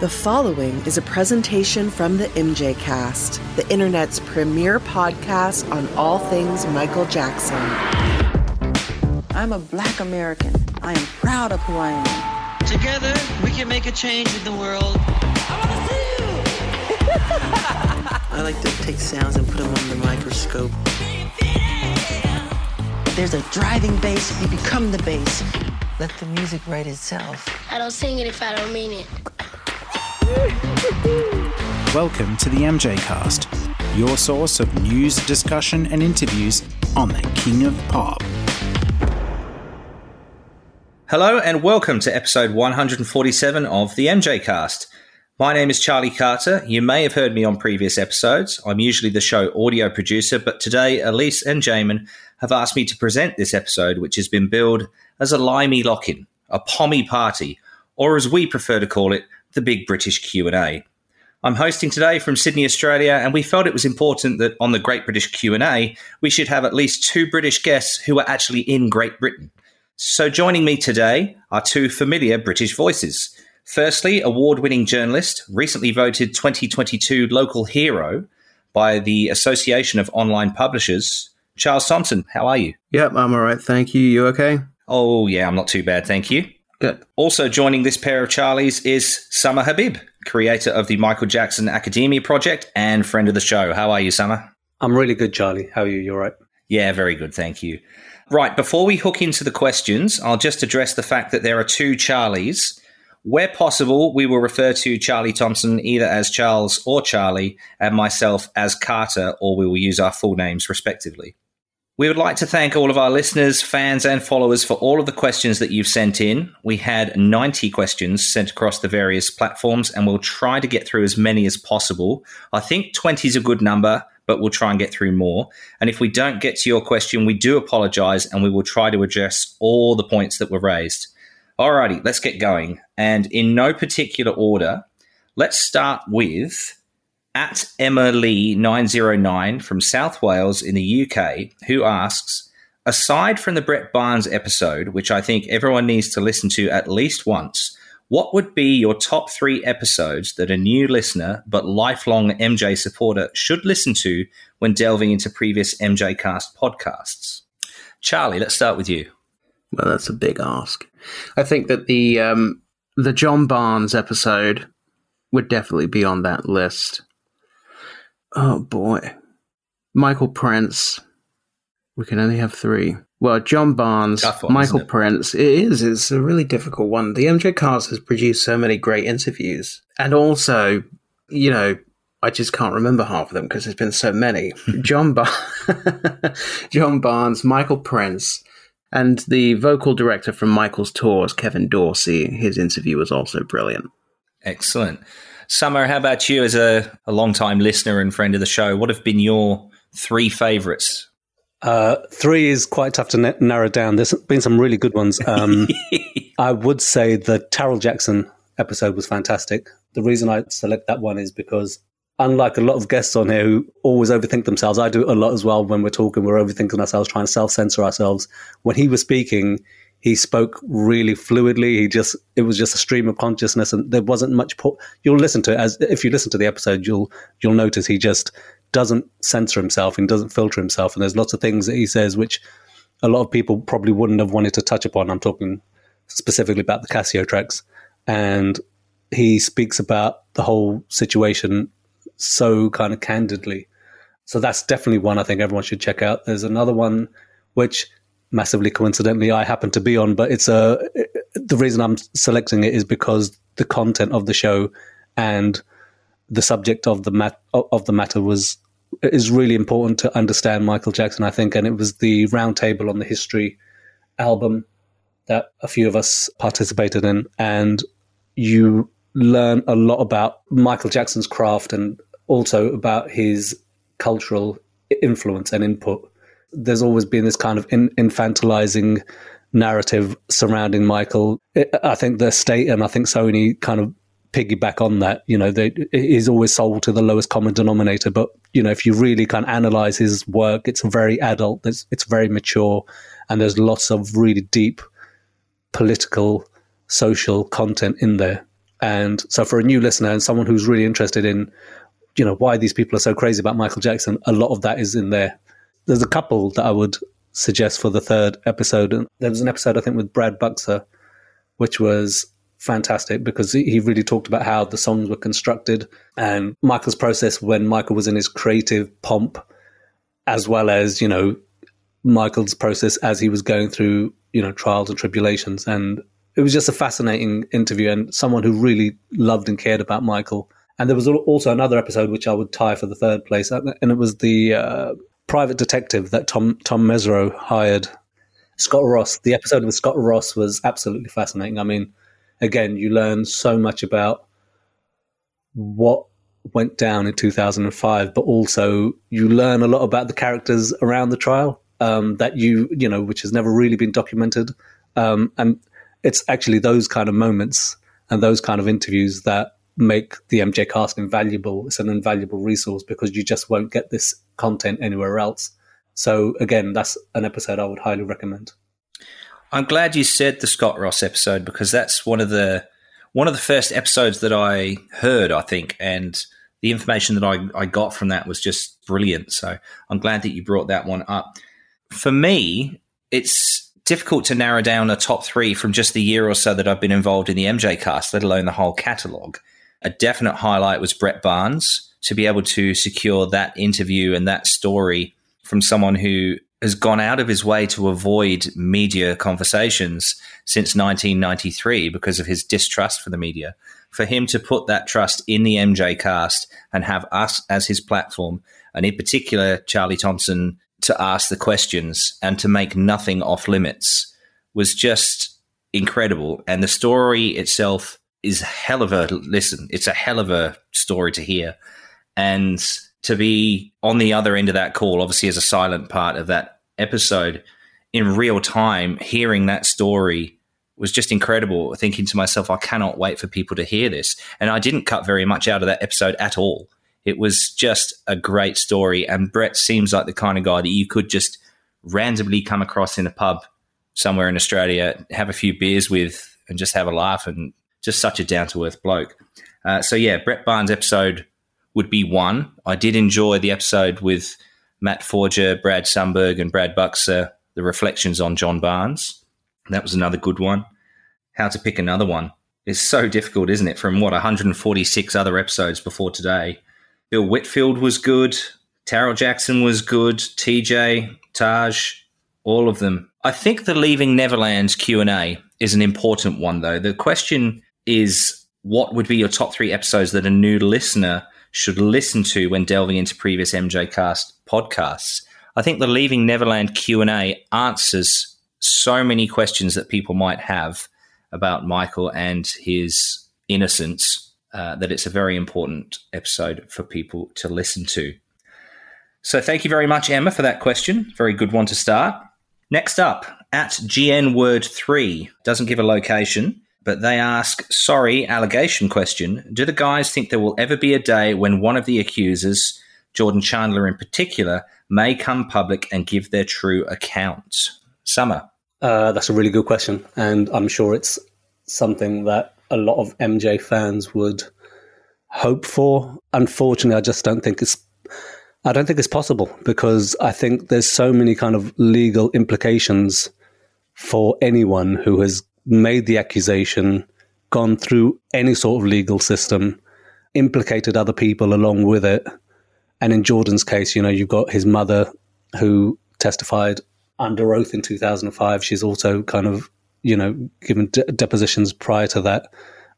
The following is a presentation from the MJ Cast, the internet's premier podcast on all things Michael Jackson. I'm a black American. I am proud of who I am. Together, we can make a change in the world. I like to take sounds and put them under the microscope. There's a driving bass, you become the bass. Let the music write itself. I don't sing it if I don't mean it. Welcome to the MJ Cast, your source of news, discussion, and interviews on the King of Pop. Hello and welcome to episode 147 of the MJ Cast. My name is Charlie Carter. You may have heard me on previous episodes. I'm usually the show audio producer, but today Elise and Jamin have asked me to present this episode, which has been billed as a limey lock-in, a pommy party, or as we prefer to call it, the Big British Q&A. I'm hosting today from Sydney, Australia, and we felt it was important that on the Great British Q&A, we should have at least two British guests who are actually in Great Britain. So joining me today are two familiar British voices. Firstly, award-winning journalist, recently voted 2022 local hero by the Association of Online Publishers, Charles Thomson. How are you? Yep, I'm all right. Thank you. You okay? Oh, yeah, I'm not too bad, thank you. Good. Also joining this pair of Charlies is Samar Habib, creator of the Michael Jackson Academia Project and friend of the show. How are you, Samar? I'm really good, Charlie. How are you? You all right? Yeah, very good, thank you. Right, before we hook into the questions, I'll just address the fact that there are two Charlies. Where possible, we will refer to Charlie Thomson either as Charles or Charlie, and myself as Carter, or we will use our full names respectively. We would like to thank all of our listeners, fans, and followers for all of the questions that you've sent in. We had 90 questions sent across the various platforms, and we'll try to get through as many as possible. I think 20 is a good number, but we'll try and get through more. And if we don't get to your question, we do apologize, and we will try to address all the points that were raised. Alrighty, let's get going. And in no particular order, let's start with at Emma Lee 909 from South Wales in the UK, who asks, aside from the Brett Barnes episode, which I think everyone needs to listen to at least once, what would be your top three episodes that a new listener but lifelong MJ supporter should listen to when delving into previous MJ Cast podcasts? Charlie, let's start with you. Well, that's a big ask. I think that the um, the John Barnes episode would definitely be on that list. Oh boy, Michael Prince. We can only have three. Well, John Barnes, one, Michael it? Prince. It is. It's a really difficult one. The MJ Cast has produced so many great interviews, and also, you know, I just can't remember half of them because there's been so many. John Bar- John Barnes, Michael Prince, and the vocal director from Michael's tours, Kevin Dorsey. His interview was also brilliant. Excellent. Samar, how about you as a, a long-time listener and friend of the show? What have been your three favorites? Uh, three is quite tough to na- narrow down. There's been some really good ones. Um, I would say the Taryll Jackson episode was fantastic. The reason I select that one is because, unlike a lot of guests on here who always overthink themselves, I do it a lot as well when we're talking. We're overthinking ourselves, trying to self censor ourselves. When he was speaking, he spoke really fluidly. He just it was just a stream of consciousness, and there wasn't much. Po- you'll listen to it as if you listen to the episode, you'll you'll notice he just doesn't censor himself and doesn't filter himself. And there's lots of things that he says which a lot of people probably wouldn't have wanted to touch upon. I'm talking specifically about the Cascio tracks, and he speaks about the whole situation so kind of candidly. So that's definitely one I think everyone should check out. There's another one which massively coincidentally I happen to be on, but it's a the reason I'm selecting it is because the content of the show and the subject of the mat of the matter was is really important to understand Michael Jackson, I think, and it was the roundtable on the history album that a few of us participated in, and you learn a lot about Michael Jackson's craft and also about his cultural influence and input. There's always been this kind of in, infantilizing narrative surrounding Michael. I I think the state and I think Sony kind of piggyback on that. You know, they, he's always sold to the lowest common denominator. But you know, if you really kind of analyze his work, it's very adult. It's, it's very mature, and there's lots of really deep political, social content in there. And so for a new listener and someone who's really interested in, you know, why these people are so crazy about Michael Jackson, a lot of that is in there. There's a couple that I would suggest for the third episode. And there was an episode, I think, with Brad Buxer, which was fantastic because he really talked about how the songs were constructed and Michael's process when Michael was in his creative pomp, as well as, you know, Michael's process as he was going through, you know, trials and tribulations. And it was just a fascinating interview and someone who really loved and cared about Michael. And there was also another episode which I would tie for the third place, and it was the uh, private detective that Tom Tom Mesereau hired, Scott Ross. The episode with Scott Ross was absolutely fascinating. I mean, again, you learn so much about what went down in 2005, but also you learn a lot about the characters around the trial um, that you, you know, which has never really been documented. Um, and it's actually those kind of moments and those kind of interviews that make the MJ cast invaluable. It's an invaluable resource because you just won't get this content anywhere else. So again, that's an episode I would highly recommend. I'm glad you said the Scott Ross episode because that's one of the one of the first episodes that I heard, I think, and the information that I, I got from that was just brilliant. So I'm glad that you brought that one up. For me, it's difficult to narrow down a top three from just the year or so that I've been involved in the MJ cast, let alone the whole catalogue. A definite highlight was Brett Barnes to be able to secure that interview and that story from someone who has gone out of his way to avoid media conversations since 1993 because of his distrust for the media. For him to put that trust in the MJ cast and have us as his platform, and in particular, Charlie Thomson, to ask the questions and to make nothing off limits was just incredible. And the story itself is a hell of a listen. It's a hell of a story to hear. And to be on the other end of that call, obviously as a silent part of that episode in real time, hearing that story was just incredible. Thinking to myself, I cannot wait for people to hear this. And I didn't cut very much out of that episode at all. It was just a great story. And Brett seems like the kind of guy that you could just randomly come across in a pub somewhere in Australia, have a few beers with, and just have a laugh. And just such a down to earth bloke. Uh, so, yeah, Brett Barnes' episode would be one. I did enjoy the episode with Matt Forger, Brad Sundberg, and Brad Buxer, the reflections on John Barnes. That was another good one. How to pick another one is so difficult, isn't it? From what 146 other episodes before today. Bill Whitfield was good. Taryll Jackson was good. TJ, Taj, all of them. I think the Leaving Neverland's Q and A is an important one, though. The question is, what would be your top three episodes that a new listener should listen to when delving into previous MJ Cast podcasts. I think the Leaving Neverland Q&A answers so many questions that people might have about Michael and his innocence uh, that it's a very important episode for people to listen to. So thank you very much, Emma, for that question. Very good one to start. Next up, at GN Word 3 doesn't give a location but they ask, sorry, allegation question. Do the guys think there will ever be a day when one of the accusers, Jordan Chandler in particular, may come public and give their true account? Samar. Uh, that's a really good question. And I'm sure it's something that a lot of MJ fans would hope for. Unfortunately, I just don't think it's I don't think it's possible because I think there's so many kind of legal implications for anyone who has made the accusation, gone through any sort of legal system, implicated other people along with it. And in Jordan's case, you know, you've got his mother who testified under oath in 2005. She's also kind of, you know, given de- depositions prior to that.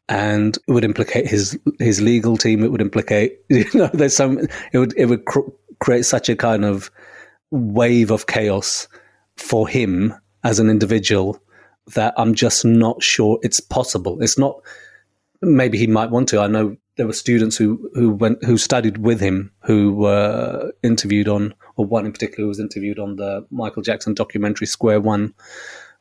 And it would implicate his his legal team. It would implicate, you know, there's some. It would it would cr- create such a kind of wave of chaos for him as an individual that I'm just not sure it's possible. It's not. Maybe he might want to. I know there were students who who went who studied with him who were interviewed on, or one in particular was interviewed on the Michael Jackson documentary Square One,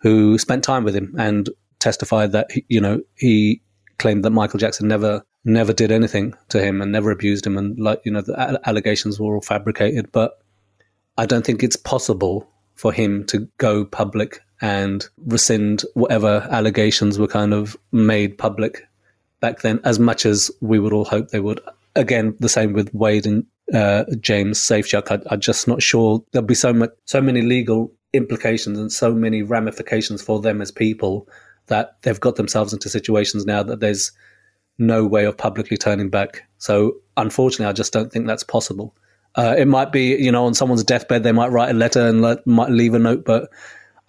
who spent time with him and testified that he, you know he claimed that Michael Jackson never never did anything to him and never abused him and like you know the allegations were all fabricated but I don't think it's possible for him to go public and rescind whatever allegations were kind of made public back then as much as we would all hope they would. Again, the same with Wade and uh, James Safechuck. I, I'm just not sure there'll be so much, so many legal implications and so many ramifications for them as people that they've got themselves into situations now that there's no way of publicly turning back. So unfortunately, I just don't think that's possible. Uh, it might be, you know, on someone's deathbed, they might write a letter and let, might leave a note, but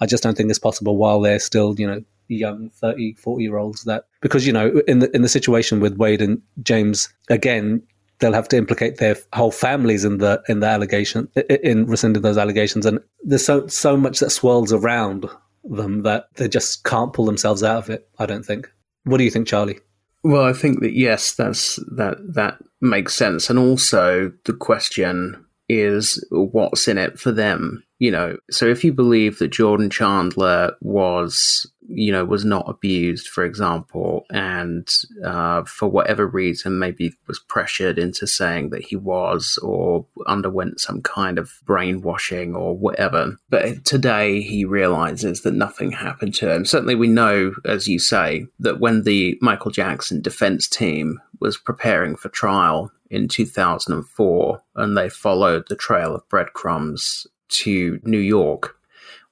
I just don't think it's possible while they're still, you know, young 30, 40 year olds that, because, you know, in the, in the situation with Wade and James, again, they'll have to implicate their whole families in the, in the allegation, in rescinding those allegations. And there's so, so much that swirls around them that they just can't pull themselves out of it, I don't think. What do you think, Charlie? Well, I think that yes, that's that that makes sense, and also the question is what's in it for them you know so if you believe that jordan chandler was you know was not abused for example and uh, for whatever reason maybe was pressured into saying that he was or underwent some kind of brainwashing or whatever but today he realizes that nothing happened to him. Certainly we know as you say that when the michael jackson defense team was preparing for trial in 2004 and they followed the trail of breadcrumbs to New York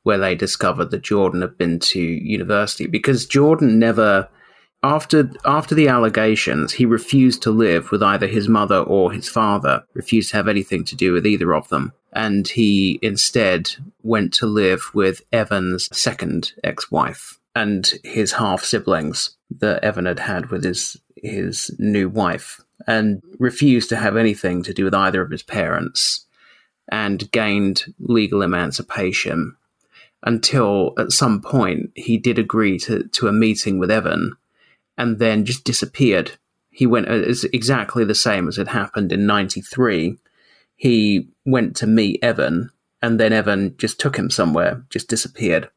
where they discovered that Jordan had been to university. Because Jordan never after after the allegations he refused to live with either his mother or his father refused to have anything to do with either of them. And he instead went to live with Evan's second ex-wife and his half siblings that Evan had had with his his new wife and refused to have anything to do with either of his parents and gained legal emancipation until at some point he did agree to, to a meeting with Evan and then just disappeared. He went uh, as exactly the same as had happened in 93. He went to meet Evan and then Evan just took him somewhere, just disappeared.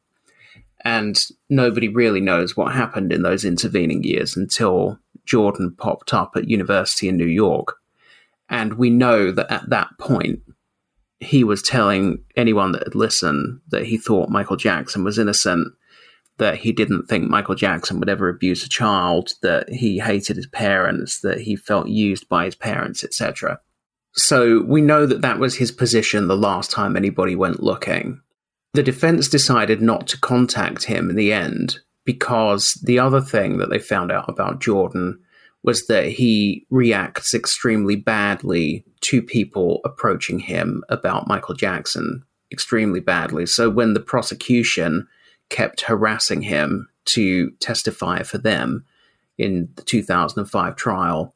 And nobody really knows what happened in those intervening years until Jordan popped up at university in New York. And we know that at that point, he was telling anyone that had listened that he thought Michael Jackson was innocent, that he didn't think Michael Jackson would ever abuse a child, that he hated his parents, that he felt used by his parents, etc. So we know that that was his position the last time anybody went looking. The defense decided not to contact him in the end because the other thing that they found out about Jordan was that he reacts extremely badly to people approaching him about Michael Jackson, extremely badly. So when the prosecution kept harassing him to testify for them in the 2005 trial,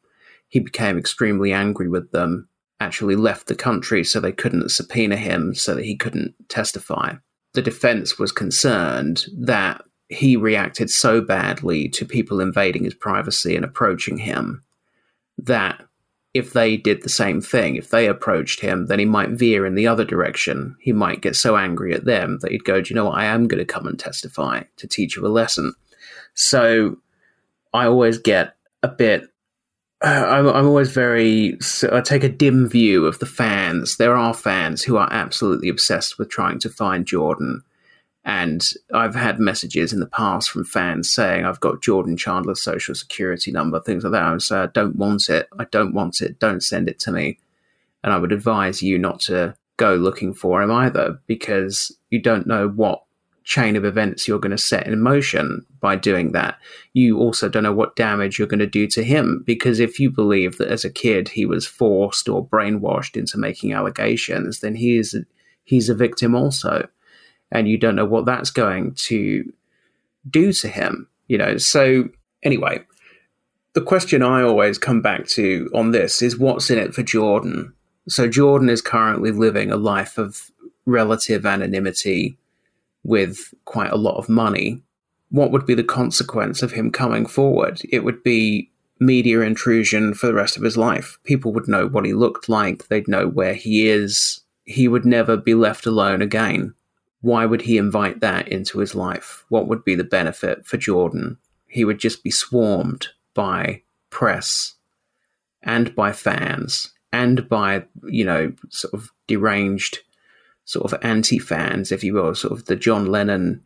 he became extremely angry with them, actually left the country so they couldn't subpoena him so that he couldn't testify. The defense was concerned that he reacted so badly to people invading his privacy and approaching him that if they did the same thing, if they approached him, then he might veer in the other direction. He might get so angry at them that he'd go, Do you know what? I am going to come and testify to teach you a lesson. So I always get a bit. Uh, I'm, I'm always very. I take a dim view of the fans. There are fans who are absolutely obsessed with trying to find Jordan and I've had messages in the past from fans saying, I've got Jordan Chandler's social security number, things like that. I would say, I don't want it. I don't want it. Don't send it to me. And I would advise you not to go looking for him either, because you don't know what chain of events you're going to set in motion by doing that. You also don't know what damage you're going to do to him, because if you believe that as a kid he was forced or brainwashed into making allegations, then he is, he's a victim also and you don't know what that's going to do to him, you know. So, anyway, the question I always come back to on this is what's in it for Jordan? So, Jordan is currently living a life of relative anonymity with quite a lot of money. What would be the consequence of him coming forward? It would be media intrusion for the rest of his life. People would know what he looked like, they'd know where he is. He would never be left alone again why would he invite that into his life? What would be the benefit for Jordan? He would just be swarmed by press and by fans and by, you know, sort of deranged, sort of anti fans, if you will, sort of the John Lennon,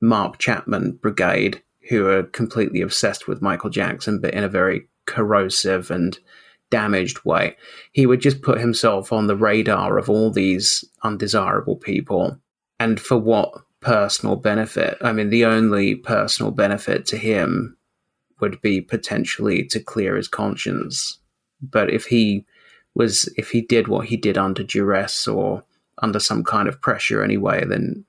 Mark Chapman brigade who are completely obsessed with Michael Jackson, but in a very corrosive and damaged way. He would just put himself on the radar of all these undesirable people. And for what personal benefit? I mean, the only personal benefit to him would be potentially to clear his conscience. But if he was, if he did what he did under duress or under some kind of pressure anyway, then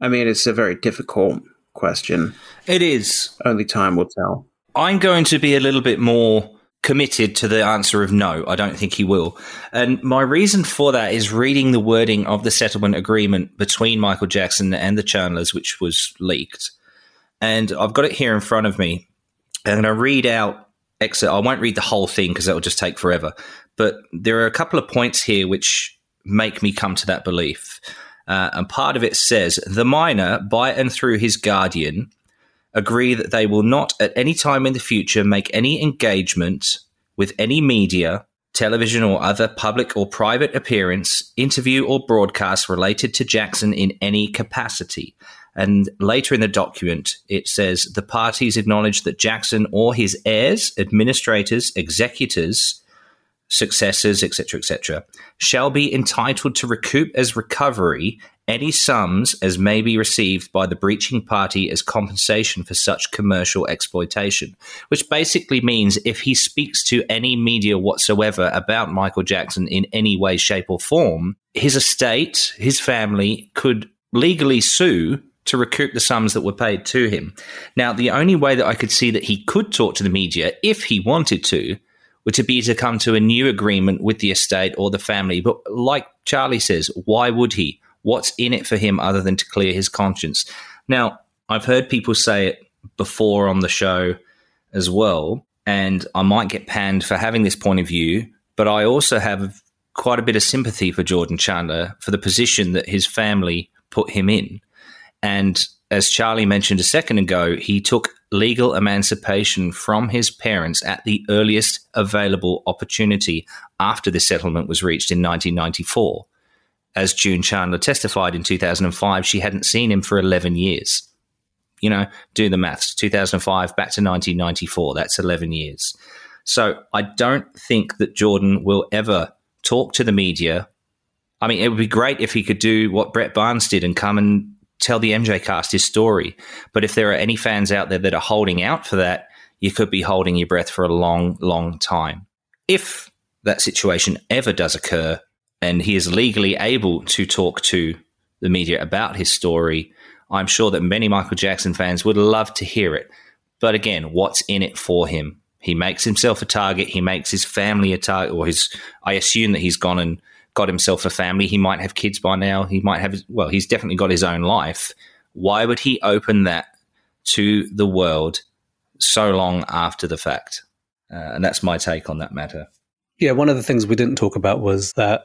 I mean, it's a very difficult question. It is. Only time will tell. I'm going to be a little bit more committed to the answer of no. I don't think he will. And my reason for that is reading the wording of the settlement agreement between Michael Jackson and the Chandlers, which was leaked. And I've got it here in front of me. And I read out excerpt. I won't read the whole thing because that will just take forever. But there are a couple of points here which make me come to that belief. Uh, and part of it says the minor, by and through his guardian, agree that they will not at any time in the future make any engagement with any media, television or other public or private appearance, interview or broadcast related to Jackson in any capacity. And later in the document, it says the parties acknowledge that Jackson or his heirs, administrators, executors, successors, etc., etc., shall be entitled to recoup as recovery any sums as may be received by the breaching party as compensation for such commercial exploitation, which basically means if he speaks to any media whatsoever about Michael Jackson in any way, shape, or form, his estate, his family could legally sue to recoup the sums that were paid to him. Now, the only way that I could see that he could talk to the media if he wanted to would to be to come to a new agreement with the estate or the family. But like Charlie says, why would he? What's in it for him other than to clear his conscience? Now, I've heard people say it before on the show as well, and I might get panned for having this point of view, but I also have quite a bit of sympathy for Jordan Chandler for the position that his family put him in. And as Charlie mentioned a second ago, he took legal emancipation from his parents at the earliest available opportunity after the settlement was reached in 1994 as June Chandler testified in 2005, she hadn't seen him for 11 years. You know, do the maths 2005 back to 1994, that's 11 years. So I don't think that Jordan will ever talk to the media. I mean, it would be great if he could do what Brett Barnes did and come and tell the MJ cast his story. But if there are any fans out there that are holding out for that, you could be holding your breath for a long, long time. If that situation ever does occur, and he is legally able to talk to the media about his story, I'm sure that many Michael Jackson fans would love to hear it. But again, what's in it for him? He makes himself a target. He makes his family a target, or his. I assume that he's gone and got himself a family. He might have kids by now. He might have. Well, he's definitely got his own life. Why would he open that to the world so long after the fact? Uh, and that's my take on that matter. Yeah, one of the things we didn't talk about was that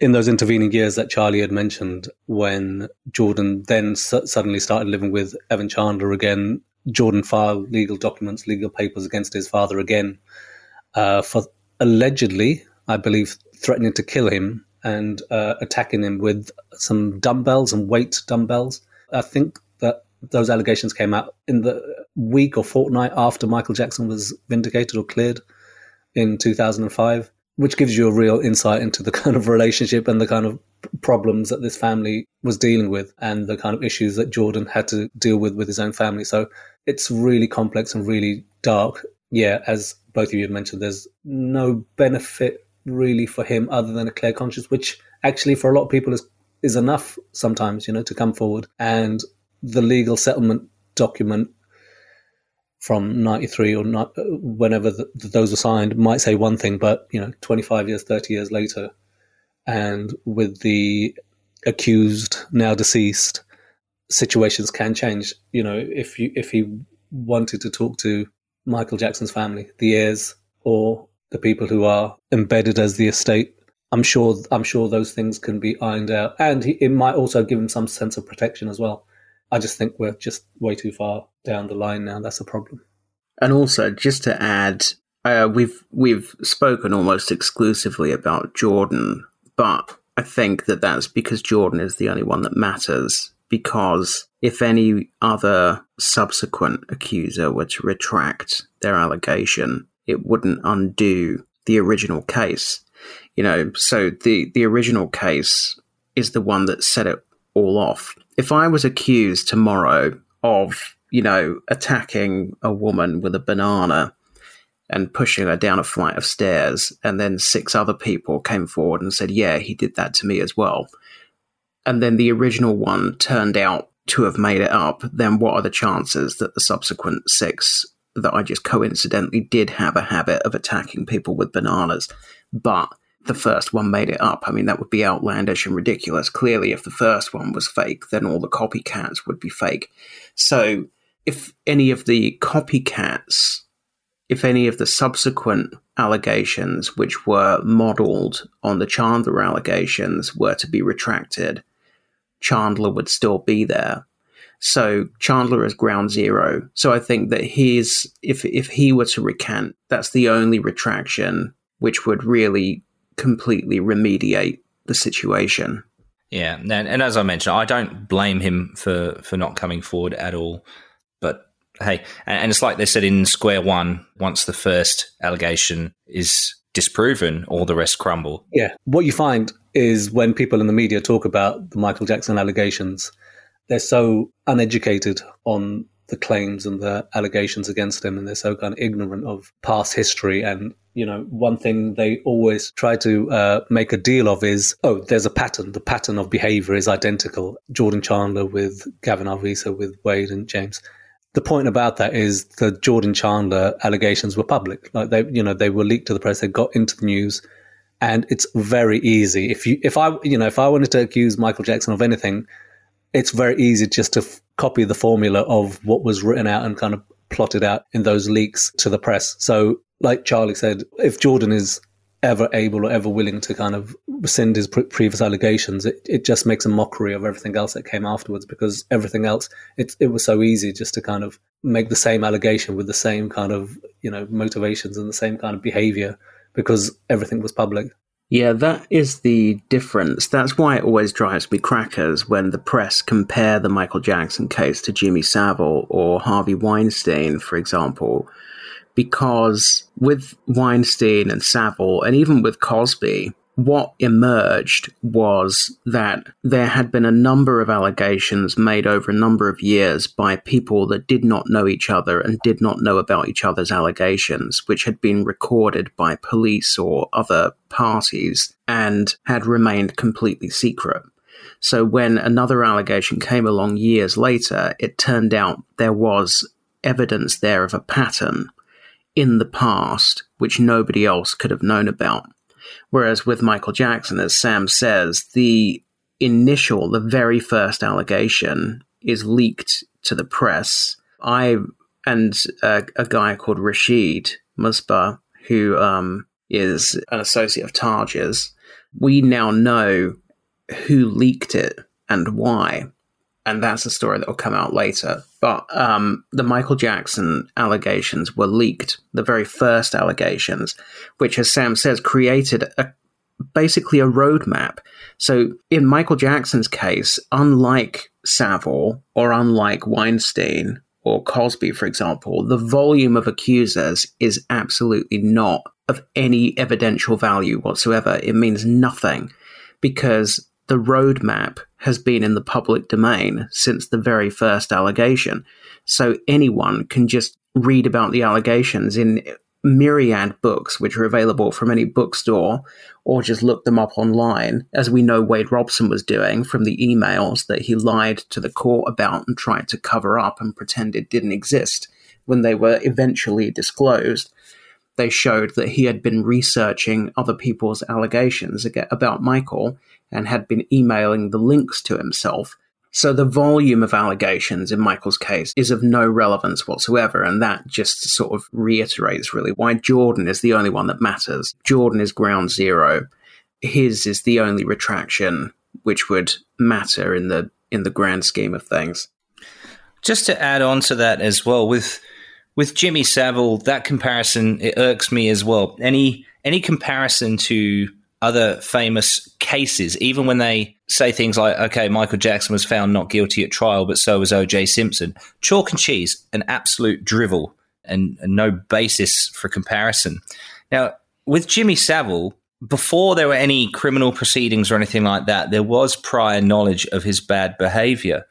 in those intervening years that Charlie had mentioned, when Jordan then suddenly started living with Evan Chandler again, Jordan filed legal documents, legal papers against his father again uh, for allegedly, I believe, threatening to kill him and uh, attacking him with some dumbbells and weight dumbbells. I think that those allegations came out in the week or fortnight after Michael Jackson was vindicated or cleared in 2005 which gives you a real insight into the kind of relationship and the kind of problems that this family was dealing with and the kind of issues that Jordan had to deal with with his own family. So it's really complex and really dark. Yeah, as both of you have mentioned, there's no benefit really for him other than a clear conscience, which actually for a lot of people is is enough sometimes, you know, to come forward. And the legal settlement document from 93 or not, uh, whenever the, those were signed might say one thing, but, you know, 25 years, 30 years later, and with the accused now deceased, situations can change. You know, if you if he wanted to talk to Michael Jackson's family, the heirs, or the people who are embedded as the estate, I'm sure I'm sure those things can be ironed out, and he, it might also give him some sense of protection as well. I just think we're just way too far down the line now. That's a problem. And also, just to add, uh, we've we've spoken almost exclusively about Jordan, but I think that that's because Jordan is the only one that matters. because if any other subsequent accuser were to retract their allegation, it wouldn't undo the original case. You know, so the, the original case is the one that set it all off. If I was accused tomorrow of, you know, attacking a woman with a banana and pushing her down a flight of stairs, and then six other people came forward and said, Yeah, he did that to me as well. And then the original one turned out to have made it up, then what are the chances that the subsequent six that I just coincidentally did have a habit of attacking people with bananas? But the first one made it up. I mean, that would be outlandish and ridiculous. Clearly, if the first one was fake, then all the copycats would be fake. So, if any of the copycats if any of the subsequent allegations, which were modeled on the Chandler allegations, were to be retracted, Chandler would still be there. So Chandler is ground zero. So I think that he's if if he were to recant, that's the only retraction which would really completely remediate the situation. Yeah, and, and as I mentioned, I don't blame him for for not coming forward at all. But hey, and it's like they said in Square One, once the first allegation is disproven, all the rest crumble. Yeah. What you find is when people in the media talk about the Michael Jackson allegations, they're so uneducated on the claims and the allegations against him, and they're so kind of ignorant of past history. And you know, one thing they always try to uh, make a deal of is, oh, there's a pattern. The pattern of behavior is identical. Jordan Chandler with Gavin Arvizo with Wade and James the point about that is the Jordan Chandler allegations were public. Like they, you know, they were leaked to the press. They got into the news, and it's very easy. If you, if I, you know, if I wanted to accuse Michael Jackson of anything, it's very easy just to f- copy the formula of what was written out and kind of plotted out in those leaks to the press. So, like Charlie said, if Jordan is ever able or ever willing to kind of rescind his pre- previous allegations, it, it just makes a mockery of everything else that came afterwards because everything else, it, it was so easy just to kind of make the same allegation with the same kind of, you know, motivations and the same kind of behavior because everything was public. Yeah, that is the difference. That's why it always drives me crackers when the press compare the Michael Jackson case to Jimmy Savile or Harvey Weinstein, for example because with Weinstein and Savile, and even with Cosby, what emerged was that there had been a number of allegations made over a number of years by people that did not know each other and did not know about each other's allegations, which had been recorded by police or other parties and had remained completely secret. So when another allegation came along years later, it turned out there was evidence there of a pattern in the past, which nobody else could have known about. Whereas with Michael Jackson, as Sam says, the initial, the very first allegation is leaked to the press. I and a, a guy called Rashid Musbah, who um, is an associate of Taj's, we now know who leaked it and why and that's a story that will come out later. But um, the Michael Jackson allegations were leaked, the very first allegations, which, as Sam says, created a basically a roadmap. So in Michael Jackson's case, unlike Savile or unlike Weinstein or Cosby, for example, the volume of accusers is absolutely not of any evidential value whatsoever. It means nothing because the roadmap has been in the public domain since the very first allegation. So anyone can just read about the allegations in myriad books, which are available from any bookstore, or just look them up online, as we know Wade Robson was doing from the emails that he lied to the court about and tried to cover up and pretend it didn't exist when they were eventually disclosed. They showed that he had been researching other people's allegations about Michael and had been emailing the links to himself. So the volume of allegations in Michael's case is of no relevance whatsoever, and that just sort of reiterates really why Jordan is the only one that matters. Jordan is ground zero. His is the only retraction which would matter in the in the grand scheme of things. Just to add on to that as well, with with Jimmy Savile, that comparison it irks me as well. Any any comparison to other famous cases, even when they say things like, okay, Michael Jackson was found not guilty at trial, but so was O.J. Simpson. Chalk and cheese, an absolute drivel and, and no basis for comparison. Now, with Jimmy Savile, before there were any criminal proceedings or anything like that, there was prior knowledge of his bad behavior.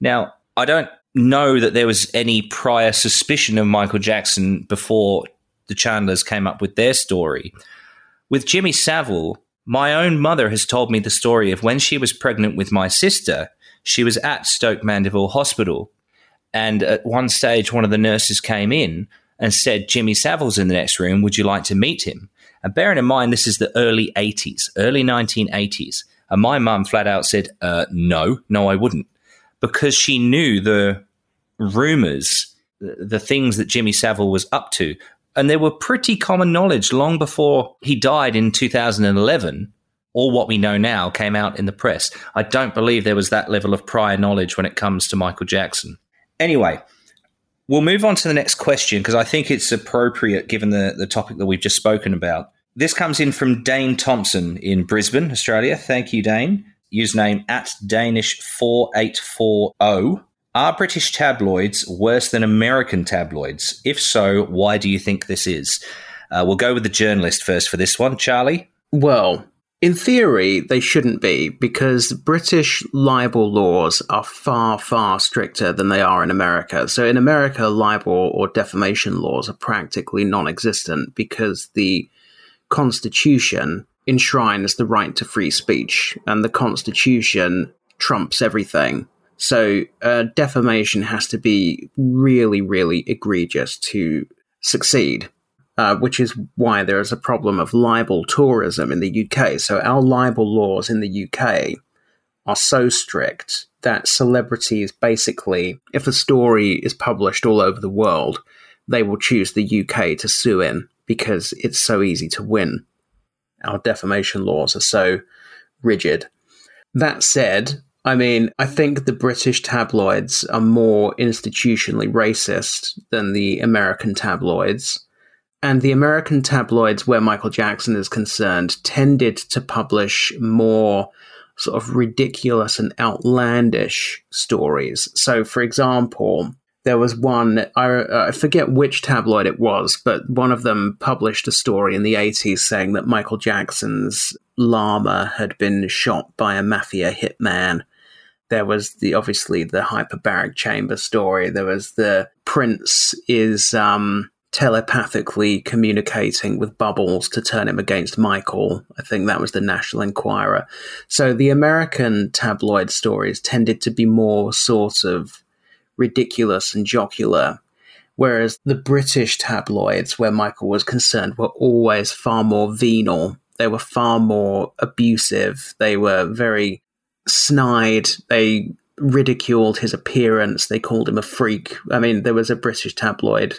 Now, I don't know that there was any prior suspicion of Michael Jackson before the Chandlers came up with their story. With Jimmy Savile, my own mother has told me the story of when she was pregnant with my sister, she was at Stoke Mandeville Hospital. And at one stage, one of the nurses came in and said, Jimmy Savile's in the next room. Would you like to meet him? And bearing in mind, this is the early 80s, early 1980s. And my mum flat out said, uh, no, no, I wouldn't. Because she knew the rumors, the things that Jimmy Savile was up to and they were pretty common knowledge long before he died in 2011. All what we know now came out in the press. I don't believe there was that level of prior knowledge when it comes to Michael Jackson. Anyway, we'll move on to the next question because I think it's appropriate given the, the topic that we've just spoken about. This comes in from Dane Thompson in Brisbane, Australia. Thank you, Dane. Username at Danish4840. Are British tabloids worse than American tabloids? If so, why do you think this is? Uh, we'll go with the journalist first for this one. Charlie? Well, in theory, they shouldn't be because British libel laws are far, far stricter than they are in America. So, in America, libel or defamation laws are practically non existent because the Constitution enshrines the right to free speech, and the Constitution trumps everything. So uh, defamation has to be really, really egregious to succeed, uh, which is why there is a problem of libel tourism in the UK. So our libel laws in the UK are so strict that celebrities basically, if a story is published all over the world, they will choose the UK to sue in because it's so easy to win. Our defamation laws are so rigid. That said, I mean, I think the British tabloids are more institutionally racist than the American tabloids. And the American tabloids, where Michael Jackson is concerned, tended to publish more sort of ridiculous and outlandish stories. So, for example, there was one, I, uh, I, forget which tabloid it was, but one of them published a story in the 80s saying that Michael Jackson's llama had been shot by a mafia hitman there was the obviously the hyperbaric chamber story. There was the prince is um, telepathically communicating with Bubbles to turn him against Michael. I think that was the National Enquirer. So the American tabloid stories tended to be more sort of ridiculous and jocular. Whereas the British tabloids, where Michael was concerned, were always far more venal. They were far more abusive. They were very snide. They ridiculed his appearance. They called him a freak. I mean, there was a British tabloid.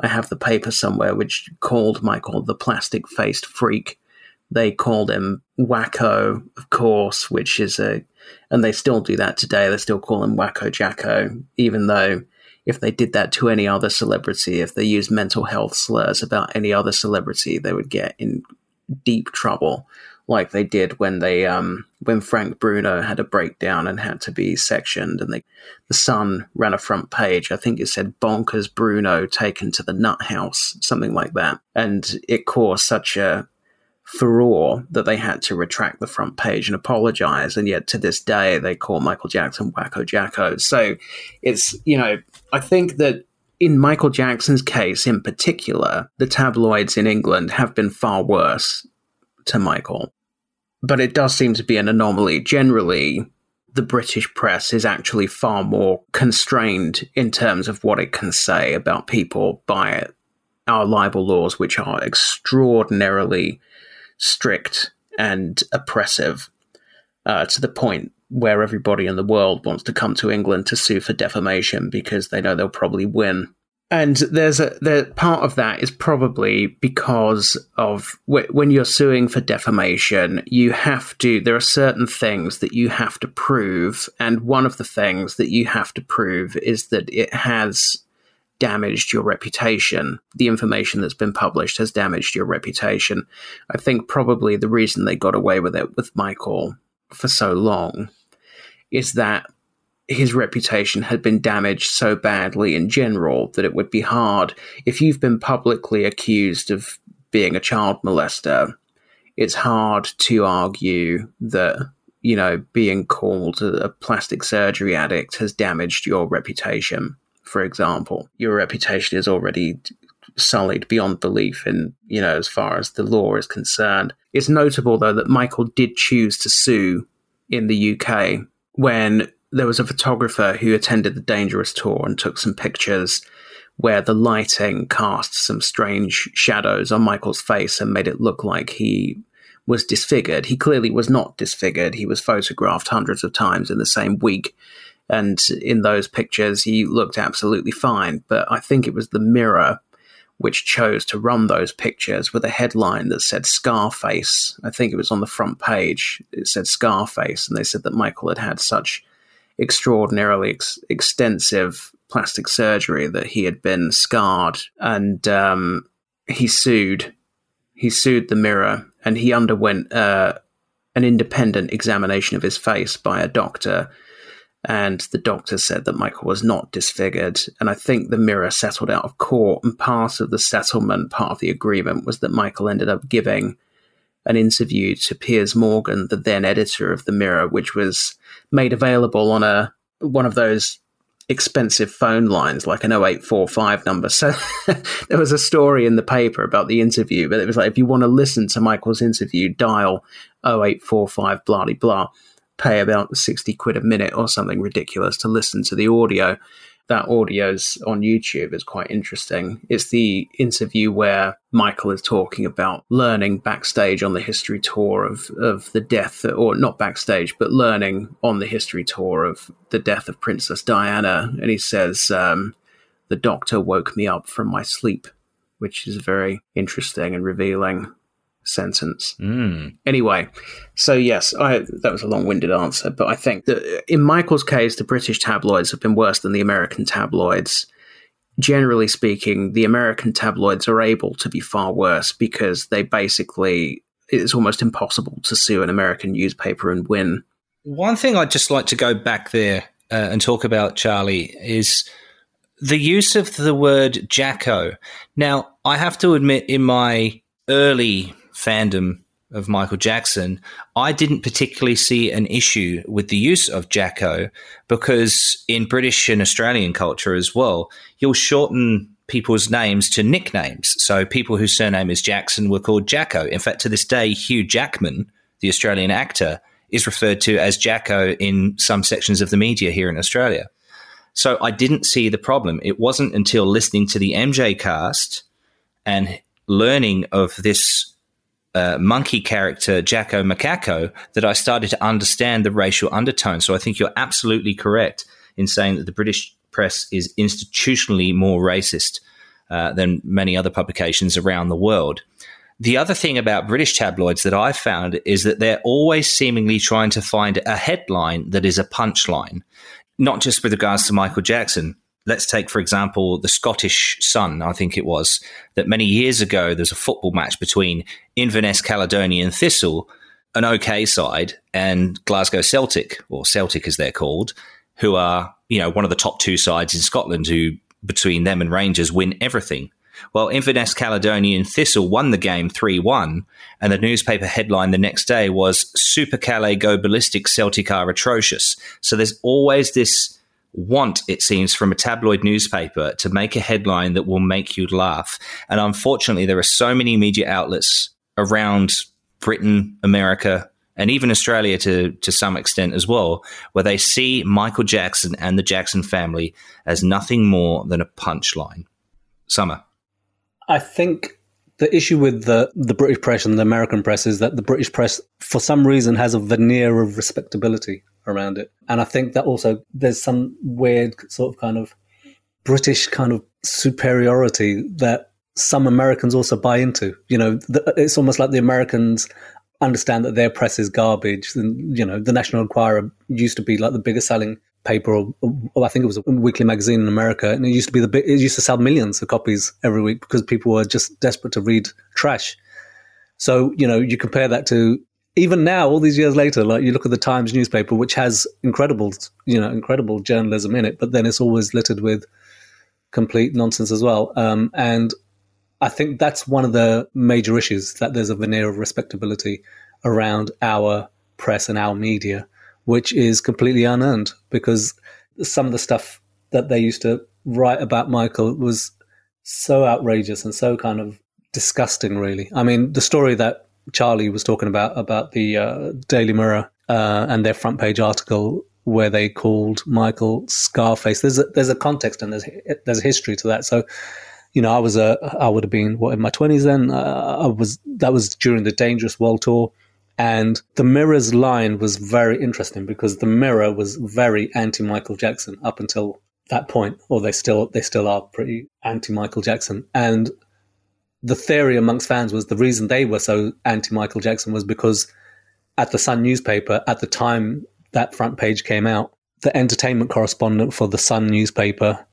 I have the paper somewhere which called Michael the plastic faced freak. They called him Wacko, of course, which is a, and they still do that today. They still call him Wacko Jacko, even though if they did that to any other celebrity, if they used mental health slurs about any other celebrity, they would get in deep trouble like they did when they um, when Frank Bruno had a breakdown and had to be sectioned, and they, the Sun ran a front page. I think it said "Bonkers Bruno taken to the nut house," something like that, and it caused such a furore that they had to retract the front page and apologize. And yet, to this day, they call Michael Jackson Wacko Jacko. So it's you know, I think that in Michael Jackson's case in particular, the tabloids in England have been far worse to Michael. But it does seem to be an anomaly. Generally, the British press is actually far more constrained in terms of what it can say about people by our libel laws, which are extraordinarily strict and oppressive uh, to the point where everybody in the world wants to come to England to sue for defamation because they know they'll probably win and there's a part of that is probably because of wh- when you're suing for defamation you have to there are certain things that you have to prove and one of the things that you have to prove is that it has damaged your reputation. The information that's been published has damaged your reputation. I think probably the reason they got away with it with Michael for so long is that his reputation had been damaged so badly in general that it would be hard if you've been publicly accused of being a child molester. It's hard to argue that you know being called a plastic surgery addict has damaged your reputation. For example, your reputation is already sullied beyond belief in you know as far as the law is concerned. It's notable though that Michael did choose to sue in the UK when there was a photographer who attended the Dangerous tour and took some pictures where the lighting cast some strange shadows on Michael's face and made it look like he was disfigured. He clearly was not disfigured. He was photographed hundreds of times in the same week. And in those pictures, he looked absolutely fine. But I think it was the Mirror which chose to run those pictures with a headline that said Scarface. I think it was on the front page. It said Scarface. And they said that Michael had had such extraordinarily ex- extensive plastic surgery that he had been scarred, and um, he sued. He sued the Mirror, and he underwent uh, an independent examination of his face by a doctor. And the doctor said that Michael was not disfigured. And I think the Mirror settled out of court. And part of the settlement, part of the agreement, was that Michael ended up giving an interview to Piers Morgan, the then editor of the Mirror, which was made available on a one of those expensive phone lines like an 0845 number. So there was a story in the paper about the interview, but it was like if you want to listen to Michael's interview, dial 0845 blah blah blah, pay about 60 quid a minute or something ridiculous to listen to the audio that audio's on YouTube is quite interesting. It's the interview where Michael is talking about learning backstage on the history tour of, of the death, or not backstage, but learning on the history tour of the death of Princess Diana. And he says, um, The doctor woke me up from my sleep, which is very interesting and revealing sentence. Mm. Anyway, so yes, I, that was a long-winded answer, but I think that in Michael's case, the British tabloids have been worse than the American tabloids. Generally speaking, the American tabloids are able to be far worse because they basically it's almost impossible to sue an American newspaper and win. One thing I'd just like to go back there uh, and talk about, Charlie, is the use of the word Jacko. Now, I have to admit, in my early fandom of Michael Jackson, I didn't particularly see an issue with the use of Jacko because in British and Australian culture as well, you'll shorten people's names to nicknames. So people whose surname is Jackson were called Jacko. In fact, to this day, Hugh Jackman, the Australian actor, is referred to as Jacko in some sections of the media here in Australia. So I didn't see the problem. It wasn't until listening to the MJCast and learning of this uh, monkey character Jacko Macaco that I started to understand the racial undertone. So I think you're absolutely correct in saying that the British press is institutionally more racist uh, than many other publications around the world. The other thing about British tabloids that I've found is that they're always seemingly trying to find a headline that is a punchline, not just with regards to Michael Jackson let's take, for example, the Scottish Sun, I think it was, that many years ago there's a football match between Inverness Caledonian Thistle, an OK side, and Glasgow Celtic, or Celtic as they're called, who are, you know, one of the top two sides in Scotland who, between them and Rangers, win everything. Well, Inverness Caledonian Thistle won the game 3 1, and the newspaper headline the next day was Super Caley go ballistic, Celtic are atrocious. So there's always this want, it seems, from a tabloid newspaper to make a headline that will make you laugh. And unfortunately, there are so many media outlets around Britain, America, and even Australia to, to some extent as well, where they see Michael Jackson and the Jackson family as nothing more than a punchline. Samar. I think the issue with the, the British press and the American press is that the British press, for some reason, has a veneer of respectability around it. And I think that also there's some weird sort of kind of British kind of superiority that some Americans also buy into. You know, the, it's almost like the Americans understand that their press is garbage. And, you know, the National Enquirer used to be like the biggest selling paper, or, or, I think it was a weekly magazine in America, and it used to be the it used to sell millions of copies every week because people were just desperate to read trash. So you know, you compare that to even now, all these years later, like you look at the Times newspaper, which has incredible, you know, incredible journalism in it, but then it's always littered with complete nonsense as well. Um, and I think that's one of the major issues that there's a veneer of respectability around our press and our media, which is completely unearned because some of the stuff that they used to write about Michael was so outrageous and so kind of disgusting, really. I mean, the story that Charlie was talking about, about the uh, Daily Mirror uh, and their front page article where they called Michael Scarface. There's a, there's a context and there's there's a history to that. So, you know, I was a I would have been what in my twenties then. Uh, I was that was during the Dangerous World Tour. And the Mirror's line was very interesting because the Mirror was very anti Michael Jackson up until that point, or they still they still are pretty anti Michael Jackson. And the theory amongst fans was the reason they were so anti Michael Jackson was because at the Sun newspaper at the time that front page came out, the entertainment correspondent for the Sun newspaper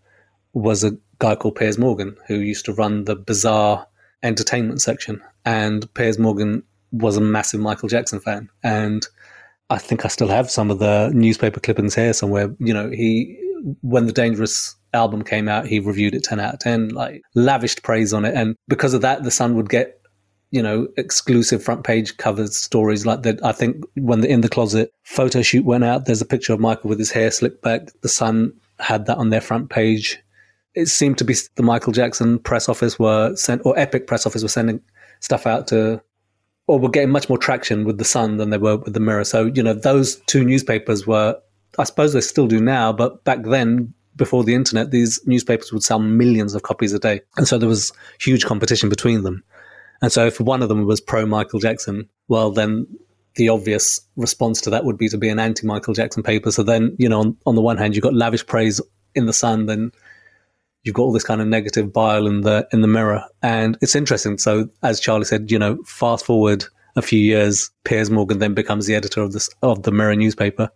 was a guy called Piers Morgan who used to run the bizarre entertainment section. And Piers Morgan was a massive Michael Jackson fan, and I think I still have some of the newspaper clippings here somewhere. You know, he when the Dangerous album came out, he reviewed it ten out of ten, like lavished praise on it, and because of that, the Sun would get you know exclusive front page covers stories like that. I think when the In the Closet photo shoot went out, there's a picture of Michael with his hair slicked back. The Sun had that on their front page. It seemed to be the Michael Jackson press office were sent, or Epic press office were sending stuff out to or were getting much more traction with the Sun than they were with the Mirror. So you know those two newspapers were, I suppose they still do now, but back then before the internet, these newspapers would sell millions of copies a day, and so there was huge competition between them. And so if one of them was pro Michael Jackson, well then the obvious response to that would be to be an anti Michael Jackson paper. So then you know on, on the one hand you've got lavish praise in the Sun, then you've got all this kind of negative bile in the in the mirror, and it's interesting. So as Charlie said, you know, fast forward a few years, Piers Morgan then becomes the editor of this of the Mirror newspaper.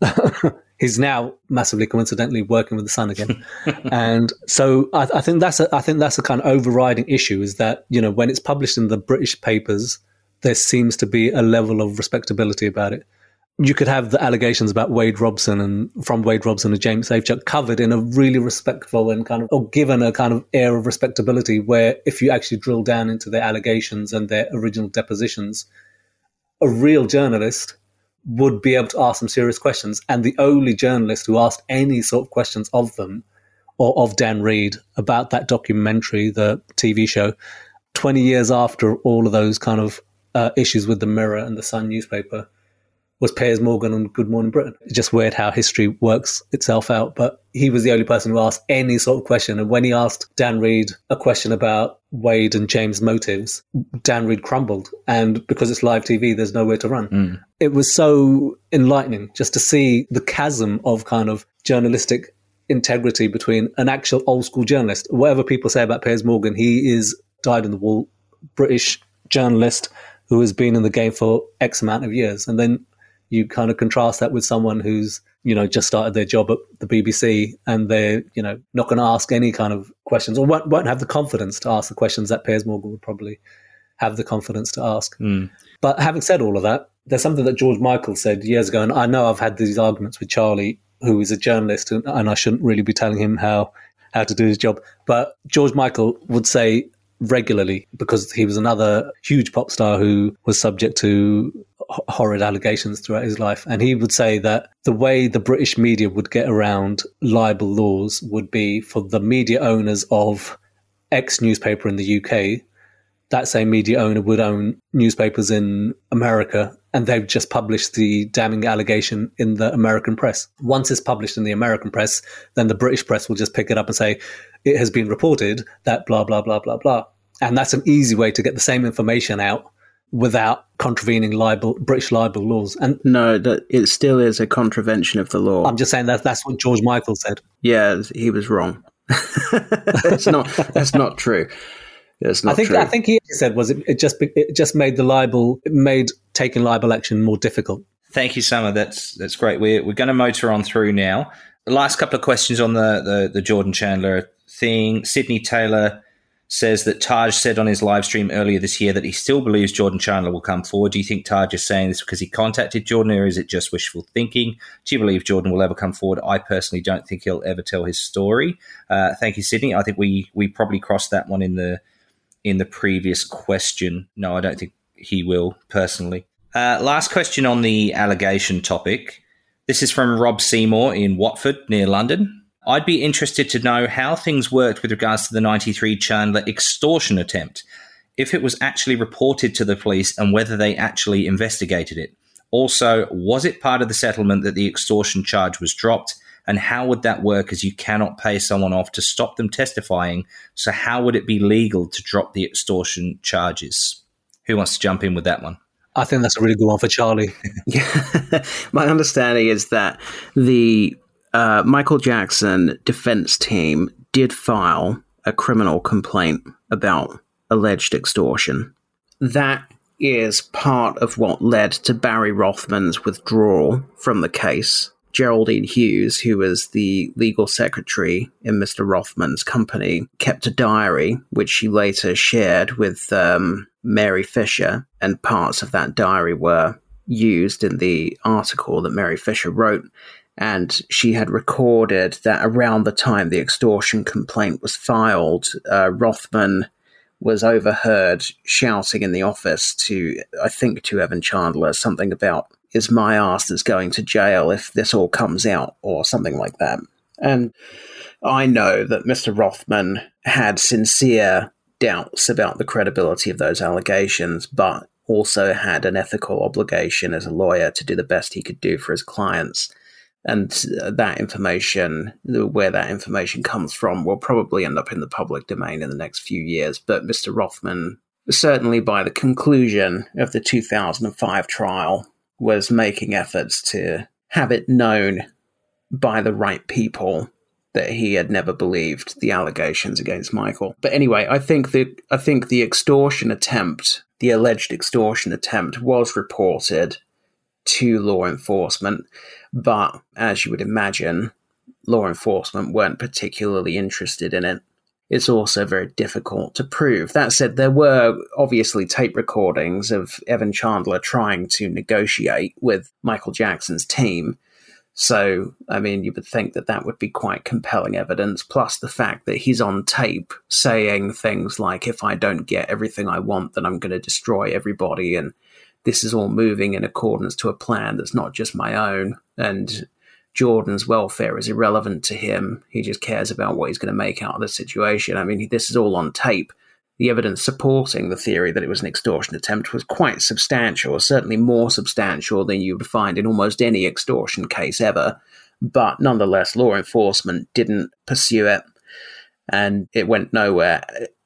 He's now massively coincidentally working with the Sun again, and so I, I think that's a, I think that's a kind of overriding issue is that you know when it's published in the British papers, there seems to be a level of respectability about it. You could have the allegations about Wade Robson and from Wade Robson and James Safechuck covered in a really respectful and kind of, or given a kind of air of respectability where if you actually drill down into their allegations and their original depositions, a real journalist would be able to ask some serious questions. And the only journalist who asked any sort of questions of them or of Dan Reed about that documentary, the TV show, 20 years after all of those kind of uh, issues with the Mirror and the Sun newspaper, was Piers Morgan on Good Morning Britain. It's just weird how history works itself out. But he was the only person who asked any sort of question. And when he asked Dan Reed a question about Wade and James' motives, Dan Reed crumbled. And because it's live TV, there's nowhere to run. Mm. It was so enlightening just to see the chasm of kind of journalistic integrity between an actual old school journalist. Whatever people say about Piers Morgan, he is dyed in the wool British journalist who has been in the game for X amount of years. And then you kind of contrast that with someone who's you know just started their job at the BBC and they're you know not going to ask any kind of questions or won't, won't have the confidence to ask the questions that Piers Morgan would probably have the confidence to ask. Mm. But having said all of that, there's something that George Michael said years ago, and I know I've had these arguments with Charlie, who is a journalist, and, and I shouldn't really be telling him how how to do his job. But George Michael would say regularly because he was another huge pop star who was subject to horrid allegations throughout his life. And he would say that the way the British media would get around libel laws would be for the media owners of X newspaper in the UK, that same media owner would own newspapers in America and they've just published the damning allegation in the American press. Once it's published in the American press, then the British press will just pick it up and say, it has been reported that blah, blah, blah, blah, blah. And that's an easy way to get the same information out without contravening libel, British libel laws. And no, that it still is a contravention of the law. I'm just saying that that's what George Michael said. Yeah, he was wrong. that's not that's not true. That's not I think true. I think he said was it, it just it just made the libel it made taking libel action more difficult. Thank you, Samar. That's that's great. We're we're going to motor on through now. The last couple of questions on the, the the Jordan Chandler thing. Sydney Taylor says that Taj said on his live stream earlier this year that he still believes Jordan Chandler will come forward. Do you think Taj is saying this because he contacted Jordan, or is it just wishful thinking? Do you believe Jordan will ever come forward? I personally don't think he'll ever tell his story. Uh, thank you, Sydney. I think we we probably crossed that one in the in the previous question. No, I don't think he will personally. Uh, last question on the allegation topic. This is from Rob Seymour in Watford, near London. I'd be interested to know how things worked with regards to the 93 Chandler extortion attempt, if it was actually reported to the police and whether they actually investigated it. Also, was it part of the settlement that the extortion charge was dropped? And how would that work as you cannot pay someone off to stop them testifying? So, how would it be legal to drop the extortion charges? Who wants to jump in with that one? I think that's a really good one for Charlie. Yeah. My understanding is that the uh, Michael Jackson defense team did file a criminal complaint about alleged extortion. That is part of what led to Barry Rothman's withdrawal from the case. Geraldine Hughes, who was the legal secretary in Mr. Rothman's company, kept a diary which she later shared with um, Mary Fischer, and parts of that diary were used in the article that Mary Fischer wrote and she had recorded that around the time the extortion complaint was filed, uh, Rothman was overheard shouting in the office to, I think, to Evan Chandler something about, is my ass that's going to jail if this all comes out, or something like that. And I know that Mr. Rothman had sincere doubts about the credibility of those allegations, but also had an ethical obligation as a lawyer to do the best he could do for his clients and uh, that information, where that information comes from, will probably end up in the public domain in the next few years. But Mr. Rothman, certainly by the conclusion of the 2005 trial, was making efforts to have it known by the right people that he had never believed the allegations against Michael. But anyway, I think the I think the extortion attempt, the alleged extortion attempt, was reported to law enforcement. But as you would imagine, law enforcement weren't particularly interested in it. It's also very difficult to prove. That said, there were obviously tape recordings of Evan Chandler trying to negotiate with Michael Jackson's team. So, I mean, you would think that that would be quite compelling evidence, plus the fact that he's on tape saying things like, if I don't get everything I want, then I'm going to destroy everybody and this is all moving in accordance to a plan that's not just my own. And Jordan's welfare is irrelevant to him. He just cares about what he's going to make out of the situation. I mean, this is all on tape. The evidence supporting the theory that it was an extortion attempt was quite substantial, certainly more substantial than you would find in almost any extortion case ever. But nonetheless, law enforcement didn't pursue it and it went nowhere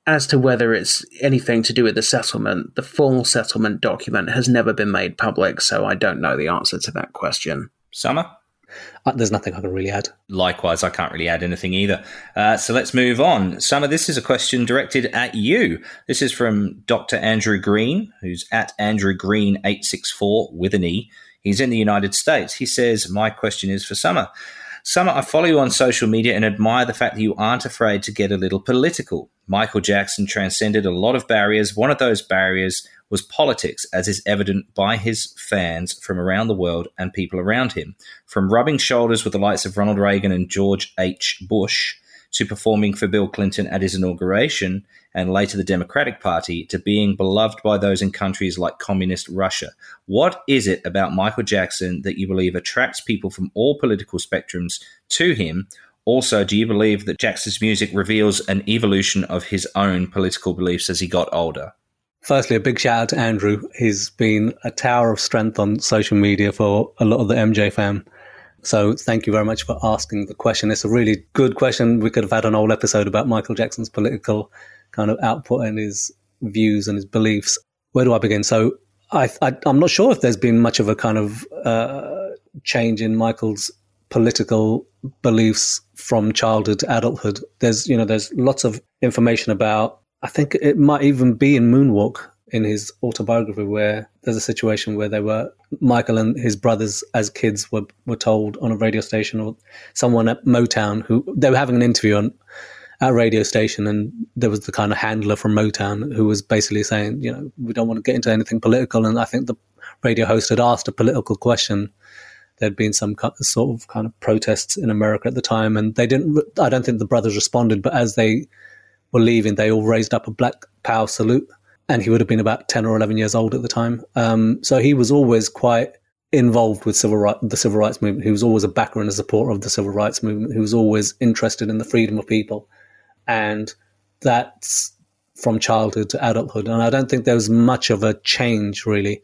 as to whether it's anything to do with the settlement, the full settlement document has never been made public, so I don't know the answer to that question. Samar? Uh, there's nothing I can really add. Likewise, I can't really add anything either. Uh, so let's move on. Samar, this is a question directed at you. This is from Dr. Andrew Green, who's at Andrew Green 864 with an E. He's in the United States. He says, My question is for Samar. Samar, I follow you on social media and admire the fact that you aren't afraid to get a little political. Michael Jackson transcended a lot of barriers. One of those barriers was politics, as is evident by his fans from around the world and people around him. From rubbing shoulders with the likes of Ronald Reagan and George H. Bush to performing for Bill Clinton at his inauguration and later the Democratic Party to being beloved by those in countries like communist Russia. What is it about Michael Jackson that you believe attracts people from all political spectrums to him? Also, do you believe that Jackson's music reveals an evolution of his own political beliefs as he got older? Firstly, a big shout out to Andrew. He's been a tower of strength on social media for a lot of the MJ fam. So thank you very much for asking the question. It's a really good question. We could have had an whole episode about Michael Jackson's political kind of output and his views and his beliefs. Where do I begin? So I, am not sure if there's been much of a kind of uh, change in Michael's political beliefs from childhood to adulthood. There's you know there's lots of information about. I think it might even be in Moonwalk in his autobiography where there's a situation where they were Michael and his brothers as kids were were told on a radio station or someone at Motown who they were having an interview on at a radio station and there was the kind of handler from Motown who was basically saying, you know, we don't want to get into anything political and I think the radio host had asked a political question. There'd been some sort of kind of protests in America at the time and they didn't I don't think the brothers responded but as they were leaving they all raised up a black power salute and he would have been about 10 or 11 years old at the time. Um, so he was always quite involved with civil right, the civil rights movement. He was always a backer and a supporter of the civil rights movement. He was always interested in the freedom of people. And that's from childhood to adulthood. And I don't think there was much of a change really.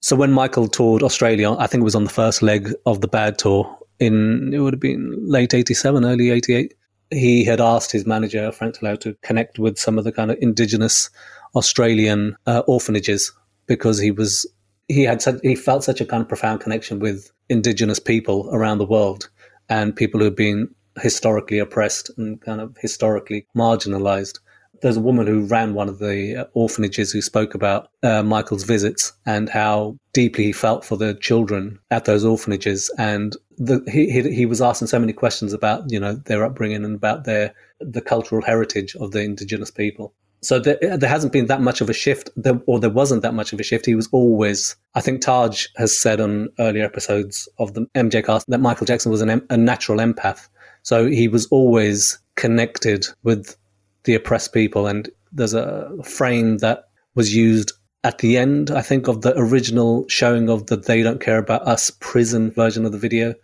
So when Michael toured Australia, I think it was on the first leg of the Bad tour in, it would have been late 87, early 88. He had asked his manager, Frank DiLeo, to connect with some of the kind of indigenous Australian uh, orphanages because he was he had such, he felt such a kind of profound connection with indigenous people around the world and people who have been historically oppressed and kind of historically marginalized. There's a woman who ran one of the orphanages who spoke about uh, Michael's visits and how deeply he felt for the children at those orphanages. And the, he, he, he was asking so many questions about you know their upbringing and about their the cultural heritage of the indigenous people. So there, there, hasn't been that much of a shift, there, or there wasn't that much of a shift. He was always, I think Taj has said on earlier episodes of the MJCast that Michael Jackson was an, a natural empath. So he was always connected with the oppressed people. And there's a frame that was used at the end, I think, of the original showing of the They Don't Care About Us prison version of the video.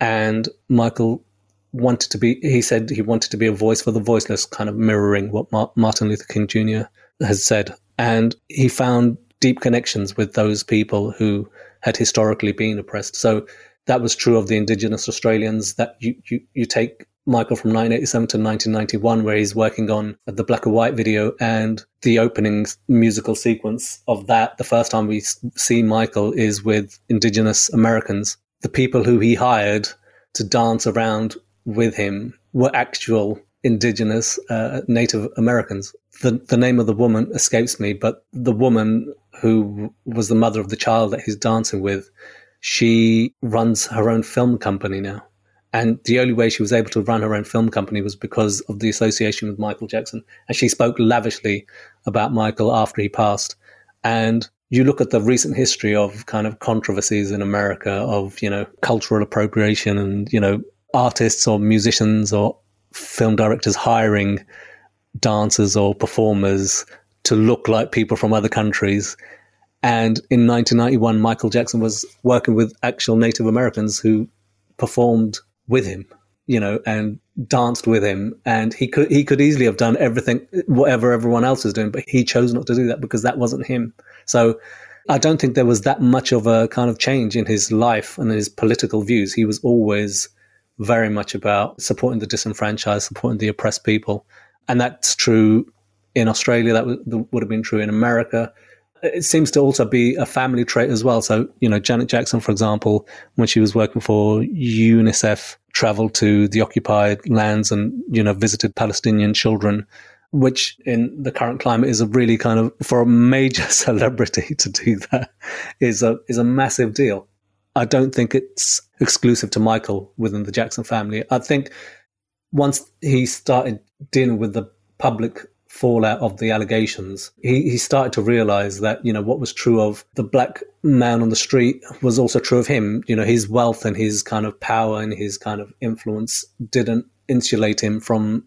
And Michael wanted to be, he said he wanted to be a voice for the voiceless, kind of mirroring what Martin Luther King Jr. has said. And he found deep connections with those people who had historically been oppressed. So that was true of the indigenous Australians that you, you, you take Michael from 1987 to 1991, where he's working on the black and white video and the opening musical sequence of that. The first time we see Michael is with indigenous Americans. The people who he hired to dance around with him were actual indigenous uh, Native Americans. The, the name of the woman escapes me, but the woman who was the mother of the child that he's dancing with, she runs her own film company now. And the only way she was able to run her own film company was because of the association with Michael Jackson. And she spoke lavishly about Michael after he passed. And you look at the recent history of kind of controversies in America of, you know, cultural appropriation and, you know, artists or musicians or film directors hiring dancers or performers to look like people from other countries. And in 1991, Michael Jackson was working with actual Native Americans who performed with him, you know, and danced with him. And he could he could easily have done everything, whatever everyone else was doing, but he chose not to do that because that wasn't him. So I don't think there was that much of a kind of change in his life and his political views. He was always very much about supporting the disenfranchised, supporting the oppressed people. And that's true in Australia, that would have been true in America. It seems to also be a family trait as well. So, you know, Janet Jackson, for example, when she was working for UNICEF, traveled to the occupied lands and, you know, visited Palestinian children, which in the current climate is a really kind of, for a major celebrity to do that is a, is a massive deal. I don't think it's exclusive to Michael within the Jackson family. I think once he started dealing with the public fallout of the allegations, he, he started to realize that, you know, what was true of the black man on the street was also true of him. You know, his wealth and his kind of power and his kind of influence didn't insulate him from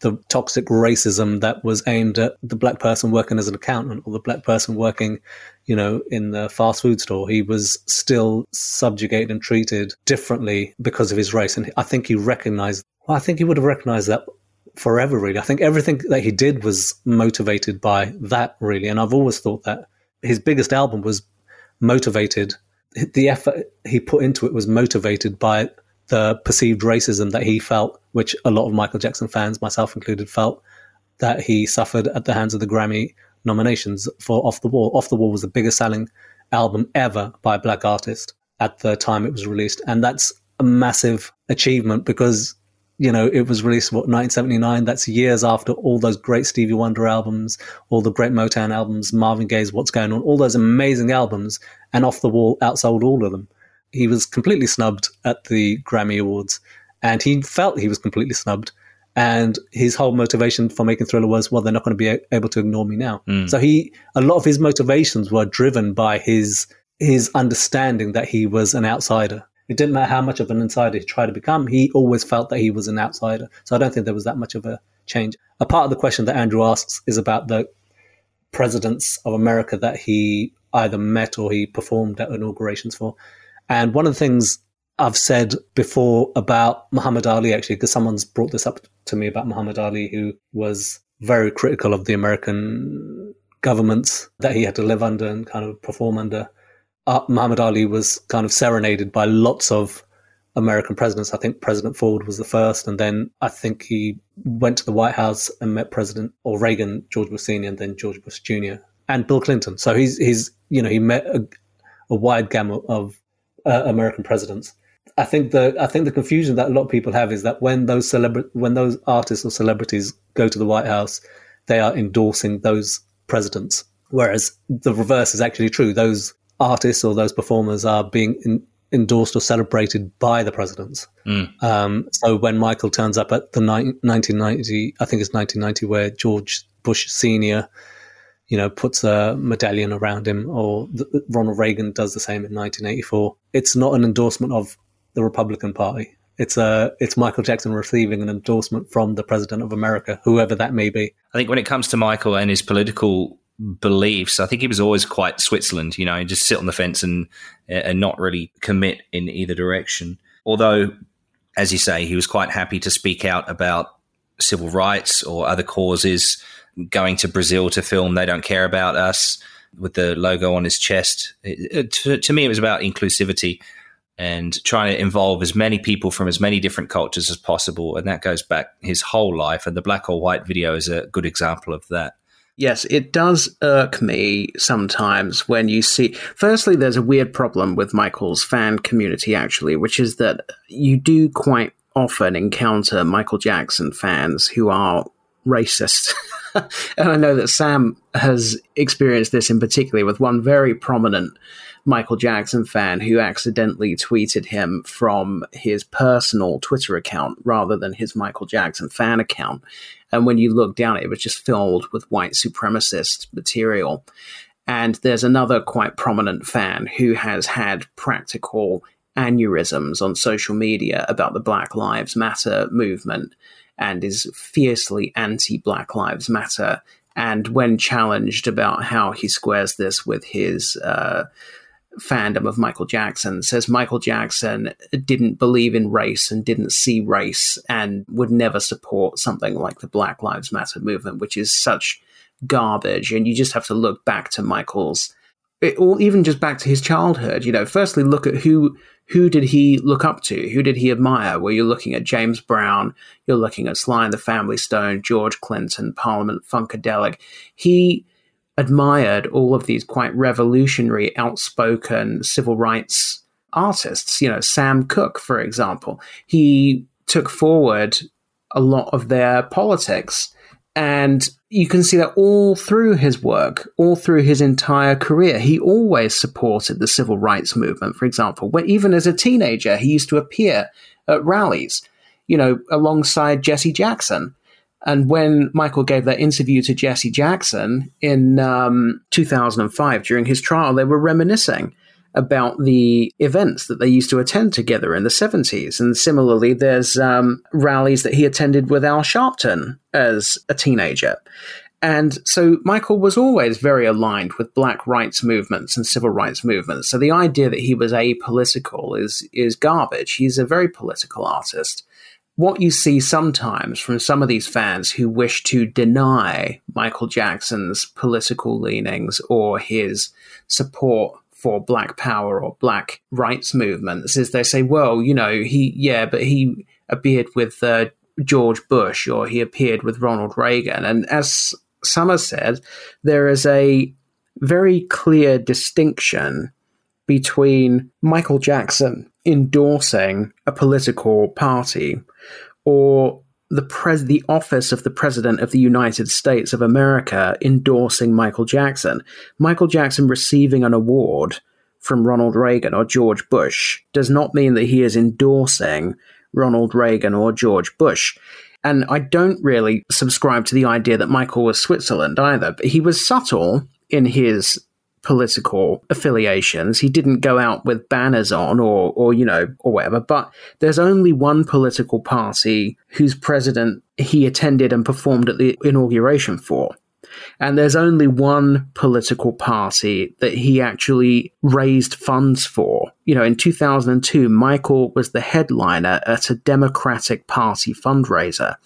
the toxic racism that was aimed at the black person working as an accountant or the black person working, you know, in the fast food store. He was still subjugated and treated differently because of his race. And I think he recognized, well, I think he would have recognized that forever, really. I think everything that he did was motivated by that, really. And I've always thought that his biggest album was motivated, the effort he put into it was motivated by the perceived racism that he felt, which a lot of Michael Jackson fans, myself included, felt that he suffered at the hands of the Grammy nominations for Off the Wall. Off the Wall was the biggest selling album ever by a black artist at the time it was released. And that's a massive achievement because you know, it was released, what, 1979? That's years after all those great Stevie Wonder albums, all the great Motown albums, Marvin Gaye's What's Going On, all those amazing albums, and Off the Wall outsold all of them. He was completely snubbed at the Grammy Awards, and he felt he was completely snubbed. And his whole motivation for making Thriller was, well, they're not going to be able to ignore me now. Mm. So he, a lot of his motivations were driven by his his understanding that he was an outsider it didn't matter how much of an insider he tried to become, he always felt that he was an outsider. So I don't think there was that much of a change. A part of the question that Andrew asks is about the presidents of America that he either met or he performed at inaugurations for. And one of the things I've said before about Muhammad Ali, actually, because someone's brought this up to me about Muhammad Ali, who was very critical of the American governments that he had to live under and kind of perform under uh, Muhammad Ali was kind of serenaded by lots of American presidents. I think President Ford was the first, and then I think he went to the White House and met President or Reagan, George Bush Senior, and then George Bush Jr. and Bill Clinton. So he's he's you know he met a, a wide gamut of uh, American presidents. I think the I think the confusion that a lot of people have is that when those celebra- when those artists or celebrities go to the White House, they are endorsing those presidents, whereas the reverse is actually true. Those artists or those performers are being in, endorsed or celebrated by the presidents. Mm. Um, so when Michael turns up at the ni- 1990, I think it's 1990, where George Bush Senior, you know, puts a medallion around him, or the, Ronald Reagan does the same in 1984. It's not an endorsement of the Republican Party. It's a it's Michael Jackson receiving an endorsement from the president of America, whoever that may be. I think when it comes to Michael and his political beliefs. I think he was always quite Switzerland, you know, just sit on the fence and and not really commit in either direction. Although, as you say, he was quite happy to speak out about civil rights or other causes. Going to Brazil to film "They Don't Care About Us" with the logo on his chest. It, it, to, to me, it was about inclusivity and trying to involve as many people from as many different cultures as possible. And that goes back his whole life. And the black or white video is a good example of that. Yes, it does irk me sometimes when you see. Firstly, there's a weird problem with Michael's fan community, actually, which is that you do quite often encounter Michael Jackson fans who are racist. and I know that Sam has experienced this in particular with one very prominent Michael Jackson fan who accidentally tweeted him from his personal Twitter account rather than his Michael Jackson fan account. And when you look down, it was just filled with white supremacist material. And there's another quite prominent fan who has had practical aneurysms on social media about the Black Lives Matter movement and is fiercely anti Black Lives Matter. And when challenged about how he squares this with his uh, fandom of Michael Jackson says Michael Jackson didn't believe in race and didn't see race and would never support something like the Black Lives Matter movement, which is such garbage. And you just have to look back to Michael's, eh, or even just back to his childhood. You know, firstly, look at who who did he look up to? Who did he admire? Well, you're looking at James Brown, you're looking at Sly and the Family Stone, George Clinton, Parliament Funkadelic. He admired all of these quite revolutionary, outspoken civil rights artists. You know, Sam Cooke, for example, he took forward a lot of their politics. And you can see that all through his work, all through his entire career. He always supported the civil rights movement, for example. When, even as a teenager, he used to appear at rallies, you know, alongside Jesse Jackson. And when Michael gave that interview to Jesse Jackson in um, 2005 during his trial, they were reminiscing about the events that they used to attend together in the 70s. And similarly, there's um, rallies that he attended with Al Sharpton as a teenager. And so Michael was always very aligned with black rights movements and civil rights movements. So the idea that he was apolitical is is garbage. He's a very political artist what you see sometimes from some of these fans who wish to deny Michael Jackson's political leanings or his support for black power or black rights movements is they say, well, you know, he, yeah, but he appeared with uh, George Bush or he appeared with Ronald Reagan. And as Samar said, there is a very clear distinction between Michael Jackson endorsing a political party or the pres the office of the president of the United States of America endorsing Michael Jackson. Michael Jackson receiving an award from Ronald Reagan or George Bush does not mean that he is endorsing Ronald Reagan or George Bush. And I don't really subscribe to the idea that Michael was Switzerland either, but he was subtle in his political affiliations. He didn't go out with banners on or, or, you know, or whatever. But there's only one political party whose president he attended and performed at the inauguration for. And there's only one political party that he actually raised funds for. You know, in 2002, Michael was the headliner at a Democratic Party fundraiser.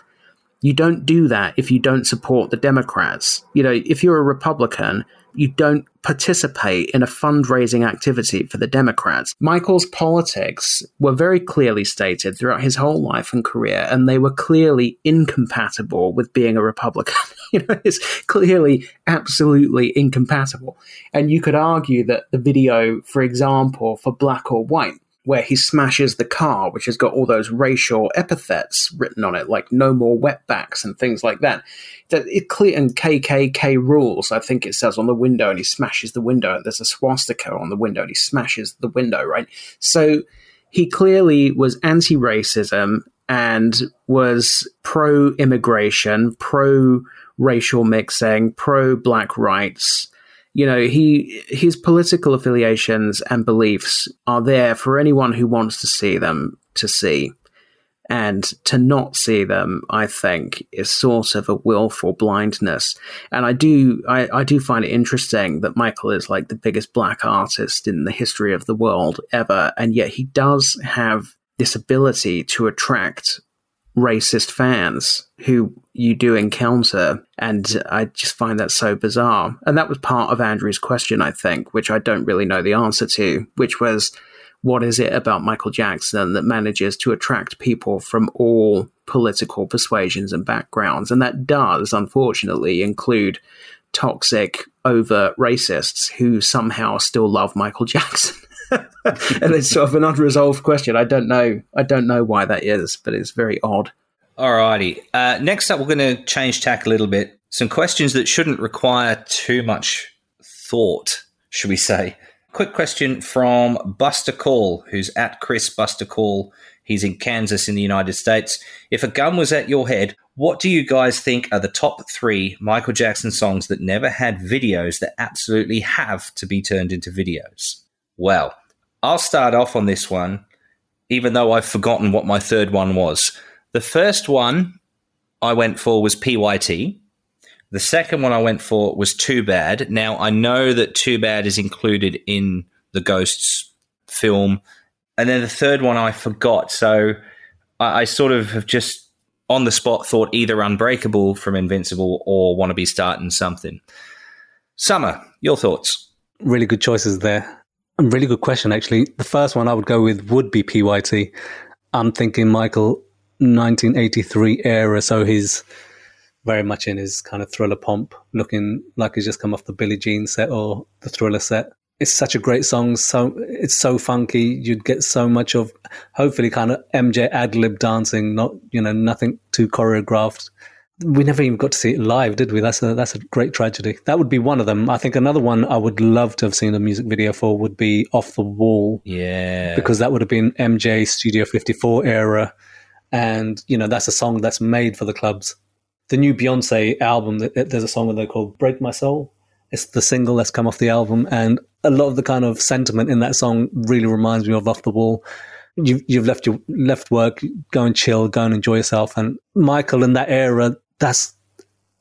You don't do that if you don't support the Democrats. You know, if you're a Republican, you don't participate in a fundraising activity for the Democrats. Michael's politics were very clearly stated throughout his whole life and career, and they were clearly incompatible with being a Republican. you know, it's clearly absolutely incompatible. And you could argue that the video, for example, for Black or White, where he smashes the car, which has got all those racial epithets written on it, like "no more wetbacks" and things like that. It clear and KKK rules. I think it says on the window, and he smashes the window. There's a swastika on the window, and he smashes the window. Right, so he clearly was anti-racism and was pro-immigration, pro-racial mixing, pro-black rights you know he his political affiliations and beliefs are there for anyone who wants to see them to see. And to not see them i think is sort of a willful blindness. And i do I, I do find it interesting that michael is like the biggest black artist in the history of the world ever. And yet he does have this ability to attract racist fans who you do encounter. And I just find that so bizarre. And that was part of Andrew's question, I think, which I don't really know the answer to, which was what is it about Michael Jackson that manages to attract people from all political persuasions and backgrounds? And that does, unfortunately, include toxic, overt racists who somehow still love Michael Jackson. and it's sort of an unresolved question. I don't know. I don't know why that is, but it's very odd. Alrighty. Uh, next up, we're going to change tack a little bit. Some questions that shouldn't require too much thought, should we say? Quick question from Buster Call, who's at Chris Buster Call. He's in Kansas in the United States. If a gun was at your head, what do you guys think are the top three Michael Jackson songs that never had videos that absolutely have to be turned into videos? Well, I'll start off on this one, even though I've forgotten what my third one was. The first one I went for was PYT. The second one I went for was Too Bad. Now, I know that Too Bad is included in the Ghosts film. And then the third one I forgot. So I, I sort of have just on the spot thought either Unbreakable from Invincible or Want to Be Starting Something. Samar, your thoughts? Really good choices there. Really good question, actually. The first one I would go with would be PYT. I'm thinking Michael 1983 era, so he's very much in his kind of thriller pomp, looking like he's just come off the Billie Jean set or the thriller set. It's such a great song, so it's so funky. You'd get so much of, hopefully, kind of MJ ad lib dancing, not you know nothing too choreographed we never even got to see it live, did we? That's a that's a great tragedy. That would be one of them. I think another one I would love to have seen a music video for would be Off the Wall. Yeah, because that would have been MJ Studio 54 era, and you know that's a song that's made for the clubs. The new Beyonce album, there's a song they call "Break My Soul." It's the single that's come off the album, and a lot of the kind of sentiment in that song really reminds me of Off the Wall you've, you've left your left work, go and chill, go and enjoy yourself. And Michael in that era, that's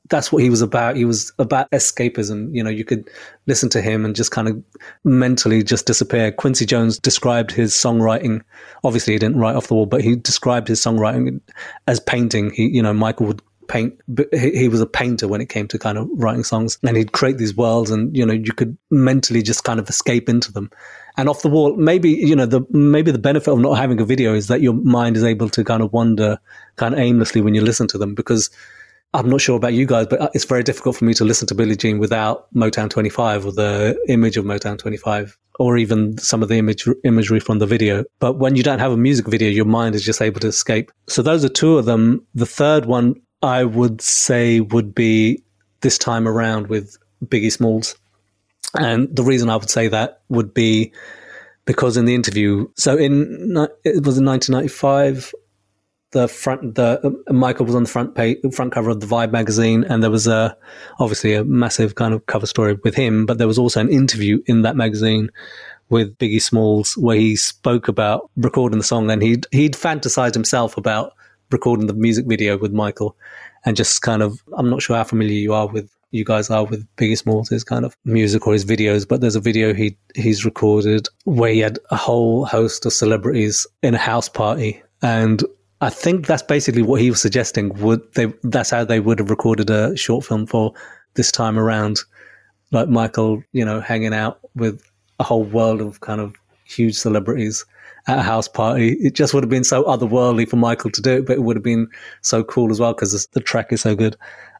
that's what he was about. He was about escapism. You know, you could listen to him and just kind of mentally just disappear. Quincy Jones described his songwriting. Obviously, he didn't write off the wall, but he described his songwriting as painting. He, you know, Michael would paint, he, he was a painter when it came to kind of writing songs, and he'd create these worlds, and you know, you could mentally just kind of escape into them. And off the wall, maybe you know, the maybe the benefit of not having a video is that your mind is able to kind of wander kind of aimlessly when you listen to them because I'm not sure about you guys, but uh, it's very difficult for me to listen to Billie Jean without Motown 25 or the image of Motown 25 or even some of the image, imagery from the video. But when you don't have a music video, your mind is just able to escape. So those are two of them. The third one I would say would be this time around with Biggie Smalls. And the reason I would say that would be because in the interview, so in it was in 1995, the front the uh, Michael was on the front page, front cover of the Vibe magazine, and there was a obviously a massive kind of cover story with him, but there was also an interview in that magazine with Biggie Smalls where he spoke about recording the song, and he'd he'd fantasized himself about recording the music video with Michael, and just kind of I'm not sure how familiar you are with you guys are with Biggie Smalls, his kind of music or his videos, but there's a video he he's recorded where he had a whole host of celebrities in a house party and I think that's basically what he was suggesting. Would they? That's how they would have recorded a short film for this time around, like Michael, you know, hanging out with a whole world of kind of huge celebrities at a house party. It just would have been so otherworldly for Michael to do it, but it would have been so cool as well because the track is so good.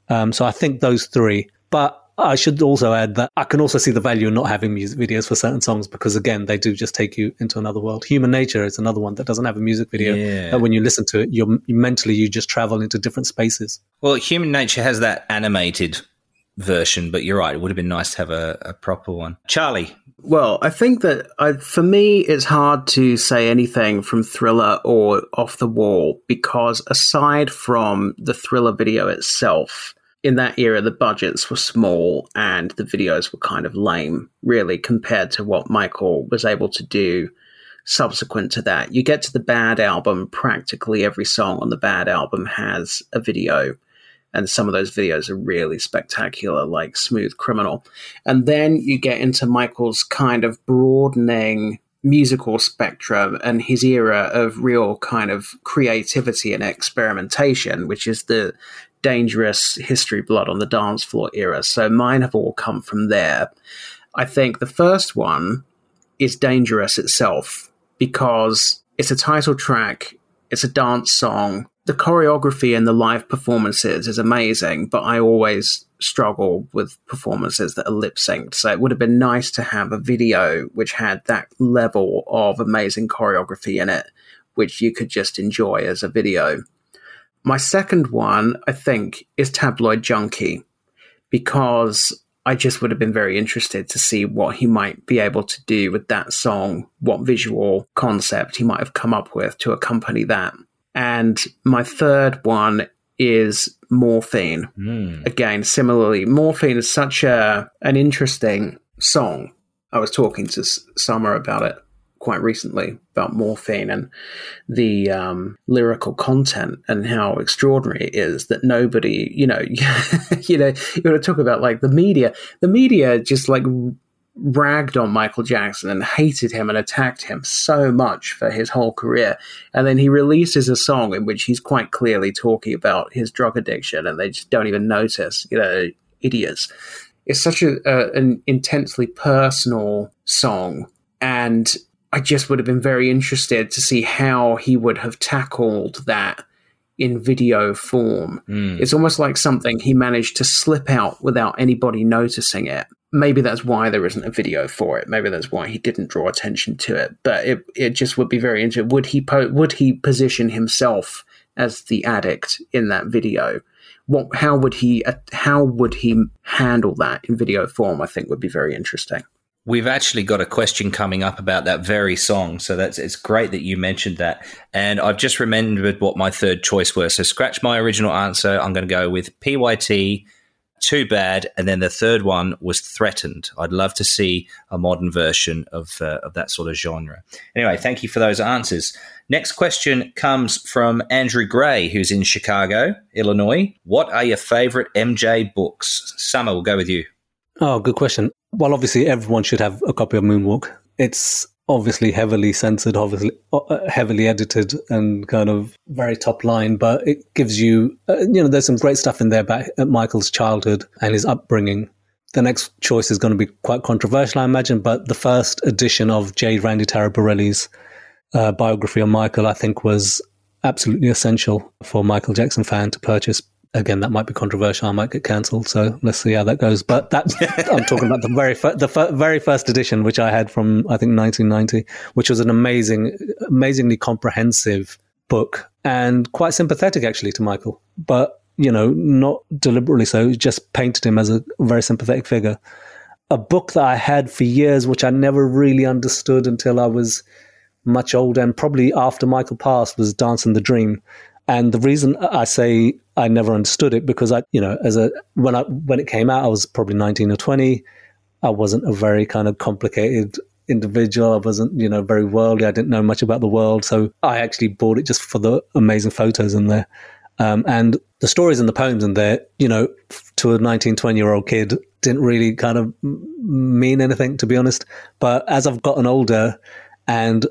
Um, so I think those three. But I should also add that I can also see the value in not having music videos for certain songs because again, they do just take you into another world. Human Nature is another one that doesn't have a music video. Yeah. That when you listen to it, you're mentally you just travel into different spaces. Well, Human Nature has that animated version, but you're right. It would have been nice to have a, a proper one. Charlie. Well, I think that I, for me, it's hard to say anything from Thriller or Off the Wall because aside from the Thriller video itself, in that era, the budgets were small and the videos were kind of lame, really, compared to what Michael was able to do subsequent to that. You get to the Bad album, practically every song on the Bad album has a video. And some of those videos are really spectacular, like Smooth Criminal. And then you get into Michael's kind of broadening musical spectrum and his era of real kind of creativity and experimentation, which is the dangerous history blood on the dance floor era. So mine have all come from there. I think the first one is dangerous itself because it's a title track, it's a dance song. The choreography and the live performances is amazing, but I always struggle with performances that are lip synced. So it would have been nice to have a video which had that level of amazing choreography in it, which you could just enjoy as a video. My second one, I think, is Tabloid Junkie, because I just would have been very interested to see what he might be able to do with that song, what visual concept he might have come up with to accompany that. And my third one is Morphine. Mm. Again, similarly, Morphine is such a an interesting song. I was talking to Samar about it quite recently about morphine and the um, lyrical content and how extraordinary it is that nobody, you know, you know, you got to talk about like the media. The media just like ragged on Michael Jackson and hated him and attacked him so much for his whole career. And then he releases a song in which he's quite clearly talking about his drug addiction and they just don't even notice, you know, idiots. It's such a, a an intensely personal song and I just would have been very interested to see how he would have tackled that in video form. Mm. It's almost like something he managed to slip out without anybody noticing it. Maybe that's why there isn't a video for it. Maybe that's why he didn't draw attention to it. But it it just would be very interesting. Would he po- would he position himself as the addict in that video? What how would he uh, how would he handle that in video form? I think would be very interesting. We've actually got a question coming up about that very song, so that's it's great that you mentioned that. And I've just remembered what my third choice was. So scratch my original answer. I'm going to go with PYT, Too Bad, and then the third one was Threatened. I'd love to see a modern version of uh, of that sort of genre. Anyway, thank you for those answers. Next question comes from Andrew Gray, who's in Chicago, Illinois. What are your favorite MJ books? Samar, we'll go with you. Oh, good question. Well, obviously, everyone should have a copy of Moonwalk. It's obviously heavily censored, obviously uh, heavily edited, and kind of very top line. But it gives you, uh, you know, there's some great stuff in there about Michael's childhood and his upbringing. The next choice is going to be quite controversial, I imagine. But the first edition of J. Randy Taraborrelli's uh, biography on Michael, I think, was absolutely essential for Michael Jackson fan to purchase Again, that might be controversial. I might get cancelled, so let's see how that goes. But that's I'm talking about the very fir- the fir- very first edition, which I had from I think 1990, which was an amazing, amazingly comprehensive book and quite sympathetic actually to Michael, but you know, not deliberately so. Just painted him as a very sympathetic figure. A book that I had for years, which I never really understood until I was much older, and probably after Michael passed, was Dance in the Dream. And the reason I say I never understood it because I, you know, as a when I when it came out, I was probably nineteen or twenty. I wasn't a very kind of complicated individual. I wasn't, you know, very worldly. I didn't know much about the world, so I actually bought it just for the amazing photos in there. Um, and the stories and the poems in there, you know, to a 19, 20 year old kid, didn't really kind of mean anything, to be honest. But as I've gotten older and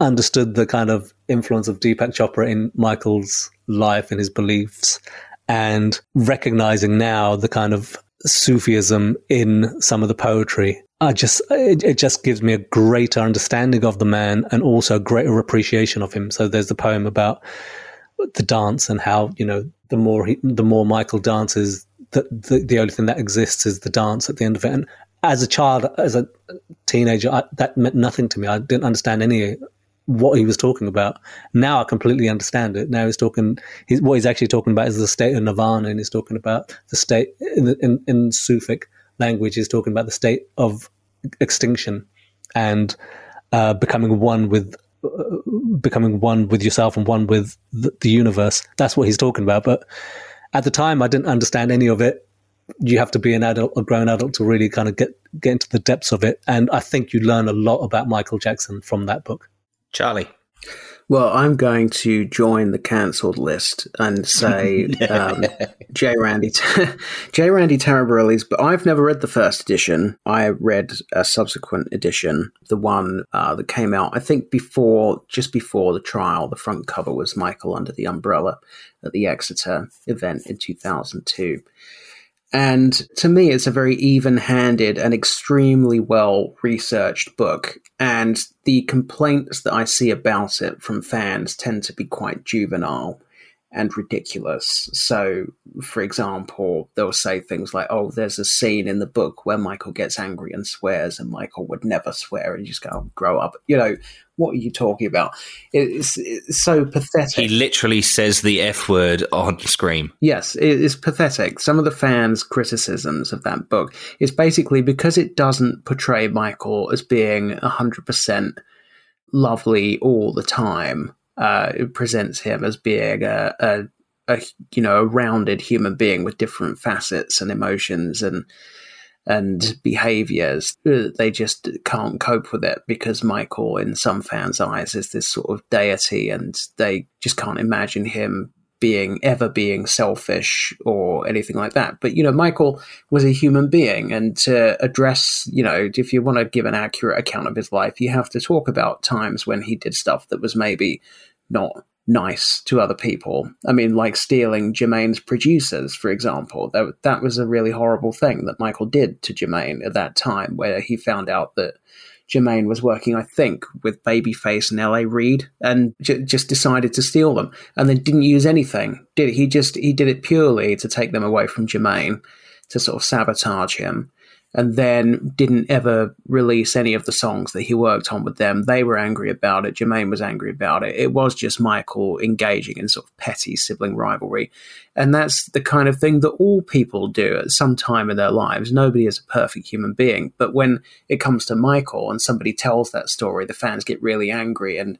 understood the kind of influence of Deepak Chopra in Michael's life and his beliefs, and recognizing now the kind of Sufism in some of the poetry, I just it, it, just gives me a greater understanding of the man and also a greater appreciation of him. So there's the poem about the dance and how you know the more he, the more Michael dances, the, the, the only thing that exists is the dance at the end of it. And as a child, as a teenager, I, that meant nothing to me. I didn't understand any what he was talking about. Now I completely understand it. Now he's talking. He's, what he's actually talking about is the state of nirvana, and he's talking about the state in in, in Sufic language. He's talking about the state of extinction and uh, becoming one with becoming one with yourself and one with the, the universe. That's what he's talking about. But at the time, I didn't understand any of it. You have to be an adult, a grown adult, to really kind of get get into the depths of it. And I think you learn a lot about Michael Jackson from that book. Charlie. Well, I'm going to join the cancelled list and say um, J. Randy, J. Randy Taraborrelli's. But I've never read the first edition. I read a subsequent edition, the one uh, that came out, I think, before, just before the trial. The front cover was Michael under the umbrella at the Exeter event in 2002. And to me, it's a very even handed and extremely well researched book. And the complaints that I see about it from fans tend to be quite juvenile and ridiculous. So, for example, they'll say things like, oh, there's a scene in the book where Michael gets angry and swears, and Michael would never swear, and you just go, oh, grow up. You know, what are you talking about? It's, it's so pathetic. He literally says the F word on screen. Yes, it is pathetic. Some of the fans' criticisms of that book is basically because it doesn't portray Michael as being 100% lovely all the time uh, it presents him as being a, a, a, you know a rounded human being with different facets and emotions and and behaviors. They just can't cope with it because Michael, in some fans' eyes, is this sort of deity, and they just can't imagine him being ever being selfish or anything like that. But you know, Michael was a human being, and to address, you know, if you want to give an accurate account of his life, you have to talk about times when he did stuff that was maybe not nice to other people. I mean, like stealing Jermaine's producers, for example. That, that was a really horrible thing that Michael did to Jermaine at that time, where he found out that Jermaine was working, I think, with Babyface and L.A. Reid, and j- just decided to steal them, and then didn't use anything. Did he just he did it purely to take them away from Jermaine, to sort of sabotage him and then didn't ever release any of the songs that he worked on with them. They were angry about it. Jermaine was angry about it. It was just Michael engaging in sort of petty sibling rivalry. And that's the kind of thing that all people do at some time in their lives. Nobody is a perfect human being. But when it comes to Michael and somebody tells that story, the fans get really angry and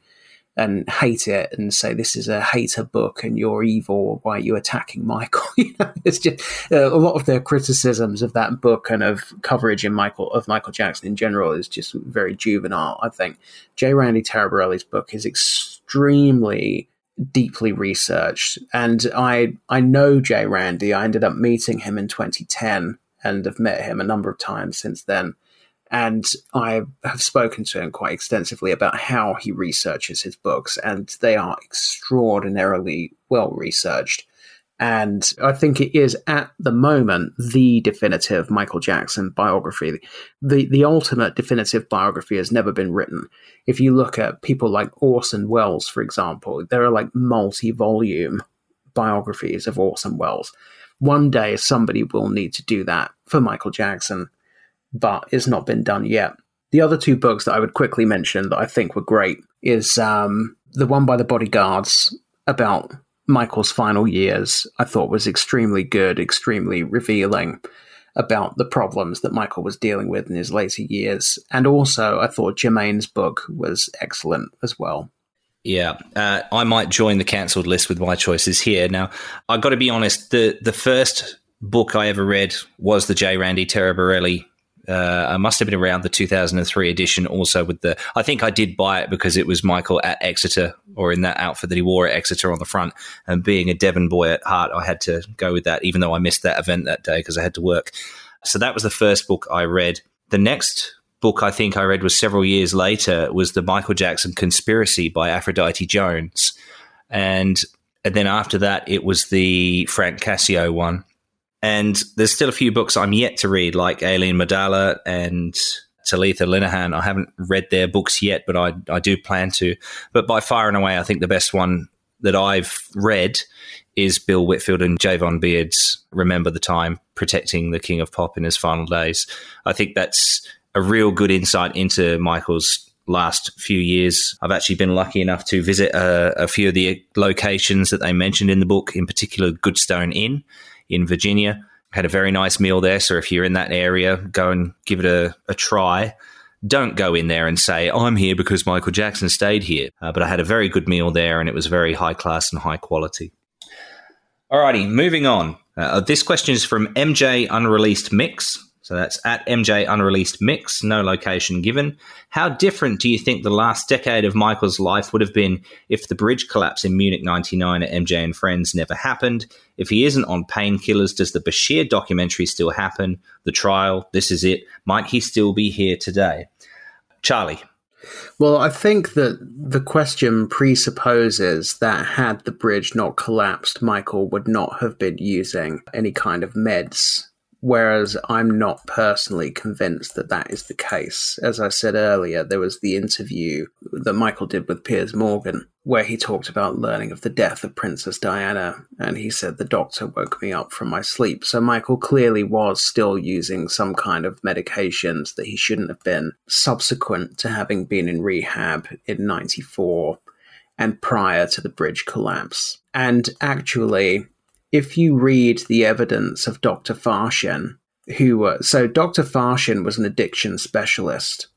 and hate it and say this is a hater book and you're evil. Why are you attacking Michael? you know, it's just uh, a lot of their criticisms of that book and of coverage in Michael of Michael Jackson in general is just very juvenile. I think J. Randy Taraborrelli's book is extremely deeply researched, and I I know J. Randy. I ended up meeting him in 2010 and have met him a number of times since then. And I have spoken to him quite extensively about how he researches his books, and they are extraordinarily well researched. And I think it is at the moment the definitive Michael Jackson biography. The the ultimate definitive biography has never been written. If you look at people like Orson Welles, for example, there are like multi volume biographies of Orson Welles. One day somebody will need to do that for Michael Jackson, but it's not been done yet. The other two books that I would quickly mention that I think were great is um, the one by the bodyguards about Michael's final years. I thought was extremely good, extremely revealing about the problems that Michael was dealing with in his later years. And also, I thought Jermaine's book was excellent as well. Yeah, uh, I might join the cancelled list with my choices here. Now, I've got to be honest. the The first book I ever read was the J. Randy Taraborrelli uh, I must have been around the 2003 edition. Also, with the, I think I did buy it because it was Michael at Exeter or in that outfit that he wore at Exeter on the front. And being a Devon boy at heart, I had to go with that, even though I missed that event that day because I had to work. So that was the first book I read. The next book I think I read was several years later was the Michael Jackson Conspiracy by Aphrodite Jones, and and then after that it was the Frank Cascio one. And there's still a few books I'm yet to read, like Aileen Medalla and Talitha Linehan. I haven't read their books yet, but I, I do plan to. But by far and away, I think the best one that I've read is Bill Whitfield and Javon Beard's Remember the Time, Protecting the King of Pop in His Final Days. I think that's a real good insight into Michael's last few years. I've actually been lucky enough to visit a, a few of the locations that they mentioned in the book, in particular Goodstone Inn in Virginia. Had a very nice meal there. So if you're in that area, go and give it a, a try. Don't go in there and say, I'm here because Michael Jackson stayed here. Uh, but I had a very good meal there and it was very high class and high quality. Alrighty, moving on. Uh, this question is from MJ Unreleased Mix. So that's at MJ Unreleased Mix, no location given. How different do you think the last decade of Michael's life would have been if the bridge collapse in Munich 99 at MJ and Friends never happened? If he isn't on painkillers, does the Bashir documentary still happen? The trial, this is it. Might he still be here today? Charlie. Well, I think that the question presupposes that had the bridge not collapsed, Michael would not have been using any kind of meds Whereas I'm not personally convinced that that is the case. As I said earlier, there was the interview that Michael did with Piers Morgan, where he talked about learning of the death of Princess Diana, and he said the doctor woke me up from my sleep. So Michael clearly was still using some kind of medications that he shouldn't have been, subsequent to having been in rehab in 94 and prior to the bridge collapse. And actually, if you read the evidence of Dr. Farshchian, who uh, so Dr. Farshchian was an addiction specialist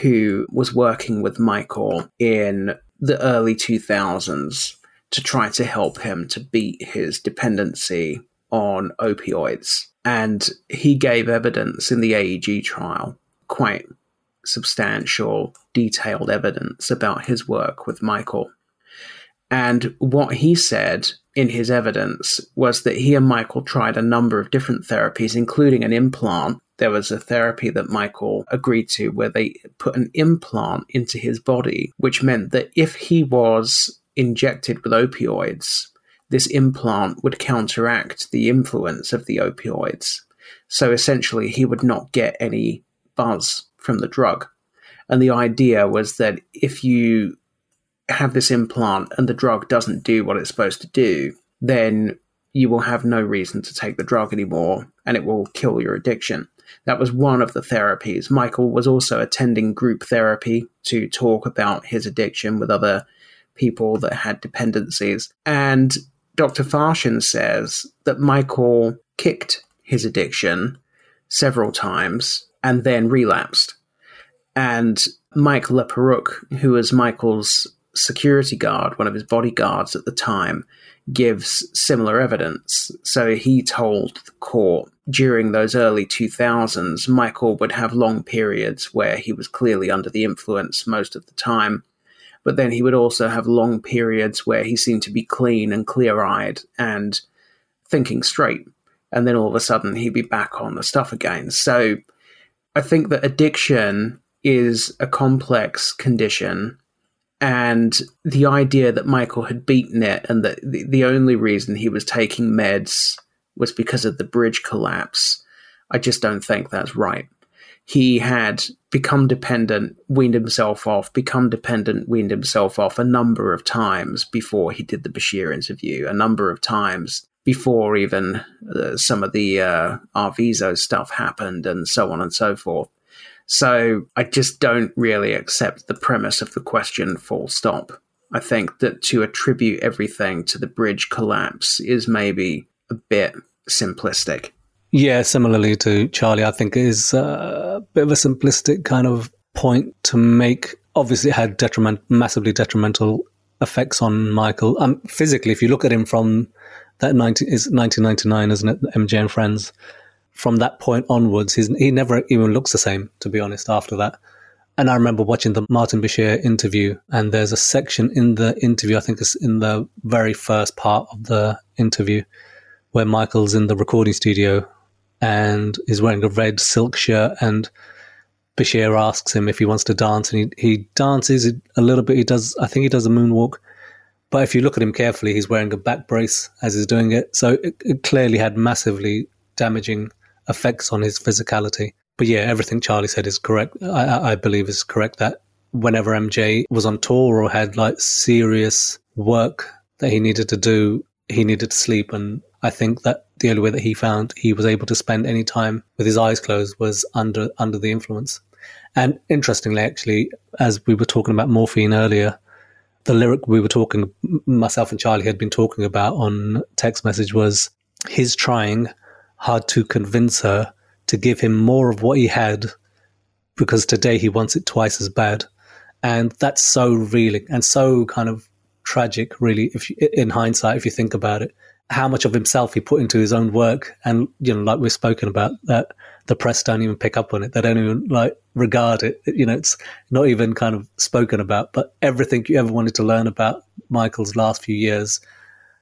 who was working with Michael in the early 2000s to try to help him to beat his dependency on opioids. And he gave evidence in the AEG trial, quite substantial, detailed evidence about his work with Michael. And what he said in his evidence was that he and Michael tried a number of different therapies, including an implant. There was a therapy that Michael agreed to where they put an implant into his body, which meant that if he was injected with opioids, this implant would counteract the influence of the opioids. So essentially, he would not get any buzz from the drug. And the idea was that if you have this implant and the drug doesn't do what it's supposed to do, then you will have no reason to take the drug anymore and it will kill your addiction. That was one of the therapies. Michael was also attending group therapy to talk about his addiction with other people that had dependencies. And Dr. Farshchian says that Michael kicked his addiction several times and then relapsed. And Mike LaPerruque, who was Michael's security guard, one of his bodyguards at the time, gives similar evidence. So he told the court during those early 2000s, Michael would have long periods where he was clearly under the influence most of the time. But then he would also have long periods where he seemed to be clean and clear eyed and thinking straight. And then all of a sudden he'd be back on the stuff again. So I think that addiction is a complex condition and the idea that Michael had beaten it and that the, the only reason he was taking meds was because of the bridge collapse, I just don't think that's right. he had become dependent, weaned himself off, become dependent, weaned himself off a number of times before he did the Bashir interview, a number of times before even uh, some of the uh, Arvizo stuff happened, and so on and so forth. So I just don't really accept the premise of the question, full stop. I think that to attribute everything to the bridge collapse is maybe a bit simplistic. Yeah, similarly to Charlie, I think it is a bit of a simplistic kind of point to make. Obviously, it had detriment, massively detrimental effects on Michael. Um, physically, if you look at him from that 19, is 1999, isn't it? MJ and Friends. From that point onwards, he's, he never even looks the same, to be honest, after that. And I remember watching the Martin Bashir interview, and there's a section in the interview, I think it's in the very first part of the interview, where Michael's in the recording studio and is wearing a red silk shirt and Bashir asks him if he wants to dance and he, he dances a little bit. He does, I think he does a moonwalk. But if you look at him carefully, he's wearing a back brace as he's doing it. So it, it clearly had massively damaging effects on his physicality. But yeah, everything Charlie said is correct. I, I believe is correct that whenever MJ was on tour or had like serious work that he needed to do, he needed to sleep. And I think that the only way that he found he was able to spend any time with his eyes closed was under under the influence. And interestingly, actually, as we were talking about morphine earlier, the lyric we were talking, myself and Charlie had been talking about on text message was his trying hard to convince her to give him more of what he had because today he wants it twice as bad. And that's so reeling and so kind of tragic, really, if you, in hindsight, if you think about it how much of himself he put into his own work. And, you know, like we've spoken about, that the press don't even pick up on it. They don't even like regard it. You know, it's not even kind of spoken about, but everything you ever wanted to learn about Michael's last few years,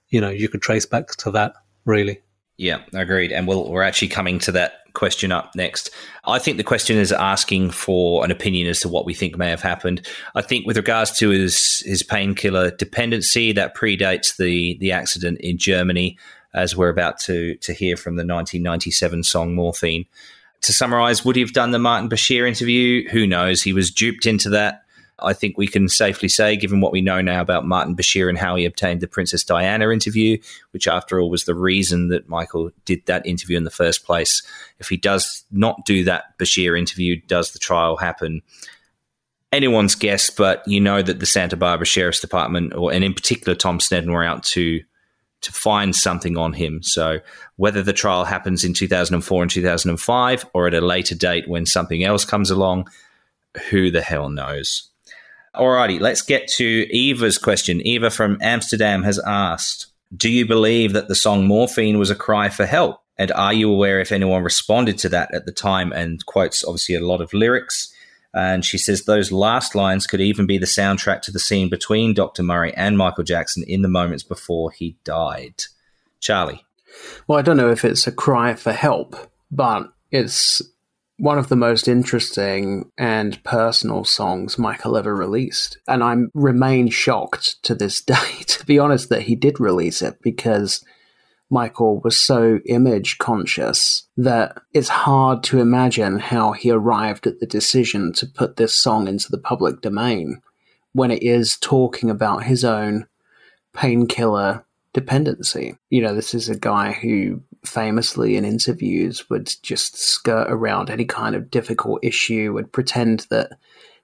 you know, you could trace back to that really. Yeah, agreed. And we'll, we're actually coming to that question up next. I think the question is asking for an opinion as to what we think may have happened. I think with regards to his his painkiller dependency, that predates the the accident in Germany, as we're about to to hear from the 1997 song Morphine. To summarize, would he have done the Martin Bashir interview? Who knows? He was duped into that. I think we can safely say, given what we know now about Martin Bashir and how he obtained the Princess Diana interview, which after all was the reason that Michael did that interview in the first place. If he does not do that Bashir interview, does the trial happen? Anyone's guess, but you know that the Santa Barbara Sheriff's Department, or and in particular Tom Sneddon, were out to to find something on him. So whether the trial happens in 2004 and 2005 or at a later date when something else comes along, who the hell knows? Alrighty, let's get to Eva's question. Eva from Amsterdam has asked Do you believe that the song Morphine was a cry for help? And are you aware if anyone responded to that at the time? And quotes obviously a lot of lyrics. And she says those last lines could even be the soundtrack to the scene between Dr. Murray and Michael Jackson in the moments before he died. Charlie. Well, I don't know if it's a cry for help, but it's one of the most interesting and personal songs Michael ever released. And I remain shocked to this day, to be honest, that he did release it because Michael was so image conscious that it's hard to imagine how he arrived at the decision to put this song into the public domain when it is talking about his own painkiller dependency. You know, this is a guy who famously in interviews would just skirt around any kind of difficult issue, would pretend that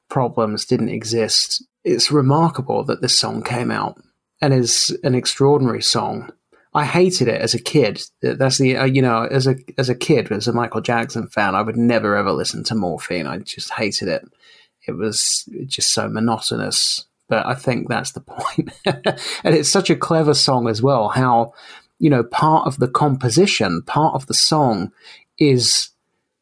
problems didn't exist. It's remarkable that this song came out and is an extraordinary song. I hated it as a kid. That's the uh, you know as a as a kid as a Michael Jackson fan, I would never ever listen to Morphine. I just hated it. It was just so monotonous. But I think that's the point. and it's such a clever song as well. How you know, part of the composition, part of the song is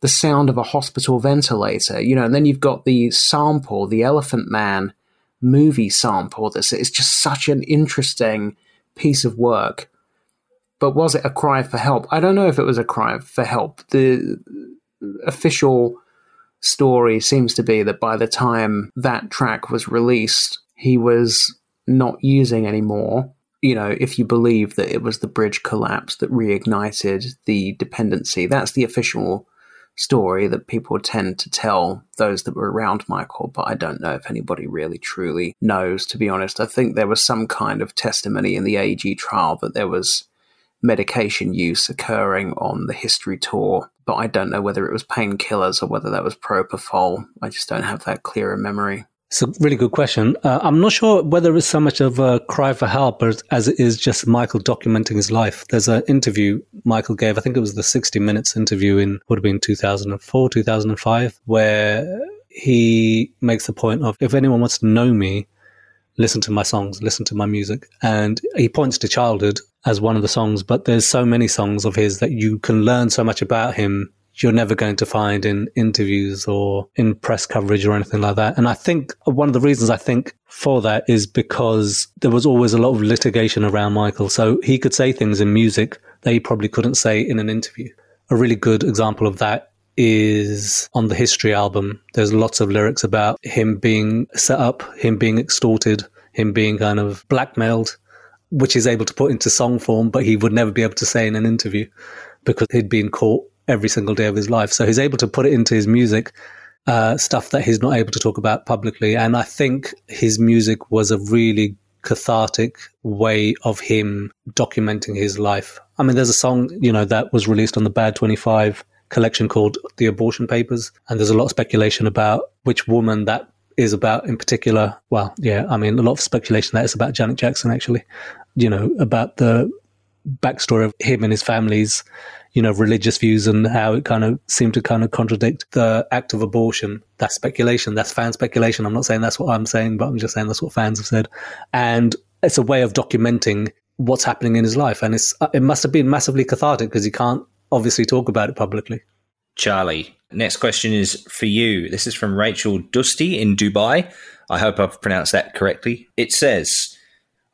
the sound of a hospital ventilator, you know, and then you've got the sample, the Elephant Man movie sample. This it's just such an interesting piece of work. But was it a cry for help? I don't know if it was a cry for help. The official story seems to be that by the time that track was released, he was not using anymore you know, if you believe that it was the bridge collapse that reignited the dependency, that's the official story that people tend to tell those that were around Michael, but I don't know if anybody really truly knows, to be honest. I think there was some kind of testimony in the AEG trial that there was medication use occurring on the history tour, but I don't know whether it was painkillers or whether that was propofol. I just don't have that clear memory. It's a really good question. Uh, I'm not sure whether it's so much of a cry for help as, it is just Michael documenting his life. There's an interview Michael gave, I think it was the 60 Minutes interview in, would have been 2004, 2005, where he makes the point of if anyone wants to know me, listen to my songs, listen to my music. And he points to childhood as one of the songs, but there's so many songs of his that you can learn so much about him you're never going to find in interviews or in press coverage or anything like that. And I think one of the reasons I think for that is because there was always a lot of litigation around Michael. So he could say things in music that he probably couldn't say in an interview. A really good example of that is on the History album. There's lots of lyrics about him being set up, him being extorted, him being kind of blackmailed, which he's able to put into song form, but he would never be able to say in an interview because he'd been caught every single day of his life. So he's able to put it into his music, uh, stuff that he's not able to talk about publicly. And I think his music was a really cathartic way of him documenting his life. I mean, there's a song, you know, that was released on the Bad 25 collection called The Abortion Papers. And there's a lot of speculation about which woman that is about in particular. Well, yeah, I mean, a lot of speculation that it's about Janet Jackson, actually, you know, about the backstory of him and his family's you know, religious views and how it kind of seemed to kind of contradict the act of abortion. That's speculation. That's fan speculation. I'm not saying that's what I'm saying, but I'm just saying that's what fans have said. And it's a way of documenting what's happening in his life. And it's, uh, it must have been massively cathartic because he can't obviously talk about it publicly. Charlie, next question is for you. This is from Rachel Dusty in Dubai. I hope I've pronounced that correctly. It says,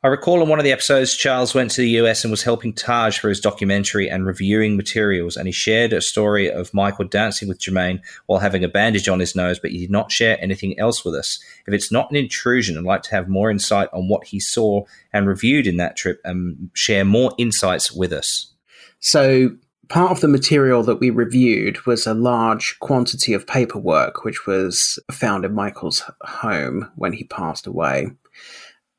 I recall in one of the episodes, Charles went to the US and was helping Taj for his documentary and reviewing materials, and he shared a story of Michael dancing with Jermaine while having a bandage on his nose, but he did not share anything else with us. If it's not an intrusion, I'd like to have more insight on what he saw and reviewed in that trip and share more insights with us. So, part of the material that we reviewed was a large quantity of paperwork which was found in Michael's home when he passed away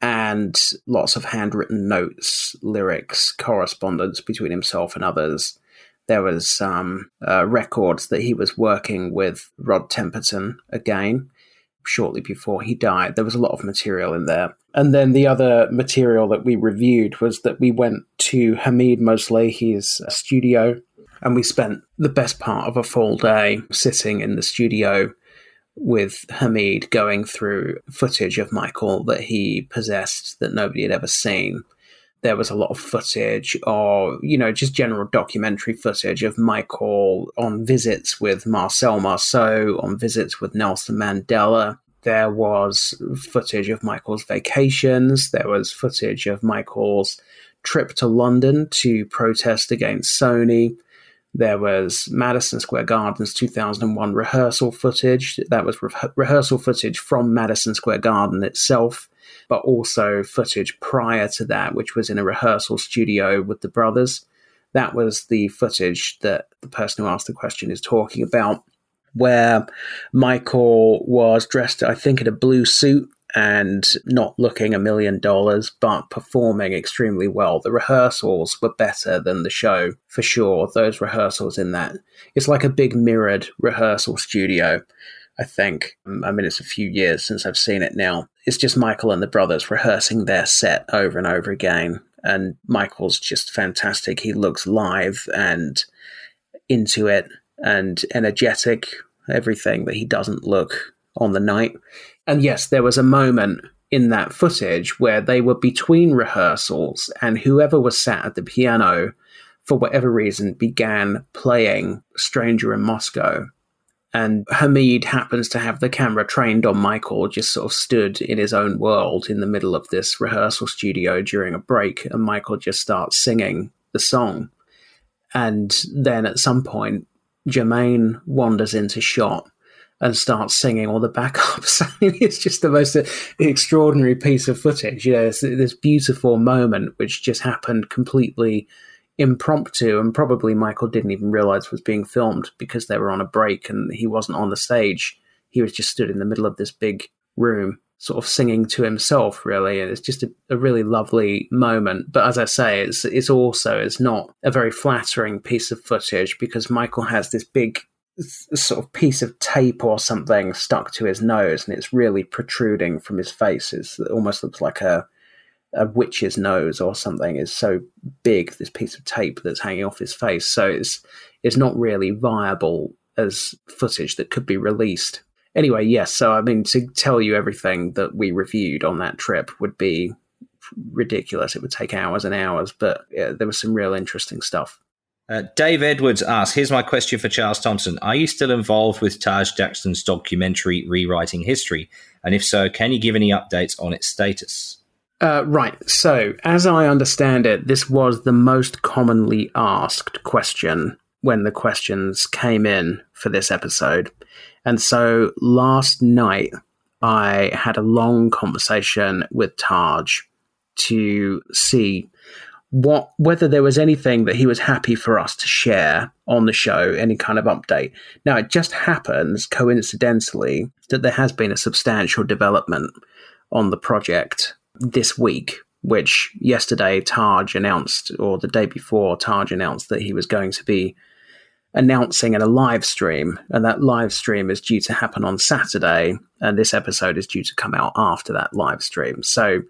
and lots of handwritten notes, lyrics, correspondence between himself and others. There was um, uh, records that he was working with Rod Temperton again shortly before he died. There was a lot of material in there. And then the other material that we reviewed was that we went to Hamid Moslehi's studio and we spent the best part of a full day sitting in the studio with Hamid going through footage of Michael that he possessed that nobody had ever seen. There was a lot of footage, or you know, just general documentary footage of Michael on visits with Marcel Marceau, on visits with Nelson Mandela. There was footage of Michael's vacations. There was footage of Michael's trip to London to protest against Sony. There was Madison Square Garden's 2001 rehearsal footage. That was re- rehearsal footage from Madison Square Garden itself, but also footage prior to that, which was in a rehearsal studio with the brothers. That was the footage that the person who asked the question is talking about, where Michael was dressed, I think, in a blue suit and not looking a million dollars, but performing extremely well. The rehearsals were better than the show for sure. Those rehearsals in that it's like a big mirrored rehearsal studio. I think. I mean, it's a few years since I've seen it now. It's just Michael and the brothers rehearsing their set over and over again. And Michael's just fantastic. He looks live and into it and energetic, everything that he doesn't look on the night. And yes, there was a moment in that footage where they were between rehearsals, and whoever was sat at the piano, for whatever reason, began playing Stranger in Moscow. And Hamid happens to have the camera trained on Michael, just sort of stood in his own world in the middle of this rehearsal studio during a break, and Michael just starts singing the song. And then at some point, Jermaine wanders into shot and starts singing all the backups. it's just the most extraordinary piece of footage. You know, it's this beautiful moment which just happened completely impromptu, and probably Michael didn't even realize was being filmed because they were on a break and he wasn't on the stage. He was just stood in the middle of this big room, sort of singing to himself, really. And it's just a, a really lovely moment. But as I say, it's it's also it's not a very flattering piece of footage because Michael has this big sort of piece of tape or something stuck to his nose and it's really protruding from his face. It's, it almost looks like a a witch's nose or something. Is so big this piece of tape that's hanging off his face. So it's it's not really viable as footage that could be released. Anyway yes so i mean to tell you everything that we reviewed on that trip would be ridiculous. It would take hours and hours but yeah, there was some real interesting stuff uh, Dave Edwards asks, here's my question for Charles Thomson. Are you still involved with Taj Jackson's documentary Rewriting History? And if so, can you give any updates on its status? Uh, right. So, as I understand it, this was the most commonly asked question when the questions came in for this episode. And so last night, I had a long conversation with Taj to see what whether there was anything that he was happy for us to share on the show, any kind of update. Now, it just happens coincidentally that there has been a substantial development on the project this week, which yesterday Taj announced, or the day before, Taj announced that he was going to be announcing in a live stream, and that live stream is due to happen on Saturday, and this episode is due to come out after that live stream. So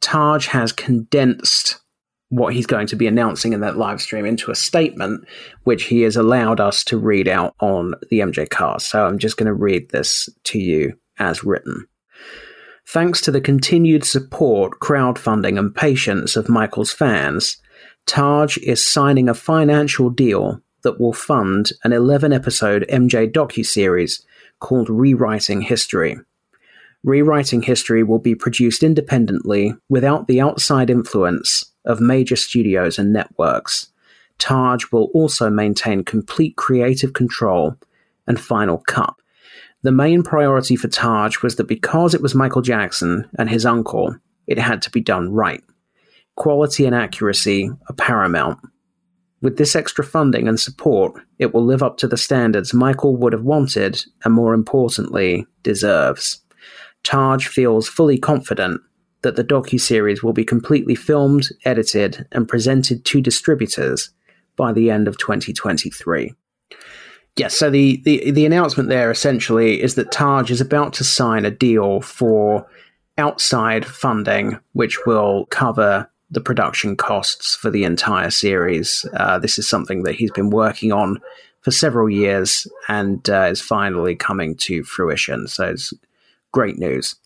Taj has condensed what he's going to be announcing in that live stream into a statement, which he has allowed us to read out on the MJCast. So I'm just going to read this to you as written. Thanks to the continued support, crowdfunding, and patience of Michael's fans, Taj is signing a financial deal that will fund an 11 episode MJ docuseries called Rewriting History. Rewriting History will be produced independently without the outside influence of major studios and networks. Taj will also maintain complete creative control and final cut. The main priority for Taj was that because it was Michael Jackson and his uncle, it had to be done right. Quality and accuracy are paramount. With this extra funding and support, it will live up to the standards Michael would have wanted and, more importantly, deserves. Taj feels fully confident that the docu-series will be completely filmed, edited, and presented to distributors by the end of 2023. Yes, so the, the, the announcement there essentially is that Taj is about to sign a deal for outside funding, which will cover the production costs for the entire series. Uh, this is something that he's been working on for several years and uh, is finally coming to fruition. So it's great news.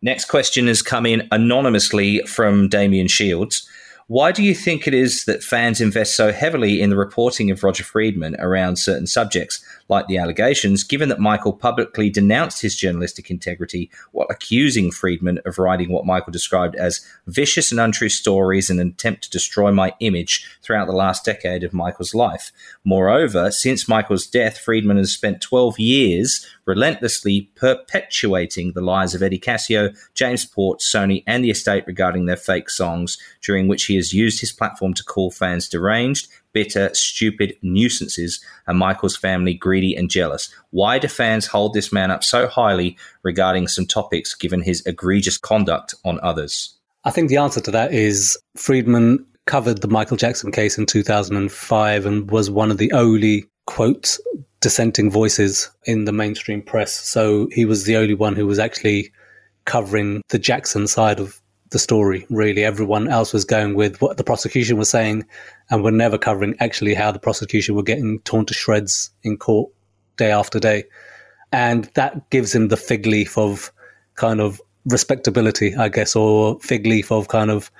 Next question has come in anonymously from Damien Shields. Why do you think it is that fans invest so heavily in the reporting of Roger Friedman around certain subjects, like the allegations, given that Michael publicly denounced his journalistic integrity while accusing Friedman of writing what Michael described as vicious and untrue stories in an attempt to destroy my image throughout the last decade of Michael's life? Moreover, since Michael's death, Friedman has spent 12 years relentlessly perpetuating the lies of Eddie Cascio, James Porte, Sony, and the estate regarding their fake songs, during which he has used his platform to call fans deranged, bitter, stupid nuisances, and Michael's family greedy and jealous. Why do fans hold this man up so highly regarding some topics given his egregious conduct on others? I think the answer to that is Friedman covered the Michael Jackson case in 2005 and was one of the only quote, dissenting voices in the mainstream press. So he was the only one who was actually covering the Jackson side of the story, really. Everyone else was going with what the prosecution was saying and we're never covering actually how the prosecution were getting torn to shreds in court day after day. And that gives him the fig leaf of kind of respectability, I guess, or fig leaf of kind of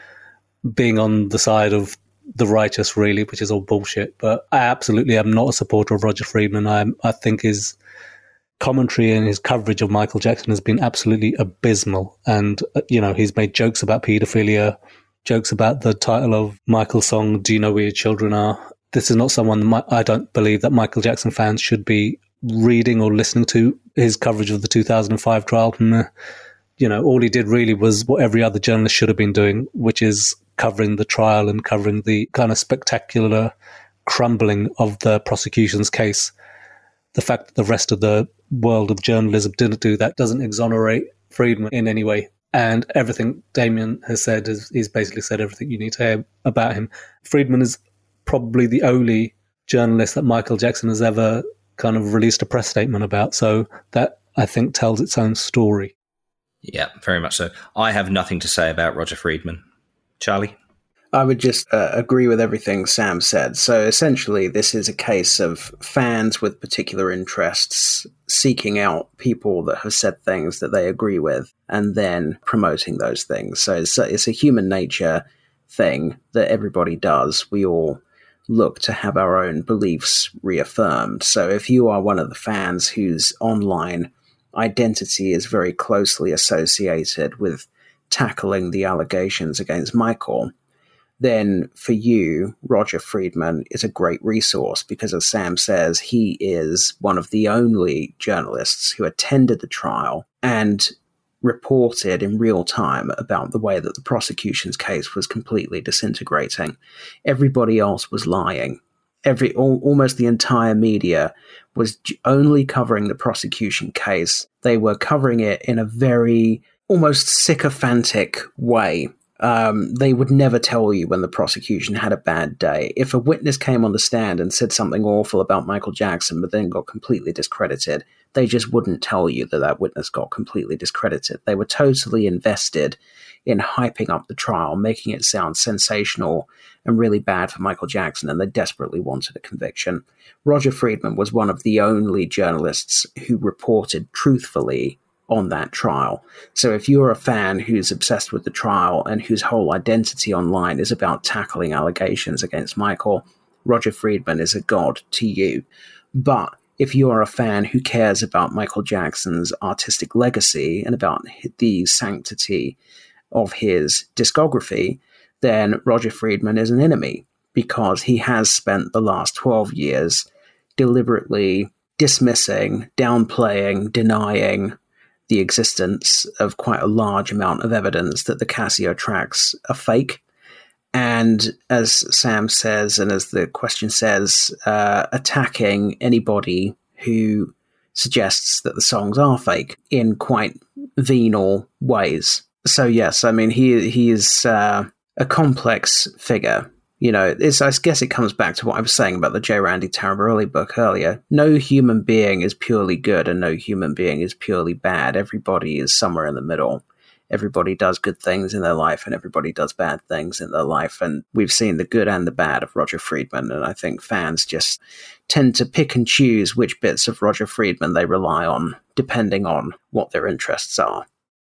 being on the side of the righteous, really, which is all bullshit. But I absolutely am not a supporter of Roger Friedman. I I think his commentary and his coverage of Michael Jackson has been absolutely abysmal. And uh, you know, he's made jokes about paedophilia, jokes about the title of Michael's song "Do You Know Where Your Children Are." This is not someone I don't believe that Michael Jackson fans should be reading or listening to his coverage of the 2005 trial. You know, all he did really was what every other journalist should have been doing, which is covering the trial and covering the kind of spectacular crumbling of the prosecution's case. The fact that the rest of the world of journalism didn't do that doesn't exonerate Friedman in any way. And everything Damien has said is he's basically said everything you need to hear about him. Friedman is probably the only journalist that Michael Jackson has ever kind of released a press statement about. So that I think tells its own story. Yeah, very much so. I have nothing to say about Roger Friedman. Charlie? I would just uh, agree with everything Sam said. So essentially, this is a case of fans with particular interests seeking out people that have said things that they agree with and then promoting those things. So it's a, it's a human nature thing that everybody does. We all look to have our own beliefs reaffirmed. So if you are one of the fans whose online identity is very closely associated with tackling the allegations against Michael, then for you, Roger Friedman is a great resource because, as Sam says, he is one of the only journalists who attended the trial and reported in real time about the way that the prosecution's case was completely disintegrating. Everybody else was lying. Every all, almost the entire media was only covering the prosecution case. They were covering it in a very almost sycophantic way um, they would never tell you when the prosecution had a bad day. If a witness came on the stand and said something awful about Michael Jackson, but then got completely discredited, they just wouldn't tell you that that witness got completely discredited. They were totally invested in hyping up the trial, making it sound sensational and really bad for Michael Jackson, and they desperately wanted a conviction. Roger Friedman was one of the only journalists who reported truthfully on that trial. So if you're a fan who's obsessed with the trial and whose whole identity online is about tackling allegations against Michael, Roger Friedman is a god to you. But if you are a fan who cares about Michael Jackson's artistic legacy and about the sanctity of his discography, then Roger Friedman is an enemy because he has spent the last 12 years deliberately dismissing, downplaying, denying, the existence of quite a large amount of evidence that the Cascio tracks are fake. And as Sam says, and as the question says, uh, attacking anybody who suggests that the songs are fake in quite venal ways. So yes, I mean he he is uh, a complex figure you know, I guess it comes back to what I was saying about the J. Randy Taraborrelli book earlier. No human being is purely good and no human being is purely bad. Everybody is somewhere in the middle. Everybody does good things in their life and everybody does bad things in their life. And we've seen the good and the bad of Roger Friedman. And I think fans just tend to pick and choose which bits of Roger Friedman they rely on, depending on what their interests are.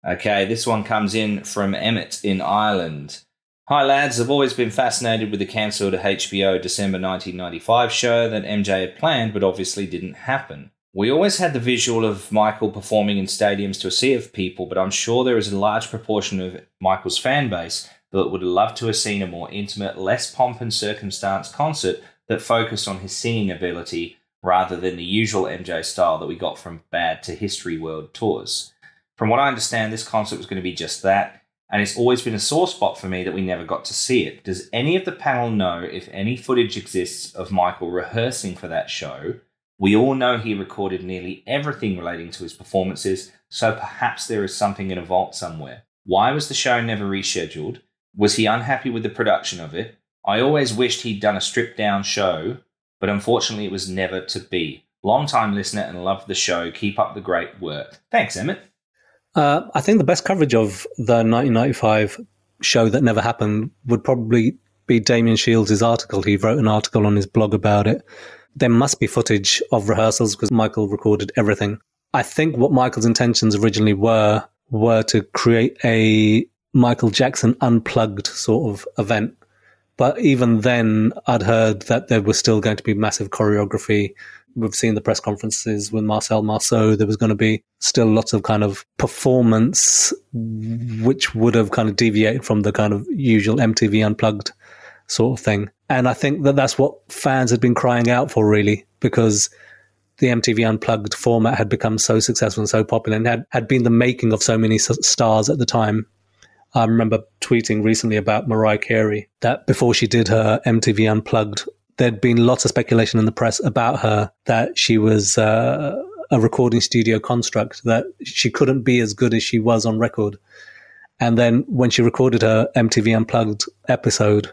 Okay, this one comes in from Emmett in Ireland. Hi lads, I've always been fascinated with the cancelled HBO December 1995 show that MJ had planned but obviously didn't happen. We always had the visual of Michael performing in stadiums to a sea of people, but I'm sure there is a large proportion of Michael's fan base that would loved to have seen a more intimate, less pomp and circumstance concert that focused on his singing ability rather than the usual MJ style that we got from Bad to History World tours. From what I understand, this concert was going to be just that and it's always been a sore spot for me that we never got to see it. Does any of the panel know if any footage exists of Michael rehearsing for that show? We all know he recorded nearly everything relating to his performances, so perhaps there is something in a vault somewhere. Why was the show never rescheduled? Was he unhappy with the production of it? I always wished he'd done a stripped down show, but unfortunately it was never to be. Long time listener and love the show. Keep up the great work. Thanks, Emmett. Uh, I think the best coverage of the 1995 show that never happened would probably be Damien Shields' article. He wrote an article on his blog about it. There must be footage of rehearsals because Michael recorded everything. I think what Michael's intentions originally were were to create a Michael Jackson unplugged sort of event. But even then, I'd heard that there was still going to be massive choreography we've seen the press conferences with Marcel Marceau, there was going to be still lots of kind of performance, which would have kind of deviated from the kind of usual MTV unplugged sort of thing. And I think that that's what fans had been crying out for, really, because the MTV Unplugged format had become so successful and so popular and had, had been the making of so many stars at the time. I remember tweeting recently about Mariah Carey that before she did her MTV Unplugged, there'd been lots of speculation in the press about her that she was uh, a recording studio construct, that she couldn't be as good as she was on record. And then when she recorded her MTV Unplugged episode,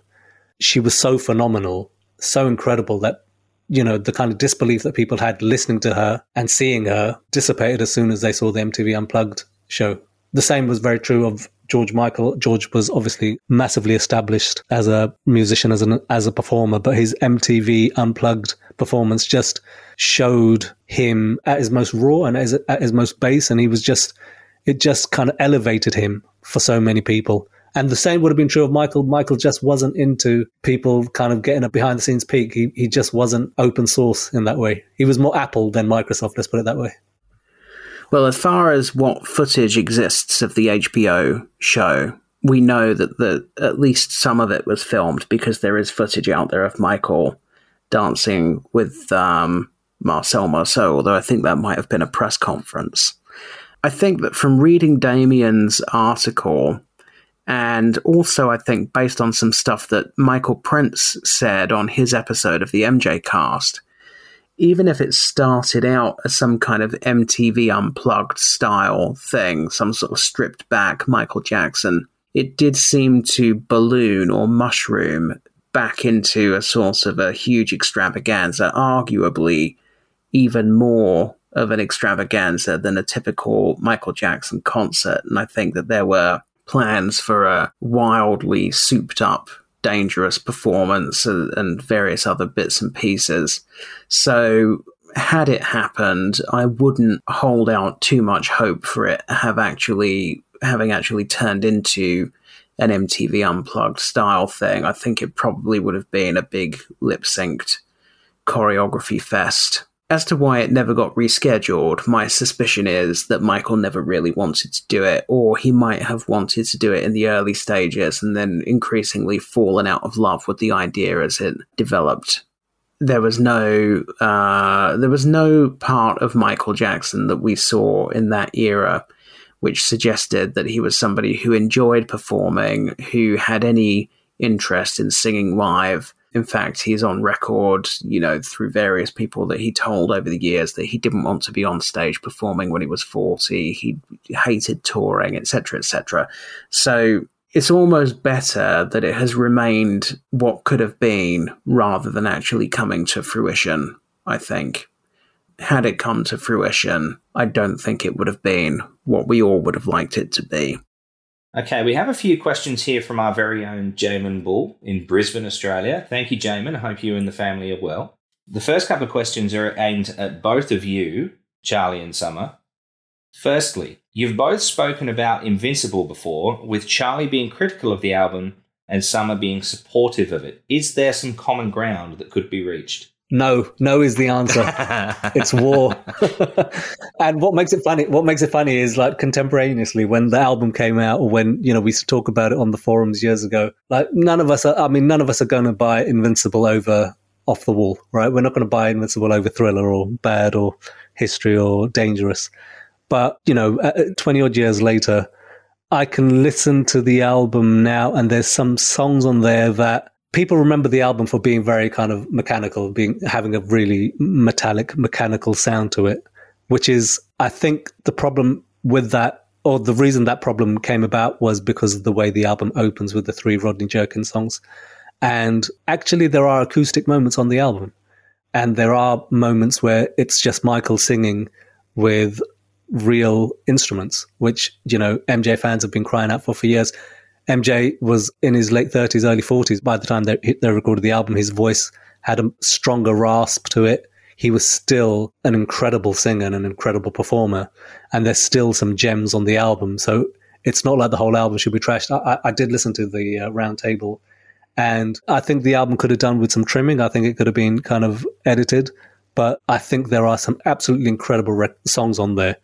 she was so phenomenal, so incredible that you know, the kind of disbelief that people had listening to her and seeing her dissipated as soon as they saw the MTV Unplugged show. The same was very true of George Michael. George was obviously massively established as a musician, as an as a performer, but his MTV Unplugged performance just showed him at his most raw and at his most base, and he was just it just kind of elevated him for so many people. And the same would have been true of Michael. Michael just wasn't into people kind of getting a behind the scenes peek. He, he just wasn't open source in that way. He was more Apple than Microsoft, let's put it that way. Well, as far as what footage exists of the HBO show, we know that the, at least some of it was filmed because there is footage out there of Michael dancing with um, Marcel Marceau, although I think that might have been a press conference. I think that from reading Damien's article, and also, I think, based on some stuff that Michael Prince said on his episode of the MJCast, even if it started out as some kind of MTV unplugged style thing, some sort of stripped back Michael Jackson, it did seem to balloon or mushroom back into a sort of a huge extravaganza, arguably even more of an extravaganza than a typical Michael Jackson concert. And I think that there were plans for a wildly souped up, dangerous performance and, and various other bits and pieces. So had it happened, I wouldn't hold out too much hope for it have actually having actually turned into an MTV unplugged style thing. I think it probably would have been a big lip synced choreography fest as to why it never got rescheduled, my suspicion is that Michael never really wanted to do it, or he might have wanted to do it in the early stages and then increasingly fallen out of love with the idea as it developed. There was no, uh, there was no part of Michael Jackson that we saw in that era which suggested that he was somebody who enjoyed performing, who had any interest in singing live, in fact, he's on record, you know, through various people that he told over the years that he didn't want to be on stage performing when he was 40. He hated touring, etc., etc. So it's almost better that it has remained what could have been rather than actually coming to fruition, I think. Had it come to fruition, I don't think it would have been what we all would have liked it to be. Okay, we have a few questions here from our very own Jamin Bull in Brisbane, Australia. Thank you, Jamin. I hope you and the family are well. The first couple of questions are aimed at both of you, Charlie and Samar. Firstly, you've both spoken about Invincible before, with Charlie being critical of the album and Samar being supportive of it. Is there some common ground that could be reached? No, no is the answer. it's war. and what makes it funny, what makes it funny is like contemporaneously when the album came out or when, you know, we used to talk about it on the forums years ago, like none of us are, I mean, none of us are going to buy Invincible over off the wall, right? We're not going to buy Invincible over Thriller or Bad or History or Dangerous. But, you know, 20 odd years later, I can listen to the album now and there's some songs on there that people remember the album for being very kind of mechanical, being having a really metallic, mechanical sound to it, which is, I think, the problem with that, or the reason that problem came about was because of the way the album opens with the three Rodney Jerkins songs. And actually, there are acoustic moments on the album. And there are moments where it's just Michael singing with real instruments, which, you know, MJ fans have been crying out for for years. MJ was in his late 30s, early 40s by the time they, they recorded the album. His voice had a stronger rasp to it. He was still an incredible singer and an incredible performer. And there's still some gems on the album. So it's not like the whole album should be trashed. I, I did listen to the uh, roundtable and I think the album could have done with some trimming. I think it could have been kind of edited, but I think there are some absolutely incredible songs on there.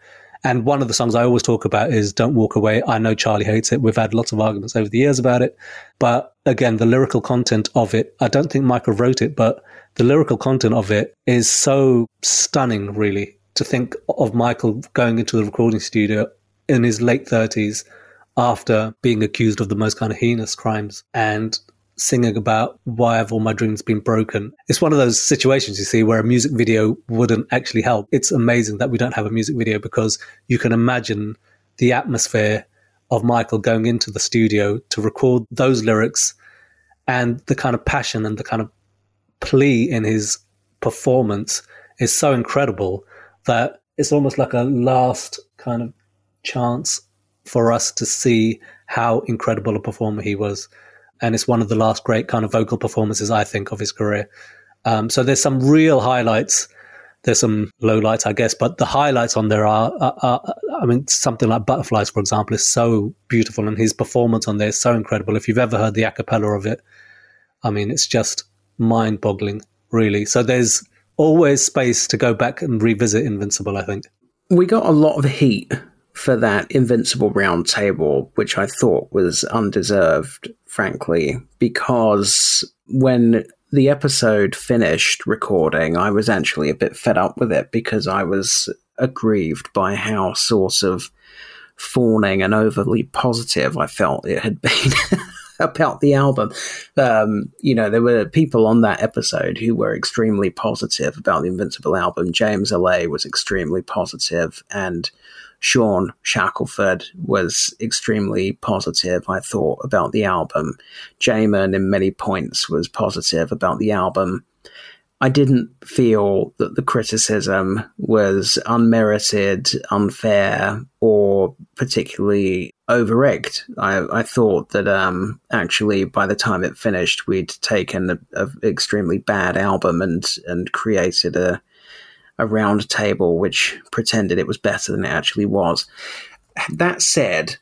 And one of the songs I always talk about is Don't Walk Away. I know Charlie hates it. We've had lots of arguments over the years about it. But again, the lyrical content of it, I don't think Michael wrote it, but the lyrical content of it is so stunning, really, to think of Michael going into the recording studio in his late 30s after being accused of the most kind of heinous crimes and singing about why have all my dreams been broken. It's one of those situations you see where a music video wouldn't actually help. It's amazing that we don't have a music video because you can imagine the atmosphere of Michael going into the studio to record those lyrics and the kind of passion and the kind of plea in his performance is so incredible that it's almost like a last kind of chance for us to see how incredible a performer he was and it's one of the last great kind of vocal performances I think of his career. Um, so there's some real highlights. There's some lowlights, I guess, but the highlights on there are, are, are, I mean, something like Butterflies, for example, is so beautiful, and his performance on there is so incredible. If you've ever heard the a cappella of it, I mean, it's just mind boggling, really. So there's always space to go back and revisit Invincible, I think. We got a lot of heat for that Invincible round table, which I thought was undeserved, frankly, because when the episode finished recording, I was actually a bit fed up with it because I was aggrieved by how sort of fawning and overly positive I felt it had been. about the album. Um, you know, there were people on that episode who were extremely positive about the Invincible album. James LA was extremely positive, and Sean Shackelford was extremely positive, I thought, about the album. Jamin, in many points, was positive about the album. I didn't feel that the criticism was unmerited, unfair, or particularly over-egged. I, I thought that um, actually, by the time it finished, we'd taken an extremely bad album and and created a a round table which pretended it was better than it actually was. That said,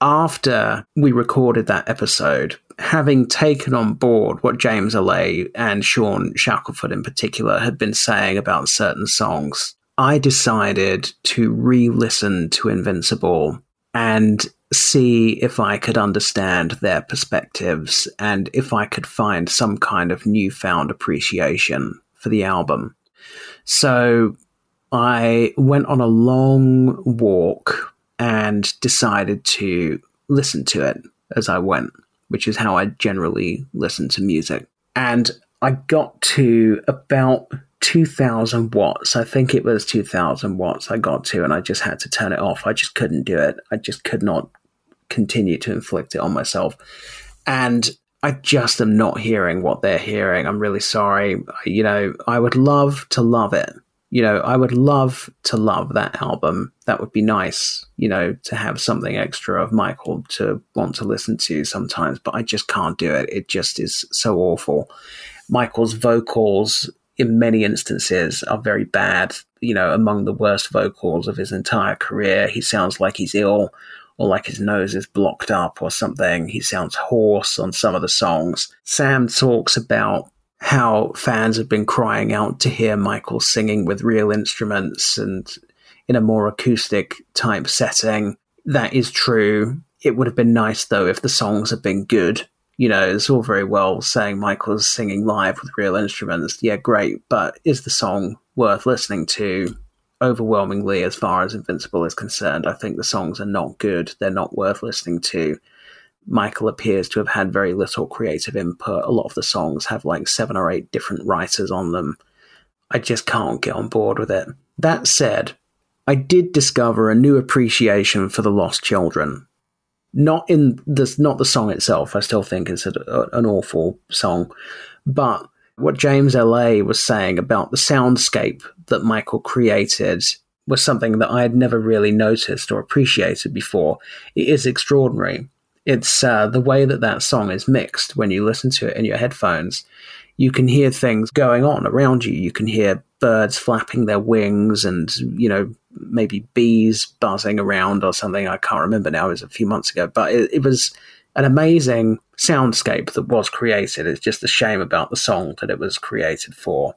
after we recorded that episode, having taken on board what James LA and Sean Shackelford in particular had been saying about certain songs, I decided to re listen to Invincible and see if I could understand their perspectives and if I could find some kind of newfound appreciation for the album. So I went on a long walk and decided to listen to it as I went, which is how I generally listen to music. And I got to about 2000 watts. I think it was 2000 watts I got to, and I just had to turn it off. I just couldn't do it. I just could not continue to inflict it on myself. And I just am not hearing what they're hearing. I'm really sorry. You know, I would love to love it. You know, I would love to love that album. That would be nice, you know, to have something extra of Michael to want to listen to sometimes, but I just can't do it. It just is so awful. Michael's vocals in many instances are very bad, you know, among the worst vocals of his entire career. He sounds like he's ill or like his nose is blocked up or something. He sounds hoarse on some of the songs. Sam talks about how fans have been crying out to hear Michael singing with real instruments and in a more acoustic type setting. That is true. It would have been nice though if the songs had been good. You know, it's all very well saying Michael's singing live with real instruments. Yeah, great. But is the song worth listening to? Overwhelmingly, as far as Invincible is concerned, I think the songs are not good. They're not worth listening to. Michael appears to have had very little creative input. A lot of the songs have like seven or eight different writers on them. I just can't get on board with it. That said, I did discover a new appreciation for the Lost Children. Not in the not the song itself. I still think it's a, an awful song, but what James LA was saying about the soundscape that Michael created was something that I had never really noticed or appreciated before. It is extraordinary. It's uh, the way that that song is mixed when you listen to it in your headphones. You can hear things going on around you. You can hear birds flapping their wings and, you know, maybe bees buzzing around or something. I can't remember now. It was a few months ago, but it, it was an amazing soundscape that was created. It's just a shame about the song that it was created for.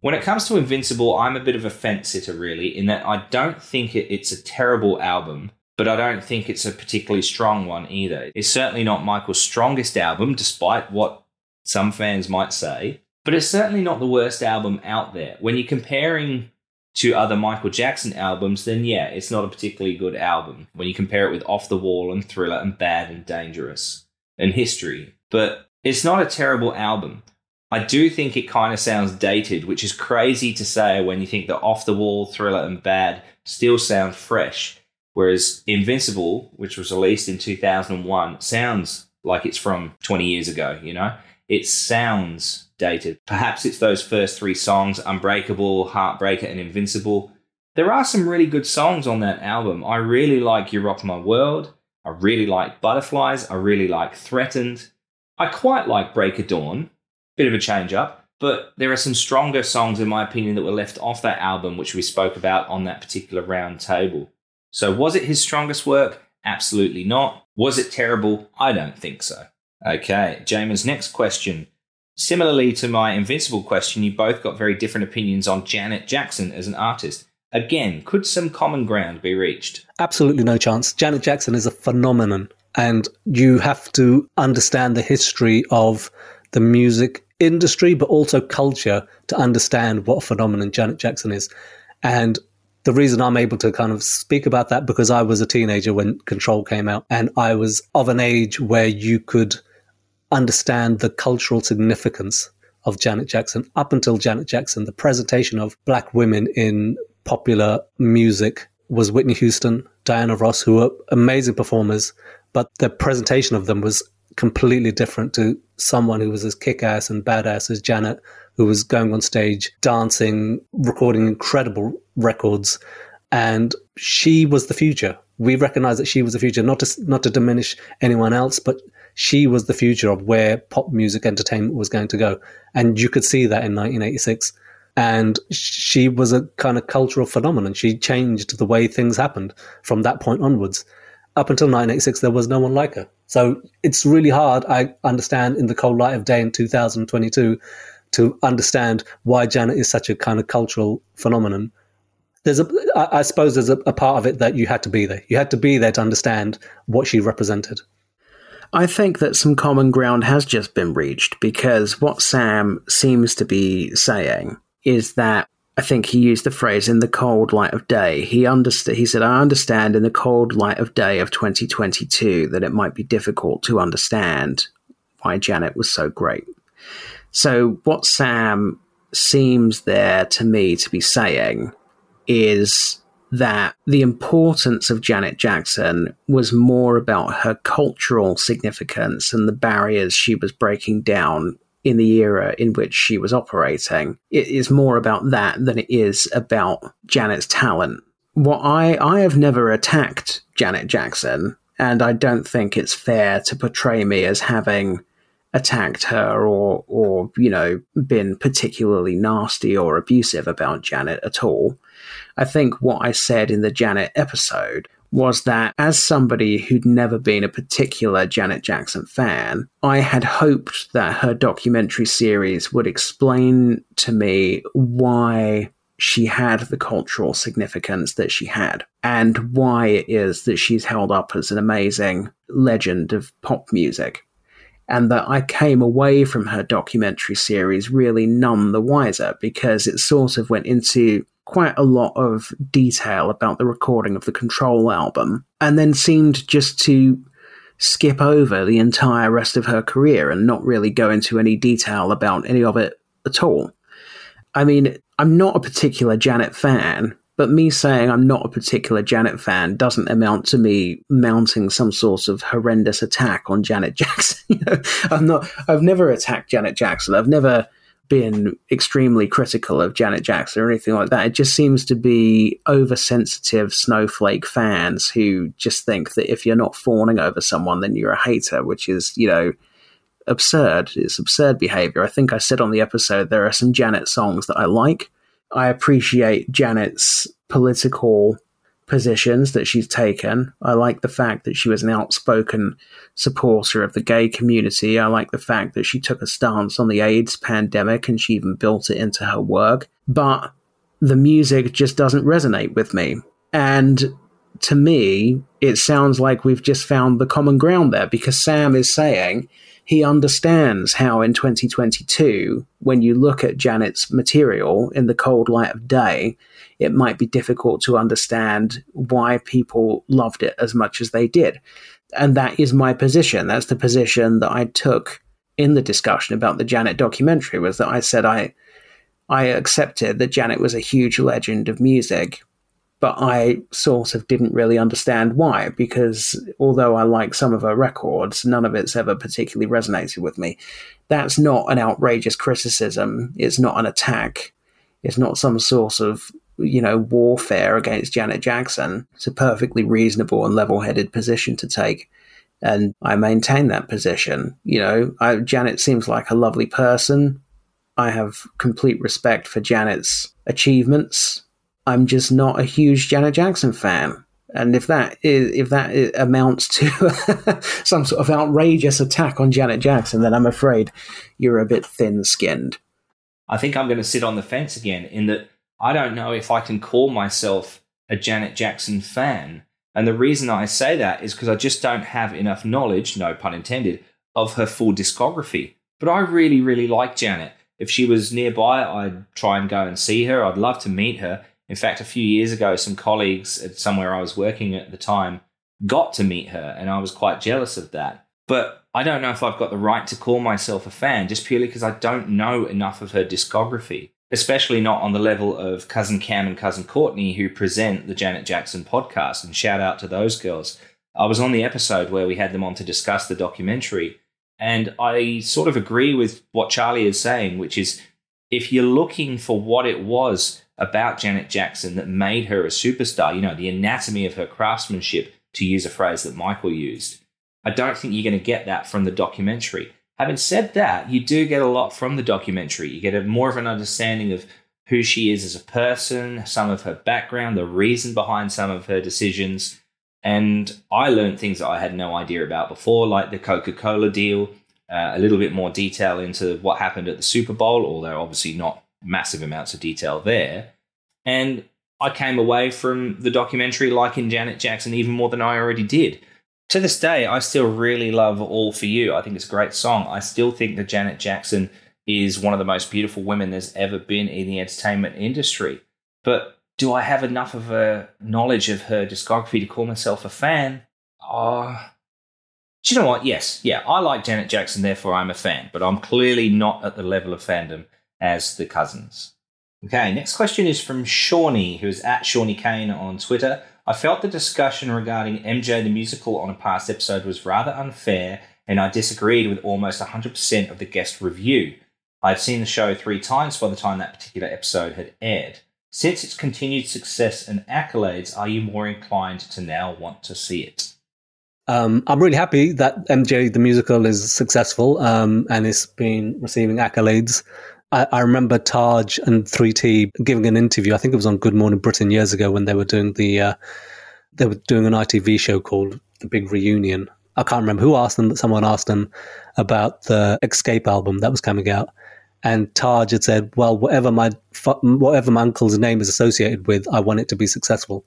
When it comes to Invincible, I'm a bit of a fence sitter, really, in that I don't think it, it's a terrible album, but I don't think it's a particularly strong one either. It's certainly not Michael's strongest album, despite what some fans might say, but it's certainly not the worst album out there. When you're comparing to other Michael Jackson albums, then yeah, it's not a particularly good album when you compare it with Off the Wall and Thriller and Bad and Dangerous and History. But it's not a terrible album. I do think it kind of sounds dated, which is crazy to say when you think that Off the Wall, Thriller, and Bad still sound fresh. Whereas Invincible, which was released in 2001, sounds like it's from 20 years ago, you know? It sounds dated. Perhaps it's those first three songs Unbreakable, Heartbreaker, and Invincible. There are some really good songs on that album. I really like You Rock My World. I really like Butterflies. I really like Threatened. I quite like Break of Dawn. Bit of a change up. But there are some stronger songs, in my opinion, that were left off that album, which we spoke about on that particular round table. So, was it his strongest work? Absolutely not. Was it terrible? I don't think so. Okay, Jamin's next question. Similarly to my Invincible question, you both got very different opinions on Janet Jackson as an artist. Again, could some common ground be reached? Absolutely no chance. Janet Jackson is a phenomenon, and you have to understand the history of the music industry, but also culture to understand what phenomenon Janet Jackson is. And the reason I'm able to kind of speak about that because I was a teenager when Control came out, and I was of an age where you could understand the cultural significance of Janet Jackson. Up until Janet Jackson, the presentation of black women in popular music was Whitney Houston, Diana Ross, who were amazing performers, but the presentation of them was completely different to someone who was as kick ass and badass as Janet, who was going on stage, dancing, recording incredible records. And she was the future. We recognize that she was the future, not to, not to diminish anyone else, but she was the future of where pop music entertainment was going to go. And you could see that in 1986. And she was a kind of cultural phenomenon. She changed the way things happened from that point onwards. Up until 1986, there was no one like her. So it's really hard, I understand, in the cold light of day in 2022, to understand why Janet is such a kind of cultural phenomenon. There's a, I suppose there's a, a part of it that you had to be there. You had to be there to understand what she represented. I think that some common ground has just been reached because what Sam seems to be saying is that I think he used the phrase in the cold light of day. He understood he said I understand in the cold light of day of 2022 that it might be difficult to understand why Janet was so great. So what Sam seems there to me to be saying is that the importance of Janet Jackson was more about her cultural significance and the barriers she was breaking down in the era in which she was operating. It is more about that than it is about Janet's talent. What I I have never attacked Janet Jackson, and I don't think it's fair to portray me as having attacked her or or you know been particularly nasty or abusive about Janet at all. I think what I said in the Janet episode was that as somebody who'd never been a particular Janet Jackson fan, I had hoped that her documentary series would explain to me why she had the cultural significance that she had and why it is that she's held up as an amazing legend of pop music. And that I came away from her documentary series really none the wiser because it sort of went into quite a lot of detail about the recording of the Control album, and then seemed just to skip over the entire rest of her career and not really go into any detail about any of it at all. I mean, I'm not a particular Janet fan, but me saying I'm not a particular Janet fan doesn't amount to me mounting some sort of horrendous attack on Janet Jackson. I'm not. I've never attacked Janet Jackson. I've never been extremely critical of Janet Jackson or anything like that. It just seems to be oversensitive snowflake fans who just think that if you're not fawning over someone, then you're a hater, which is, you know, absurd. It's absurd behavior. I think I said on the episode there are some Janet songs that I like. I appreciate Janet's political positions that she's taken. I like the fact that she was an outspoken supporter of the gay community. I like the fact that she took a stance on the AIDS pandemic and she even built it into her work. But the music just doesn't resonate with me. And to me, it sounds like we've just found the common ground there because Sam is saying he understands how in 2022, when you look at Janet's material in the cold light of day, it might be difficult to understand why people loved it as much as they did. And that is my position. That's the position that I took in the discussion about the Janet documentary was that I said I I accepted that Janet was a huge legend of music, but I sort of didn't really understand why, because although I like some of her records, none of it's ever particularly resonated with me. That's not an outrageous criticism. It's not an attack. It's not some sort of, you know, warfare against Janet Jackson. It's a perfectly reasonable and level headed position to take. And I maintain that position. You know, I, Janet seems like a lovely person. I have complete respect for Janet's achievements I'm just not a huge Janet Jackson fan. And if that is, if that amounts to some sort of outrageous attack on Janet Jackson, then I'm afraid you're a bit thin-skinned. I think I'm going to sit on the fence again in that I don't know if I can call myself a Janet Jackson fan. And the reason I say that is because I just don't have enough knowledge, no pun intended, of her full discography. But I really, really like Janet. If she was nearby, I'd try and go and see her. I'd love to meet her. In fact, a few years ago, some colleagues at somewhere I was working at the time got to meet her, and I was quite jealous of that. But I don't know if I've got the right to call myself a fan just purely because I don't know enough of her discography, especially not on the level of Cousin Cam and Cousin Courtney, who present the Janet Jackson podcast. And shout out to those girls. I was on the episode where we had them on to discuss the documentary, and I sort of agree with what Charlie is saying, which is if you're looking for what it was about Janet Jackson that made her a superstar, you know, the anatomy of her craftsmanship, to use a phrase that Michael used. I don't think you're going to get that from the documentary. Having said that, you do get a lot from the documentary. You get a more of an understanding of who she is as a person, some of her background, the reason behind some of her decisions. And I learned things that I had no idea about before, like the Coca Cola deal, uh, a little bit more detail into what happened at the Super Bowl, although obviously not massive amounts of detail there. And I came away from the documentary liking Janet Jackson even more than I already did. To this day, I still really love All For You. I think it's a great song. I still think that Janet Jackson is one of the most beautiful women there's ever been in the entertainment industry. But do I have enough of a knowledge of her discography to call myself a fan? Uh, do you know what? Yes, yeah, I like Janet Jackson, therefore I'm a fan, but I'm clearly not at the level of fandom as the cousins. Okay, next question is from Shawnee, who is at Shawnee Kane on Twitter. I felt the discussion regarding MJ the musical on a past episode was rather unfair, and I disagreed with almost 100% of the guest review. I had seen the show three times by the time that particular episode had aired. Since its continued success and accolades, are you more inclined to now want to see it? Um, I'm really happy that MJ the musical is successful um, and it's been receiving accolades. I, I remember Taj and 3T giving an interview. I think it was on Good Morning Britain years ago when they were doing the uh, they were doing an ITV show called The Big Reunion. I can't remember who asked them, but someone asked them about the Escape album that was coming out. And Taj had said, "Well, whatever my whatever my uncle's name is associated with, I want it to be successful."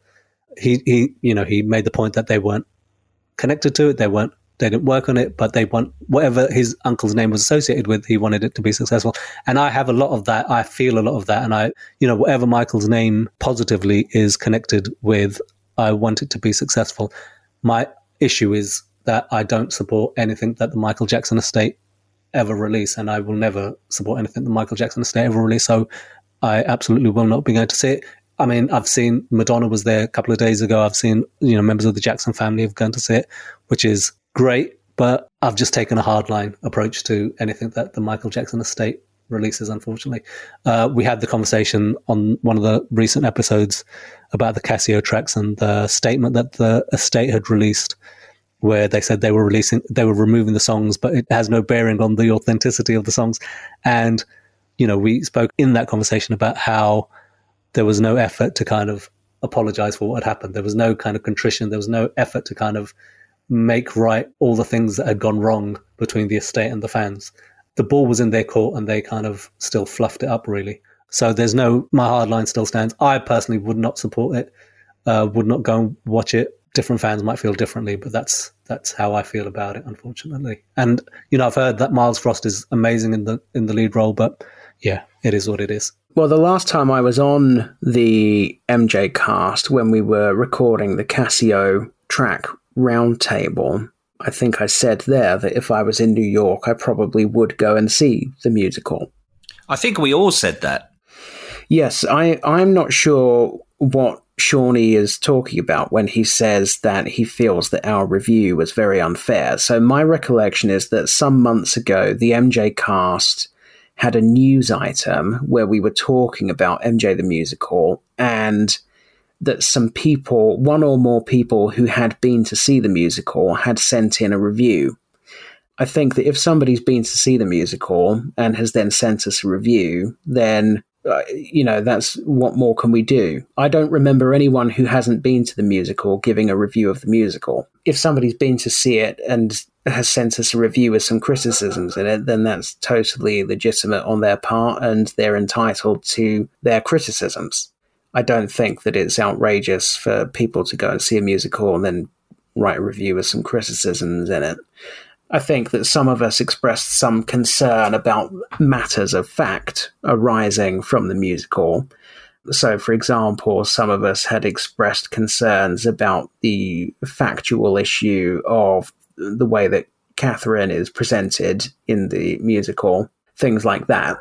He he, you know, he made the point that they weren't connected to it. They weren't they didn't work on it, but they want whatever his uncle's name was associated with, he wanted it to be successful. And I have a lot of that. I feel a lot of that. And I, you know, whatever Michael's name positively is connected with, I want it to be successful. My issue is that I don't support anything that the Michael Jackson estate ever release, and I will never support anything the Michael Jackson estate ever release. So I absolutely will not be going to see it. I mean, I've seen Madonna was there a couple of days ago. I've seen, you know, members of the Jackson family have gone to see it, which is great, but I've just taken a hardline approach to anything that the Michael Jackson estate releases, unfortunately. Uh, we had the conversation on one of the recent episodes about the Cascio tracks and the statement that the estate had released where they said they were releasing they were removing the songs but it has no bearing on the authenticity of the songs. And you know we spoke in that conversation about how there was no effort to kind of apologize for what had happened. There was no kind of contrition. There was no effort to kind of make right all the things that had gone wrong between the estate and the fans. The ball was in their court and they kind of still fluffed it up, really. So there's no, my hard line still stands. I personally would not support it. uh, would not go and watch it. Different fans might feel differently, but that's that's how I feel about it, unfortunately. And you know, I've heard that Myles Frost is amazing in the in the lead role, but yeah, it is what it is. Well, the last time I was on the MJCast when we were recording the Cascio track roundtable, I think I said there that if I was in New York, I probably would go and see the musical. I think we all said that. Yes, I, I'm not sure what Shawnee is talking about when he says that he feels that our review was very unfair. So, my recollection is that some months ago, the MJCast had a news item where we were talking about MJ the musical and that some people, one or more people who had been to see the musical, had sent in a review. I think that if somebody's been to see the musical and has then sent us a review, then uh, you know that's what more can we do? I don't remember anyone who hasn't been to the musical giving a review of the musical. If somebody's been to see it and has sent us a review with some criticisms in it then that's totally legitimate on their part and they're entitled to their criticisms i don't think that it's outrageous for people to go and see a musical and then write a review with some criticisms in it I think that some of us expressed some concern about matters of fact arising from the musical. So, for example, some of us had expressed concerns about the factual issue of the way that Catherine is presented in the musical, things like that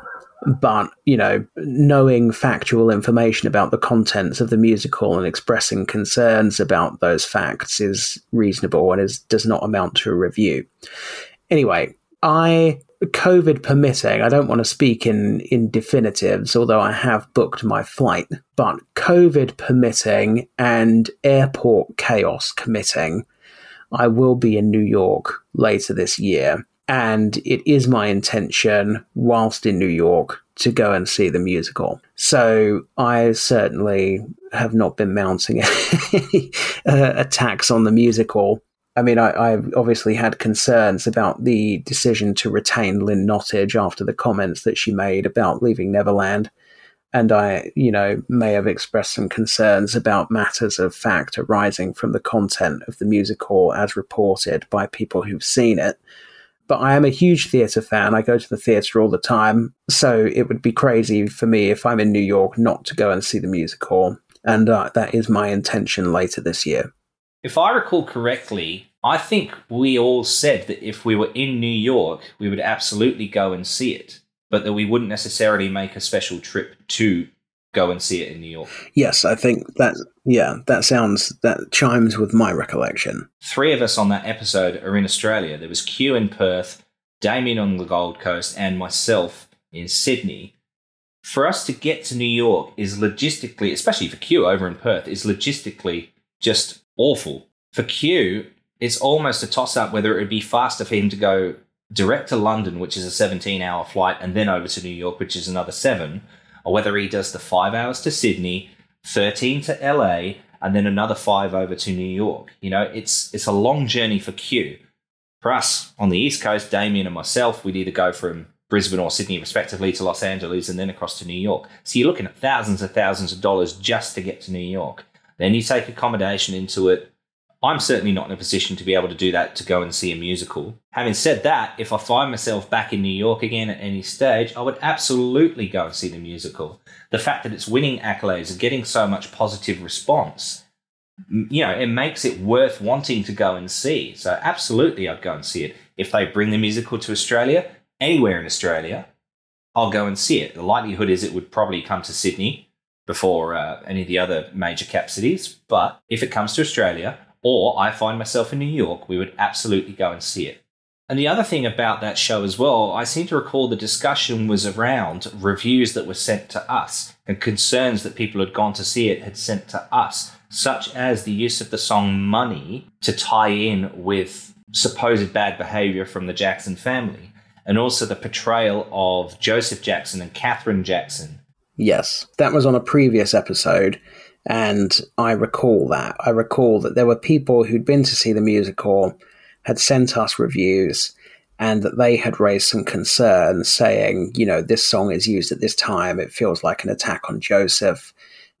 but you know knowing factual information about the contents of the musical and expressing concerns about those facts is reasonable and is does not amount to a review. Anyway i covid permitting i don't want to speak in in definitives although i have booked my flight but covid permitting and airport chaos committing i will be in new york later this year and it is my intention, whilst in New York, to go and see the musical. So I certainly have not been mounting any uh, attacks on the musical. I mean, I, I, obviously had concerns about the decision to retain Lynn Nottage after the comments that she made about leaving Neverland. And I, you know, may have expressed some concerns about matters of fact arising from the content of the musical as reported by people who've seen it but I am a huge theatre fan. I go to the theatre all the time. So it would be crazy for me if I'm in New York not to go and see the musical. And uh, that is my intention later this year. If I recall correctly, I think we all said that if we were in New York, we would absolutely go and see it, but that we wouldn't necessarily make a special trip to go and see it in New York. Yes, I think that yeah, that sounds that chimes with my recollection. Three of us on that episode are in Australia. There was Q in Perth, Damien on the Gold Coast, and myself in Sydney. For us to get to New York is logistically, especially for Q over in Perth, is logistically just awful. For Q, it's almost a toss up whether it would be faster for him to go direct to London, which is a 17 hour flight, and then over to New York, which is another seven, or whether he does the five hours to Sydney, 13 to LA, and then another five over to New York. You know, it's it's a long journey for Q. For us on the East Coast, Damien and myself, we'd either go from Brisbane or Sydney, respectively, to Los Angeles and then across to New York. So you're looking at thousands and thousands of dollars just to get to New York. Then you take accommodation into it, I'm certainly not in a position to be able to do that to go and see a musical. Having said that, if I find myself back in New York again at any stage, I would absolutely go and see the musical. The fact that it's winning accolades and getting so much positive response, you know, it makes it worth wanting to go and see. So, absolutely, I'd go and see it. If they bring the musical to Australia, anywhere in Australia, I'll go and see it. The likelihood is it would probably come to Sydney before uh, any of the other major cap cities. But if it comes to Australia, or I find myself in New York, we would absolutely go and see it. And the other thing about that show as well, I seem to recall the discussion was around reviews that were sent to us and concerns that people had gone to see it had sent to us, such as the use of the song Money to tie in with supposed bad behavior from the Jackson family, and also the portrayal of Joseph Jackson and Catherine Jackson. Yes, that was on a previous episode. And I recall that. I recall that there were people who'd been to see the musical, had sent us reviews, and that they had raised some concerns saying, you know, this song is used at this time. It feels like an attack on Joseph.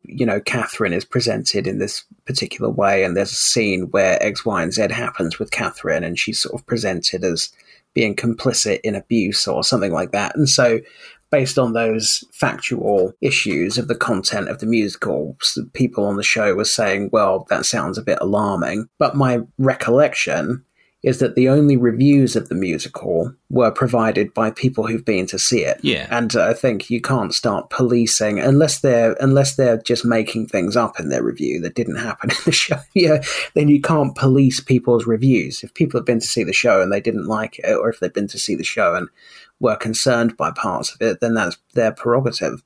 you know, Catherine is presented in this particular way, and there's a scene where X, Y, and Z happens with Catherine, and she's sort of presented as being complicit in abuse or something like that. And so, based on those factual issues of the content of the musical, people on the show were saying, well, that sounds a bit alarming. But my recollection is that the only reviews of the musical were provided by people who've been to see it. Yeah. And uh, I think you can't start policing unless they're unless they're just making things up in their review that didn't happen in the show. yeah, then you can't police people's reviews. If people have been to see the show and they didn't like it, or if they've been to see the show and were concerned by parts of it, then that's their prerogative.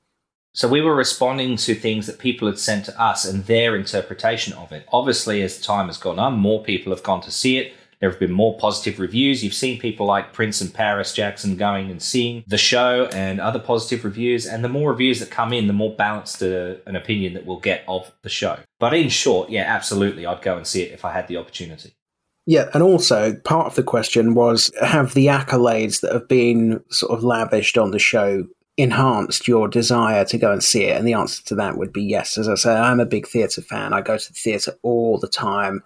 So we were responding to things that people had sent to us and their interpretation of it. Obviously, as time has gone on, more people have gone to see it there have been more positive reviews. You've seen people like Prince and Paris Jackson going and seeing the show and other positive reviews. And the more reviews that come in, the more balanced uh, an opinion that we'll get of the show. But in short, yeah, absolutely, I'd go and see it if I had the opportunity. Yeah, and also part of the question was have the accolades that have been sort of lavished on the show enhanced your desire to go and see it? And the answer to that would be yes. As I say, I'm a big theatre fan. I go to the theatre all the time.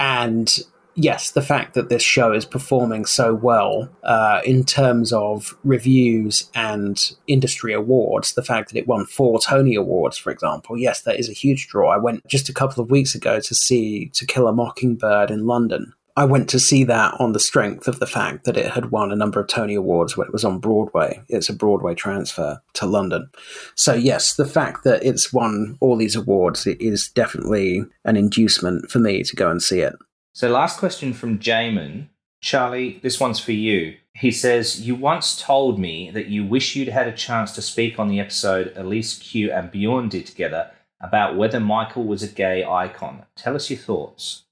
And yes, the fact that this show is performing so well uh, in terms of reviews and industry awards, the fact that it won four Tony Awards, for example, yes, that is a huge draw. I went just a couple of weeks ago to see To Kill a Mockingbird in London. I went to see that on the strength of the fact that it had won a number of Tony Awards when it was on Broadway. It's a Broadway transfer to London. So, yes, the fact that it's won all these awards is definitely an inducement for me to go and see it. So, last question from Jamin. Charlie, this one's for you. He says, You once told me that you wish you'd had a chance to speak on the episode Elise Q and Bjorn did together about whether Michael was a gay icon. Tell us your thoughts.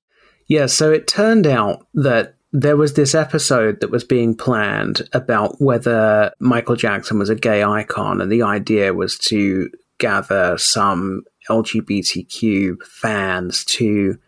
Yeah, so it turned out that there was this episode that was being planned about whether Michael Jackson was a gay icon, and the idea was to gather some LGBTQ fans to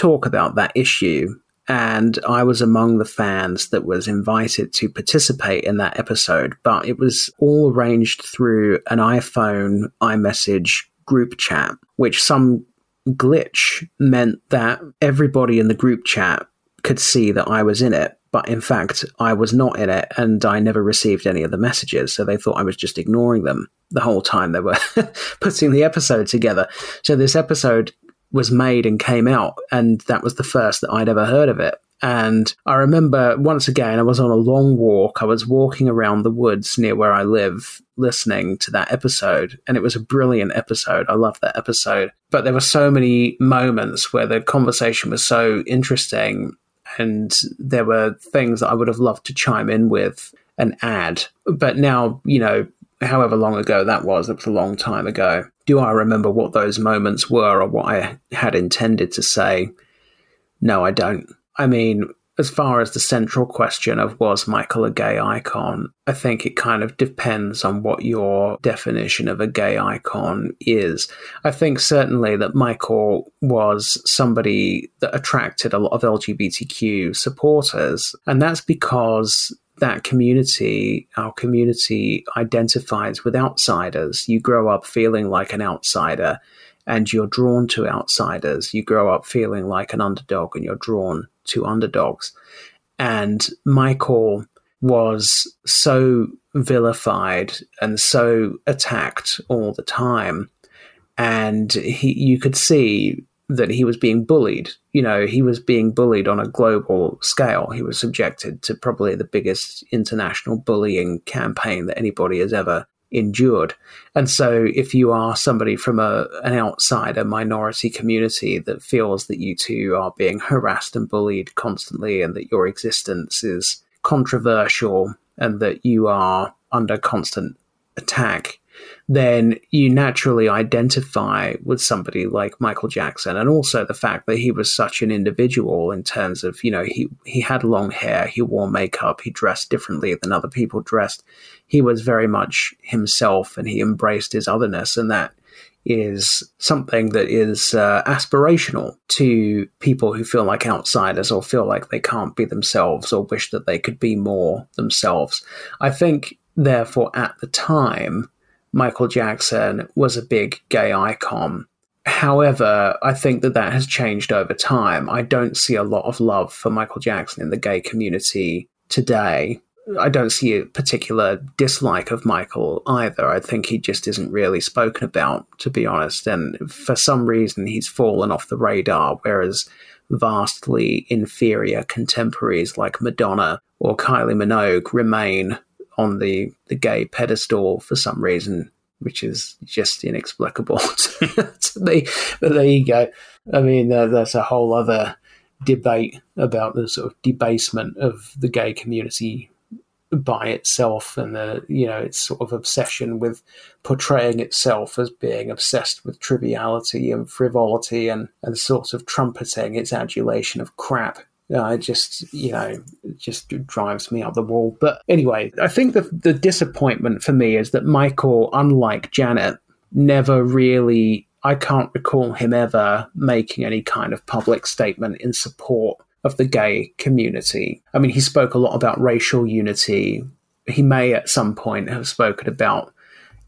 talk about that issue. And I was among the fans that was invited to participate in that episode, but it was all arranged through an iPhone iMessage group chat, which some glitch meant that everybody in the group chat could see that I was in it. But in fact, I was not in it and I never received any of the messages. So they thought I was just ignoring them the whole time they were putting the episode together. So this episode was made and came out, and that was the first that I'd ever heard of it. And I remember once again, I was on a long walk. I was walking around the woods near where I live, listening to that episode. And it was a brilliant episode. I love that episode. But there were so many moments where the conversation was so interesting. And there were things that I would have loved to chime in with and add. But now, you know, however long ago that was, it was a long time ago. Do I remember what those moments were or what I had intended to say? No, I don't. I mean, as far as the central question of was Michael a gay icon, I think it kind of depends on what your definition of a gay icon is. I think certainly that Michael was somebody that attracted a lot of LGBTQ supporters, and that's because that community, our community identifies with outsiders. You grow up feeling like an outsider and you're drawn to outsiders. You grow up feeling like an underdog and you're drawn to underdogs. And Michael was so vilified and so attacked all the time. And he, you could see that he was being bullied. You know, he was being bullied on a global scale. He was subjected to probably the biggest international bullying campaign that anybody has ever endured. And so, if you are somebody from a, an outsider minority community that feels that you too are being harassed and bullied constantly and that your existence is controversial and that you are under constant attack, then you naturally identify with somebody like Michael Jackson. And also the fact that he was such an individual in terms of, you know, he, he had long hair, he wore makeup, he dressed differently than other people dressed. He was very much himself and he embraced his otherness. And that is something that is uh, aspirational to people who feel like outsiders or feel like they can't be themselves or wish that they could be more themselves. I think, therefore, at the time, Michael Jackson was a big gay icon. However, I think that that has changed over time. I don't see a lot of love for Michael Jackson in the gay community today. I don't see a particular dislike of Michael either. I think he just isn't really spoken about, to be honest. And for some reason, he's fallen off the radar, whereas vastly inferior contemporaries like Madonna or Kylie Minogue remain on the, the gay pedestal for some reason, which is just inexplicable to, to me. But there you go. I mean, uh, that's a whole other debate about the sort of debasement of the gay community by itself and the you know its sort of obsession with portraying itself as being obsessed with triviality and frivolity and and sort of trumpeting its adulation of crap uh, it just you know just drives me up the wall but anyway i think the the disappointment for me is that michael unlike janet never really i can't recall him ever making any kind of public statement in support of the gay community. I mean, he spoke a lot about racial unity. He may at some point have spoken about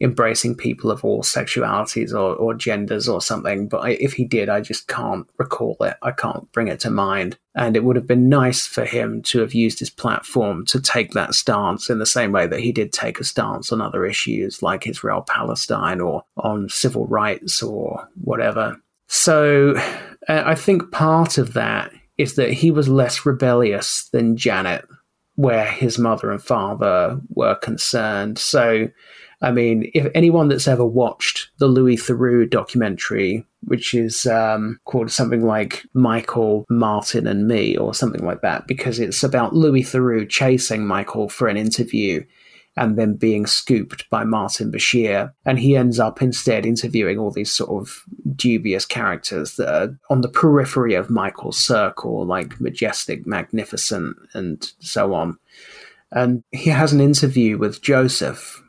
embracing people of all sexualities or, or genders or something, but I, if he did, I just can't recall it. I can't bring it to mind. And it would have been nice for him to have used his platform to take that stance in the same way that he did take a stance on other issues like Israel Palestine or on civil rights or whatever. So uh, I think part of that is that he was less rebellious than Janet, where his mother and father were concerned. So, I mean, if anyone that's ever watched the Louis Theroux documentary, which is um, called something like Michael, Martin, and Me, or something like that, because it's about Louis Theroux chasing Michael for an interview and then being scooped by Martin Bashir. And he ends up instead interviewing all these sort of dubious characters that are on the periphery of Michael's circle, like Majestik, Magnificent, and so on. And he has an interview with Joseph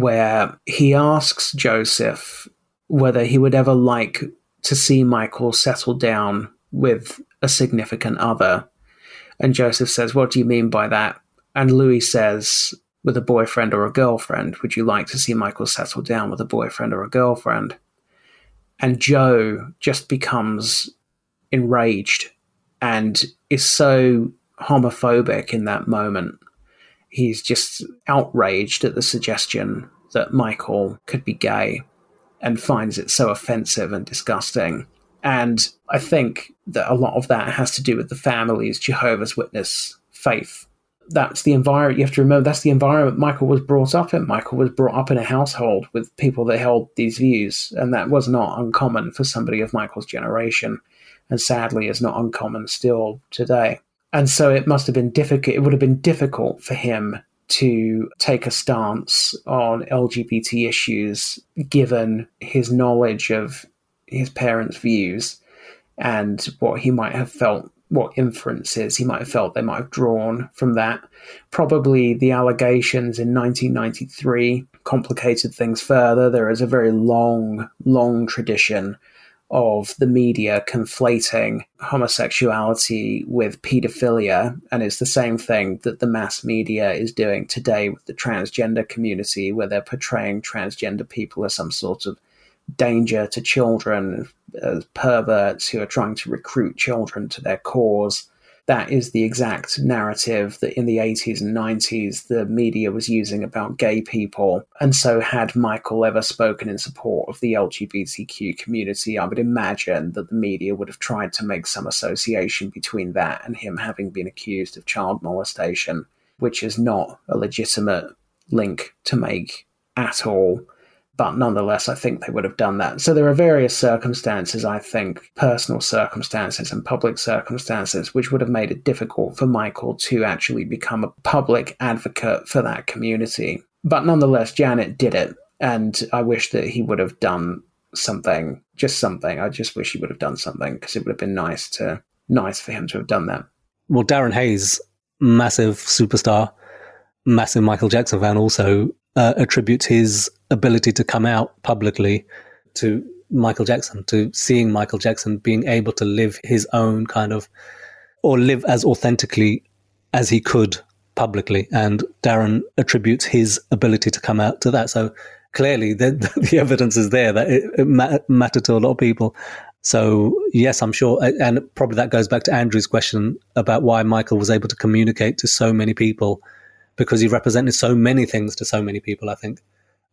where he asks Joseph whether he would ever like to see Michael settle down with a significant other. And Joseph says, What do you mean by that? And Louis says, with a boyfriend or a girlfriend? Would you like to see Michael settle down with a boyfriend or a girlfriend? And Joe just becomes enraged and is so homophobic in that moment. He's just outraged at the suggestion that Michael could be gay and finds it so offensive and disgusting. And I think that a lot of that has to do with the family's Jehovah's Witness faith. That's the environment you have to remember that's the environment michael was brought up in. Michael was brought up in a household with people that held these views and that was not uncommon for somebody of michael's generation and sadly is not uncommon still today and so it must have been difficult it would have been difficult for him to take a stance on lgbt issues given his knowledge of his parents views and what he might have felt what inferences he might have felt they might have drawn from that. Probably the allegations in 1993 complicated things further. There is a very long, long tradition of the media conflating homosexuality with paedophilia, and it's the same thing that the mass media is doing today with the transgender community, where they're portraying transgender people as some sort of danger to children as perverts who are trying to recruit children to their cause. That is the exact narrative that in the 80s and 90s the media was using about gay people. And so, had Michael ever spoken in support of the LGBTQ community, I would imagine that the media would have tried to make some association between that and him having been accused of child molestation, which is not a legitimate link to make at all but nonetheless, I think they would have done that. So there are various circumstances, I think, personal circumstances and public circumstances, which would have made it difficult for Michael to actually become a public advocate for that community. But nonetheless, Janet did it. And I wish that he would have done something, just something. I just wish he would have done something because it would have been nice to, nice for him to have done that. Well, Darren Hayes, massive superstar, massive Michael Jackson fan, also uh, attributes his ability to come out publicly to Michael Jackson, to seeing Michael Jackson being able to live his own kind of, or live as authentically as he could publicly. And Darren attributes his ability to come out to that. So clearly the, the evidence is there that it, it mattered to a lot of people. So yes, I'm sure, and probably that goes back to Andrew's question about why Michael was able to communicate to so many people because he represented so many things to so many people. I think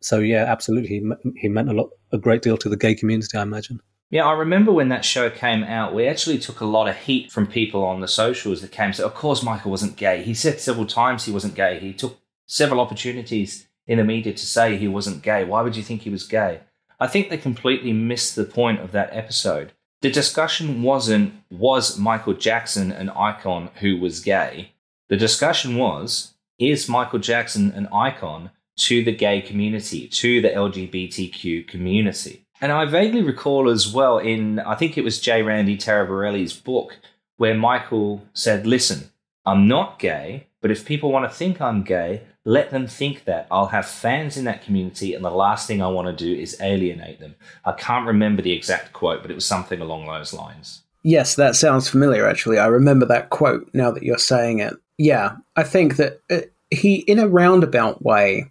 so. Yeah, absolutely, he, he meant a lot, a great deal to the gay community. I imagine. Yeah, I remember when that show came out, we actually took a lot of heat from people on the socials that came So, of course, Michael wasn't gay. He said several times he wasn't gay. He took several opportunities in the media to say he wasn't gay. Why would you think he was gay? I think they completely missed the point of that episode. The discussion wasn't, was Michael Jackson an icon who was gay? The discussion was, is Michael Jackson an icon to the gay community, to the LGBTQ community? And I vaguely recall as well in, I think it was J. Randy Taraborrelli's book, where Michael said, Listen, I'm not gay, but if people want to think I'm gay, let them think that. I'll have fans in that community, and the last thing I want to do is alienate them. I can't remember the exact quote, but it was something along those lines. Yes, that sounds familiar, actually. I remember that quote now that you're saying it. Yeah, I think that uh, he, in a roundabout way,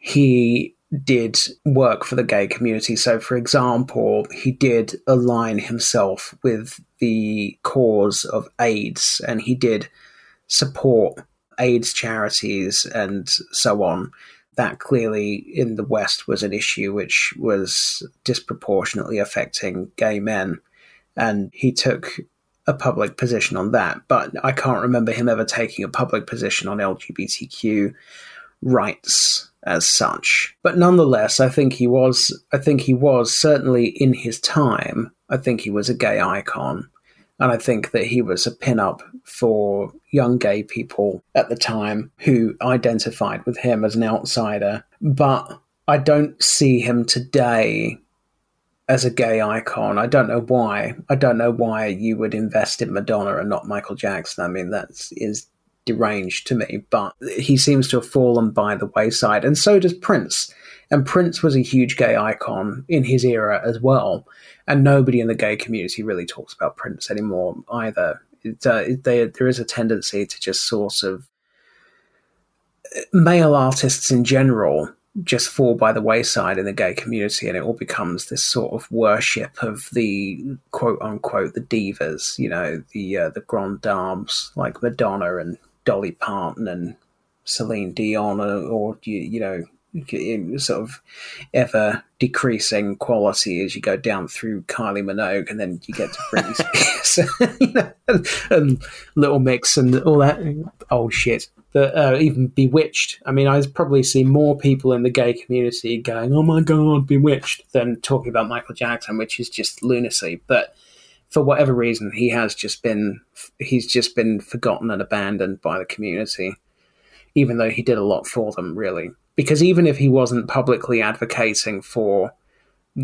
he did work for the gay community. So, for example, he did align himself with the cause of AIDS and he did support AIDS charities and so on. That clearly in the West was an issue which was disproportionately affecting gay men. And he took a public position on that. But I can't remember him ever taking a public position on LGBTQ rights as such. But nonetheless, I think he was I think he was certainly in his time, I think he was a gay icon. And I think that he was a pin-up for young gay people at the time who identified with him as an outsider. But I don't see him today as a gay icon. I don't know why. I don't know why you would invest in Madonna and not Michael Jackson. I mean, that is deranged to me, but he seems to have fallen by the wayside. And so does Prince. And Prince was a huge gay icon in his era as well and nobody in the gay community really talks about Prince anymore either. It, uh, it, they, there is a tendency to just sort of male artists in general just fall by the wayside in the gay community, and it all becomes this sort of worship of the quote unquote the divas, you know, the uh, the grand dames like Madonna and Dolly Parton and Celine Dion, or, or you, you know sort of ever decreasing quality as you go down through Kylie Minogue, and then you get to Britney Spears, you know, and, and, Little Mix and all that old shit. That uh, even B*Witched. I mean, I probably see more people in the gay community going, "Oh my god, B*Witched," than talking about Michael Jackson, which is just lunacy. But for whatever reason, he has just been he's just been forgotten and abandoned by the community, even though he did a lot for them, really because even if he wasn't publicly advocating for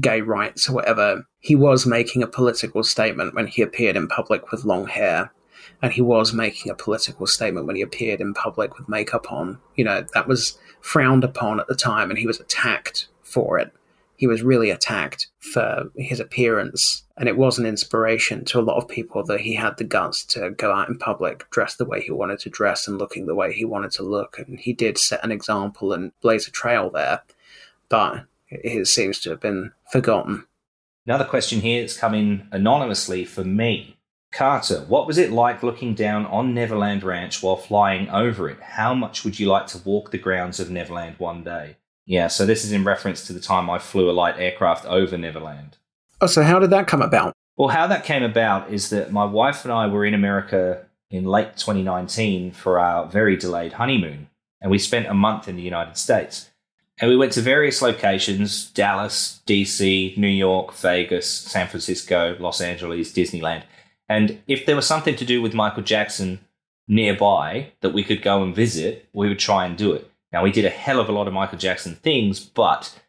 gay rights or whatever, he was making a political statement when he appeared in public with long hair. And he was making a political statement when he appeared in public with makeup on. You know, that was frowned upon at the time, and he was attacked for it he was really attacked for his appearance. And it was an inspiration to a lot of people that he had the guts to go out in public, dress the way he wanted to dress, and looking the way he wanted to look. And he did set an example and blaze a trail there. But it seems to have been forgotten. Another question here that's come in anonymously for me. Carter, what was it like looking down on Neverland Ranch while flying over it? How much would you like to walk the grounds of Neverland one day? Yeah, so this is in reference to the time I flew a light aircraft over Neverland. Oh, so how did that come about? Well, how that came about is that my wife and I were in America in late 2019 for our very delayed honeymoon, and we spent a month in the United States. And we went to various locations Dallas, DC, New York, Vegas, San Francisco, Los Angeles, Disneyland. And if there was something to do with Michael Jackson nearby that we could go and visit, we would try and do it. Now, we did a hell of a lot of Michael Jackson things, but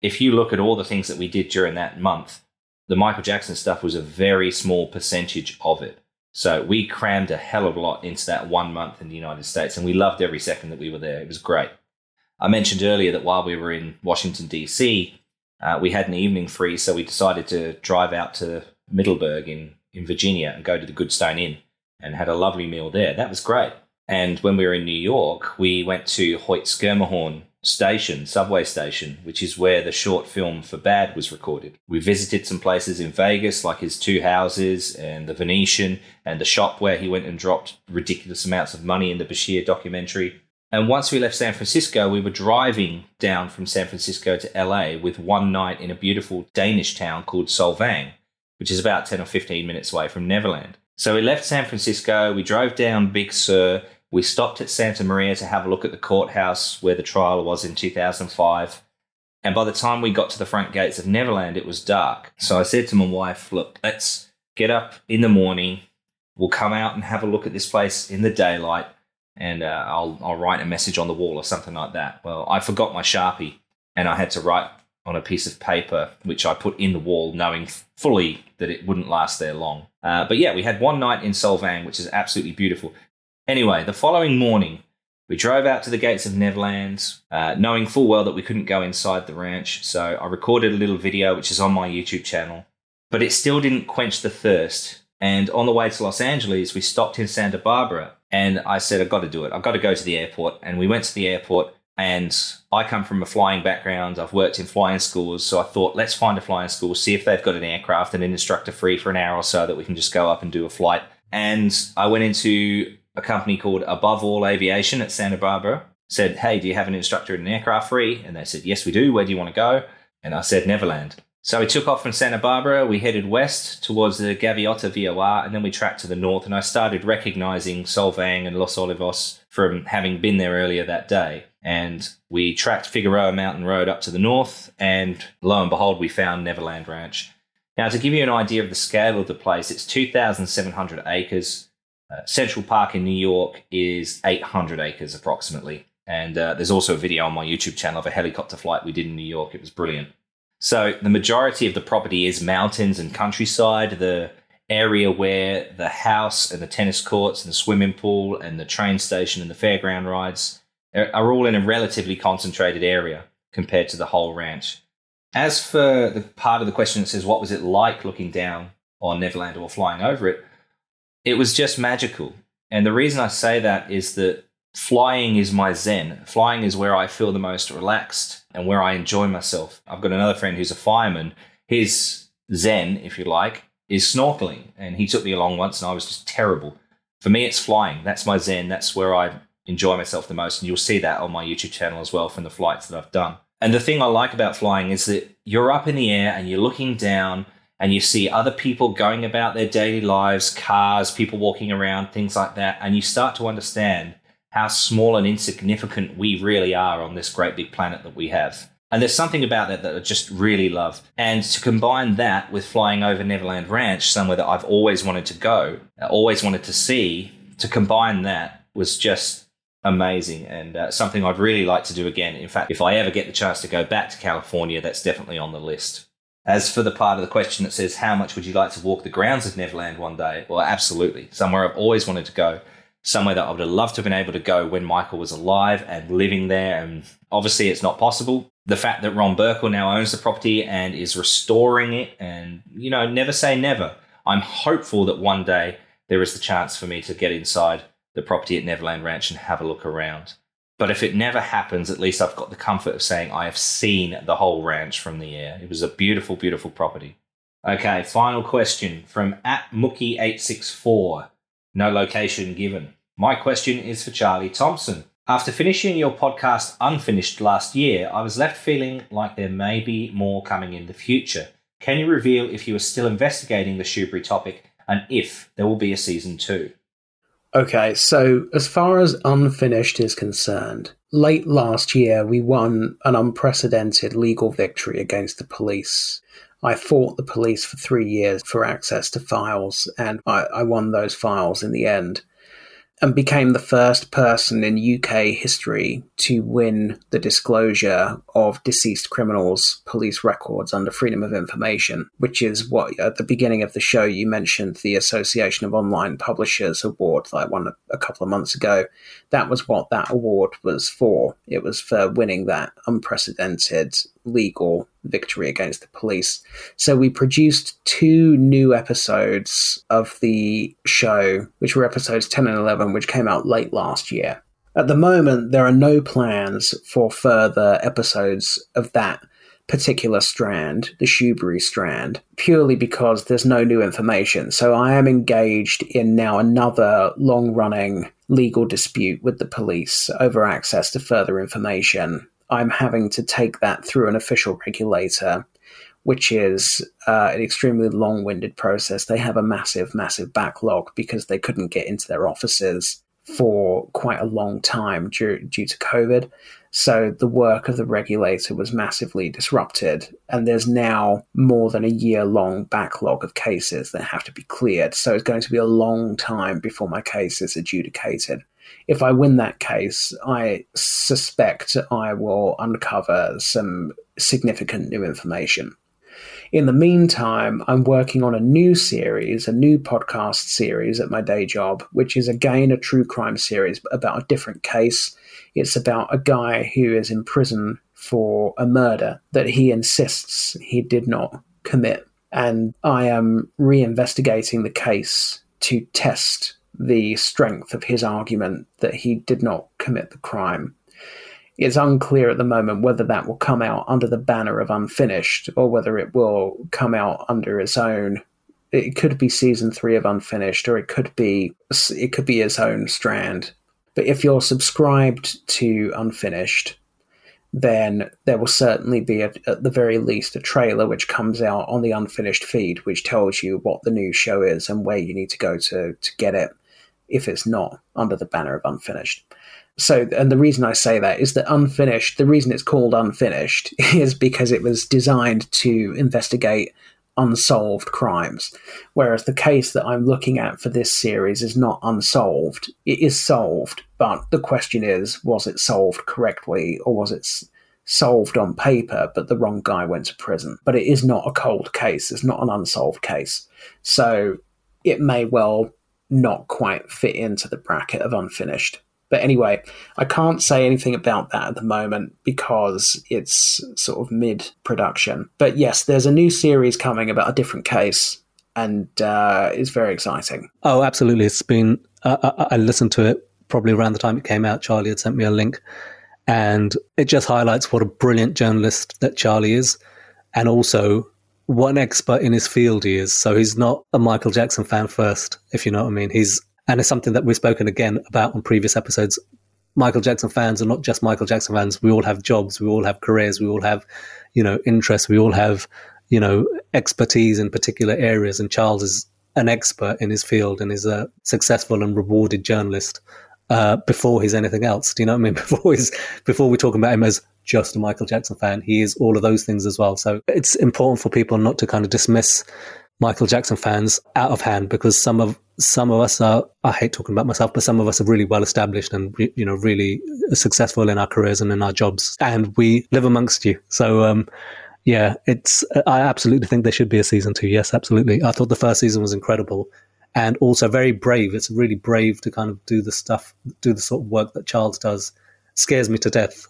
if you look at all the things that we did during that month, the Michael Jackson stuff was a very small percentage of it. So we crammed a hell of a lot into that one month in the United States, and we loved every second that we were there. It was great. I mentioned earlier that while we were in Washington, D.C., uh, we had an evening free, so we decided to drive out to Middleburg in, in Virginia and go to the Goodstone Inn and had a lovely meal there. That was great. And when we were in New York, we went to Hoyt Schermerhorn station, subway station, which is where the short film for Bad was recorded. We visited some places in Vegas, like his two houses and the Venetian and the shop where he went and dropped ridiculous amounts of money in the Bashir documentary. And once we left San Francisco, we were driving down from San Francisco to LA with one night in a beautiful Danish town called Solvang, which is about 10 or 15 minutes away from Neverland. So we left San Francisco, we drove down Big Sur, we stopped at Santa Maria to have a look at the courthouse where the trial was in 2005. And by the time we got to the front gates of Neverland, it was dark. So I said to my wife, look, let's get up in the morning. We'll come out and have a look at this place in the daylight and uh, I'll, I'll write a message on the wall or something like that. Well, I forgot my Sharpie and I had to write on a piece of paper, which I put in the wall, knowing fully that it wouldn't last there long. Uh, but yeah, we had one night in Solvang, which is absolutely beautiful. Anyway, the following morning, we drove out to the gates of Neverlands, uh, knowing full well that we couldn't go inside the ranch. So I recorded a little video, which is on my YouTube channel. But it still didn't quench the thirst. And on the way to Los Angeles, we stopped in Santa Barbara. And I said, I've got to do it. I've got to go to the airport. And we went to the airport. And I come from a flying background. I've worked in flying schools. So I thought, let's find a flying school, see if they've got an aircraft and an instructor free for an hour or so that we can just go up and do a flight. And I went into a company called Above All Aviation at Santa Barbara. Said, hey, do you have an instructor in an aircraft free? And they said, yes, we do. Where do you want to go? And I said, Neverland. So we took off from Santa Barbara. We headed west towards the Gaviota VOR, and then we tracked to the north. And I started recognizing Solvang and Los Olivos from having been there earlier that day. And we tracked Figueroa Mountain Road up to the north, and lo and behold, we found Neverland Ranch. Now, to give you an idea of the scale of the place, it's 2,700 acres. Uh, Central Park in New York is 800 acres approximately. And uh, there's also a video on my YouTube channel of a helicopter flight we did in New York. It was brilliant. So the majority of the property is mountains and countryside. The area where the house and the tennis courts and the swimming pool and the train station and the fairground rides are all in a relatively concentrated area compared to the whole ranch. As for the part of the question that says, what was it like looking down on Neverland or flying over it? It was just magical. And the reason I say that is that flying is my zen. Flying is where I feel the most relaxed and where I enjoy myself. I've got another friend who's a fireman. His zen, if you like, is snorkeling. And he took me along once and I was just terrible. For me, it's flying. That's my zen. That's where I enjoy myself the most. And you'll see that on my YouTube channel as well from the flights that I've done. And the thing I like about flying is that you're up in the air and you're looking down and you see other people going about their daily lives, cars, people walking around, things like that, and you start to understand how small and insignificant we really are on this great big planet that we have. And there's something about that that I just really love. And to combine that with flying over Neverland Ranch, somewhere that I've always wanted to go, always wanted to see, to combine that was just amazing and uh, something I'd really like to do again. In fact, if I ever get the chance to go back to California, that's definitely on the list. As for the part of the question that says, How much would you like to walk the grounds of Neverland one day? Well, absolutely. Somewhere I've always wanted to go. Somewhere that I would have loved to have been able to go when Michael was alive and living there. And obviously, it's not possible. The fact that Ron Burkle now owns the property and is restoring it, and, you know, never say never. I'm hopeful that one day there is the chance for me to get inside the property at Neverland Ranch and have a look around. But if it never happens, at least I've got the comfort of saying I have seen the whole ranch from the air. It was a beautiful, beautiful property. Okay, final question from at Mookie864. No location given. My question is for Charlie Thomson. After finishing your podcast unfinished last year, I was left feeling like there may be more coming in the future. Can you reveal if you are still investigating the Shoebury topic and if there will be a season two? Okay, so as far as unfinished is concerned, late last year we won an unprecedented legal victory against the police. I fought the police for three years for access to files, and I, I won those files in the end and became the first person in UK history to win the disclosure of deceased criminals' police records under Freedom of Information, which is what at the beginning of the show you mentioned the Association of Online Publishers Award that I won a, a couple of months ago. That was what that award was for. It was for winning that unprecedented legal victory against the police. So we produced two new episodes of the show, which were episodes 10 and 11, which came out late last year. At the moment, there are no plans for further episodes of that particular strand, the Shoebury strand, purely because there's no new information. So I am engaged in now another long running legal dispute with the police over access to further information. I'm having to take that through an official regulator, which is uh, an extremely long winded process. They have a massive, massive backlog because they couldn't get into their offices for quite a long time due, due to COVID. So the work of the regulator was massively disrupted, and there's now more than a year long backlog of cases that have to be cleared. So it's going to be a long time before my case is adjudicated. If I win that case, I suspect I will uncover some significant new information. In the meantime, I'm working on a new series, a new podcast series at my day job, which is again a true crime series about a different case it's about a guy who is in prison for a murder that he insists he did not commit. And I am reinvestigating the case to test the strength of his argument that he did not commit the crime. It's unclear at the moment whether that will come out under the banner of Unfinished or whether it will come out under its own. It could be season three of Unfinished, or it could be it could be its own strand. But if you're subscribed to Unfinished, then there will certainly be, a, at the very least, a trailer which comes out on the Unfinished feed, which tells you what the new show is and where you need to go to, to get it if it's not under the banner of Unfinished. So, and the reason I say that is that Unfinished, the reason it's called Unfinished is because it was designed to investigate unsolved crimes. Whereas the case that I'm looking at for this series is not unsolved. It is solved, but the question is was it solved correctly or was it solved on paper, but the wrong guy went to prison? But it is not a cold case, it's not an unsolved case. So it may well not quite fit into the bracket of unfinished. But anyway, I can't say anything about that at the moment because it's sort of mid production. But yes, there's a new series coming about a different case, and uh, it's very exciting. Oh, absolutely. It's been, uh, I, I listened to it probably around the time it came out. Charlie had sent me a link, and it just highlights what a brilliant journalist that Charlie is, and also what an expert in his field he is. So he's not a Michael Jackson fan first, if you know what I mean. He's and it's something that we've spoken again about on previous episodes. Michael Jackson fans are not just Michael Jackson fans. We all have jobs, we all have careers, we all have, you know, interests, we all have, you know, expertise in particular areas. And Charles is an expert in his field and is a successful and rewarded journalist uh, before he's anything else. Do you know what I mean? Before he's before we talk about him as just a Michael Jackson fan, he is all of those things as well. So it's important for people not to kind of dismiss Michael Jackson fans out of hand because some of some of us are I hate talking about myself, but some of us are really well established and you know really successful in our careers and in our jobs, and we live amongst you. So um, yeah, it's I absolutely think there should be a season two. Yes, absolutely. I thought the first season was incredible and also very brave. It's really brave to kind of do the stuff, do the sort of work that Charles does. Scares me to death,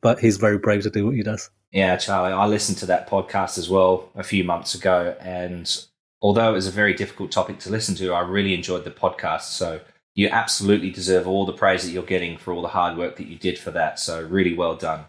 but he's very brave to do what he does. Yeah, Charlie, I listened to that podcast as well a few months ago. And although it was a very difficult topic to listen to, I really enjoyed the podcast. So you absolutely deserve all the praise that you're getting for all the hard work that you did for that. So really well done.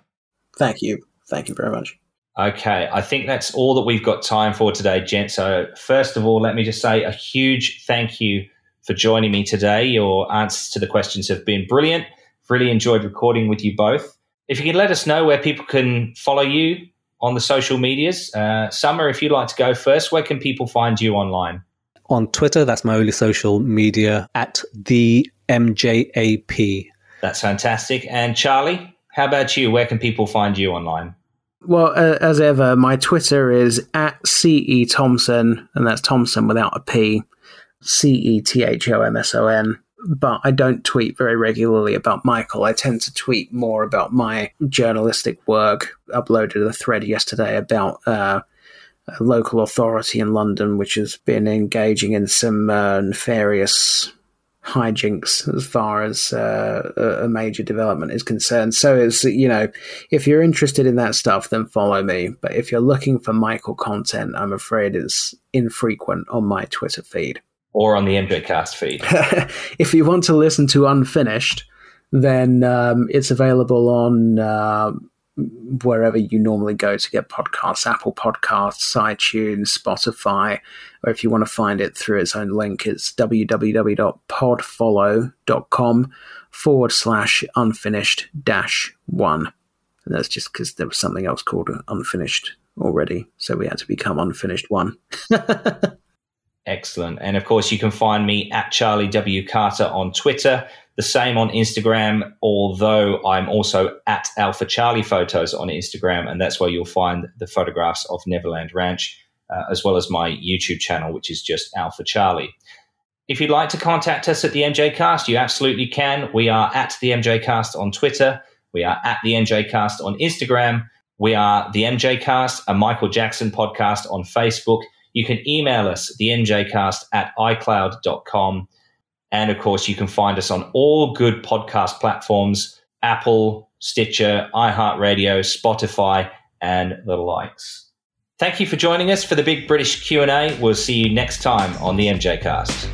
Thank you. Thank you very much. Okay, I think that's all that we've got time for today, gent. So, first of all, let me just say a huge thank you for joining me today. Your answers to the questions have been brilliant. Really enjoyed recording with you both. If you can let us know where people can follow you on the social medias. Uh, Samar, if you'd like to go first, where can people find you online? On Twitter, that's my only social media at the MJAP. That's fantastic. And Charlie, how about you? Where can people find you online? Well, as ever, my Twitter is at CE Thomson, and that's Thompson without a P. C E T H O M S O N but I don't tweet very regularly about Michael. I tend to tweet more about my journalistic work. Uploaded a thread yesterday about uh, a local authority in London which has been engaging in some uh, nefarious hijinks as far as uh, a major development is concerned. So it's you know, if you're interested in that stuff, then follow me. But if you're looking for Michael content, I'm afraid it's infrequent on my Twitter feed or on the MJCast feed. if you want to listen to Unfinished, then um, it's available on uh, wherever you normally go to get podcasts Apple Podcasts, iTunes, Spotify, or if you want to find it through its own link, it's www.podfollow.com forward slash unfinished dash one. And that's just because there was something else called unfinished already. So we had to become unfinished one. Excellent. And of course, you can find me at Charlie W. Carter on Twitter, the same on Instagram, although I'm also at Alpha Charlie Photos on Instagram. And that's where you'll find the photographs of Neverland Ranch, uh, as well as my YouTube channel, which is just Alpha Charlie. If you'd like to contact us at the MJ Cast, you absolutely can. We are at the MJ Cast on Twitter. We are at the MJ Cast on Instagram. We are the MJ Cast, a Michael Jackson podcast on Facebook. You can email us, the MJcast at iCloud.com. And of course, you can find us on all good podcast platforms Apple, Stitcher, iHeartRadio, Spotify, and the likes. Thank you for joining us for the Big British Q&A. We'll see you next time on the MJ Cast.